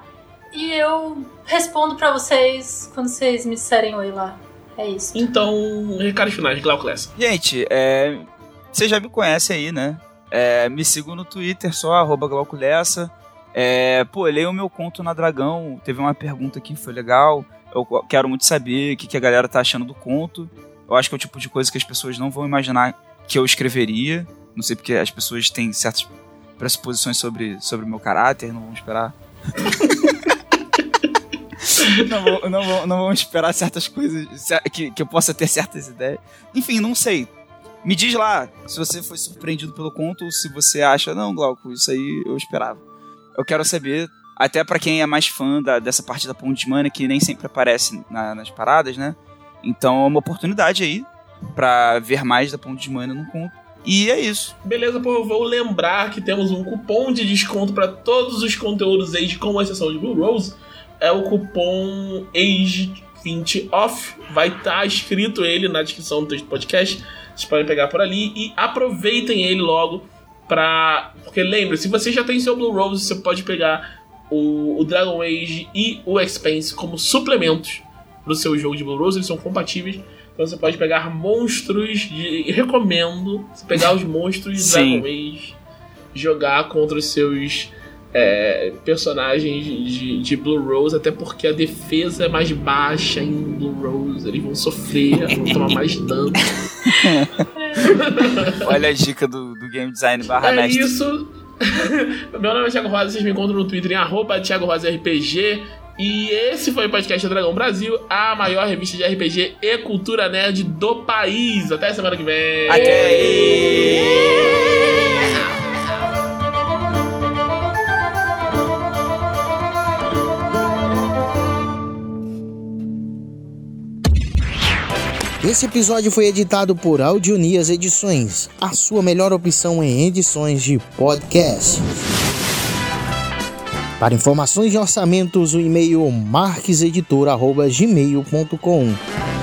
E eu respondo pra vocês quando vocês me disserem oi lá. É isso. Então, recado final de Glaucless. Gente, é... Você já me conhece aí, né? É... Me sigam no Twitter só, arroba Glauculessa. É... Pô, leia o meu conto na Dragão. Teve uma pergunta aqui, foi legal. Eu quero muito saber o que a galera tá achando do conto. Eu acho que é o tipo de coisa que as pessoas não vão imaginar que eu escreveria. Não sei porque as pessoas têm certas pressuposições sobre, sobre o meu caráter, não vão esperar. não, vão, não, vão, não vão esperar certas coisas, que, que eu possa ter certas ideias. Enfim, não sei. Me diz lá se você foi surpreendido pelo conto ou se você acha, não, Glauco, isso aí eu esperava. Eu quero saber, até para quem é mais fã da, dessa parte da Ponte Money, que nem sempre aparece na, nas paradas, né? Então é uma oportunidade aí para ver mais da Ponte de Mana no conto. E é isso. Beleza, eu vou lembrar que temos um cupom de desconto para todos os conteúdos Age, com exceção de Blue Rose. É o cupom AGE20 OFF. Vai estar tá escrito ele na descrição do texto do podcast. Vocês podem pegar por ali e aproveitem ele logo pra. Porque lembre, se você já tem seu Blue Rose, você pode pegar o, o Dragon Age e o Expanse como suplementos pro seu jogo de Blue Rose. Eles são compatíveis. Então você pode pegar monstros de. Recomendo você pegar os monstros Age, jogar contra os seus é, personagens de, de, Blue Rose, até porque a defesa é mais baixa em Blue Rose, eles vão sofrer, vão tomar mais dano. Olha a dica do, do game design barra É mestre. isso. Meu nome é Thiago Rosa, vocês me encontram no Twitter em arroba Thiago Rosa RPG. E esse foi o podcast Dragão Brasil, a maior revista de RPG e cultura nerd do país. Até semana que vem. Até aí. Esse episódio foi editado por Audionias Edições, a sua melhor opção em edições de podcast. Para informações de orçamentos, o e-mail marqueseditor.gmail.com.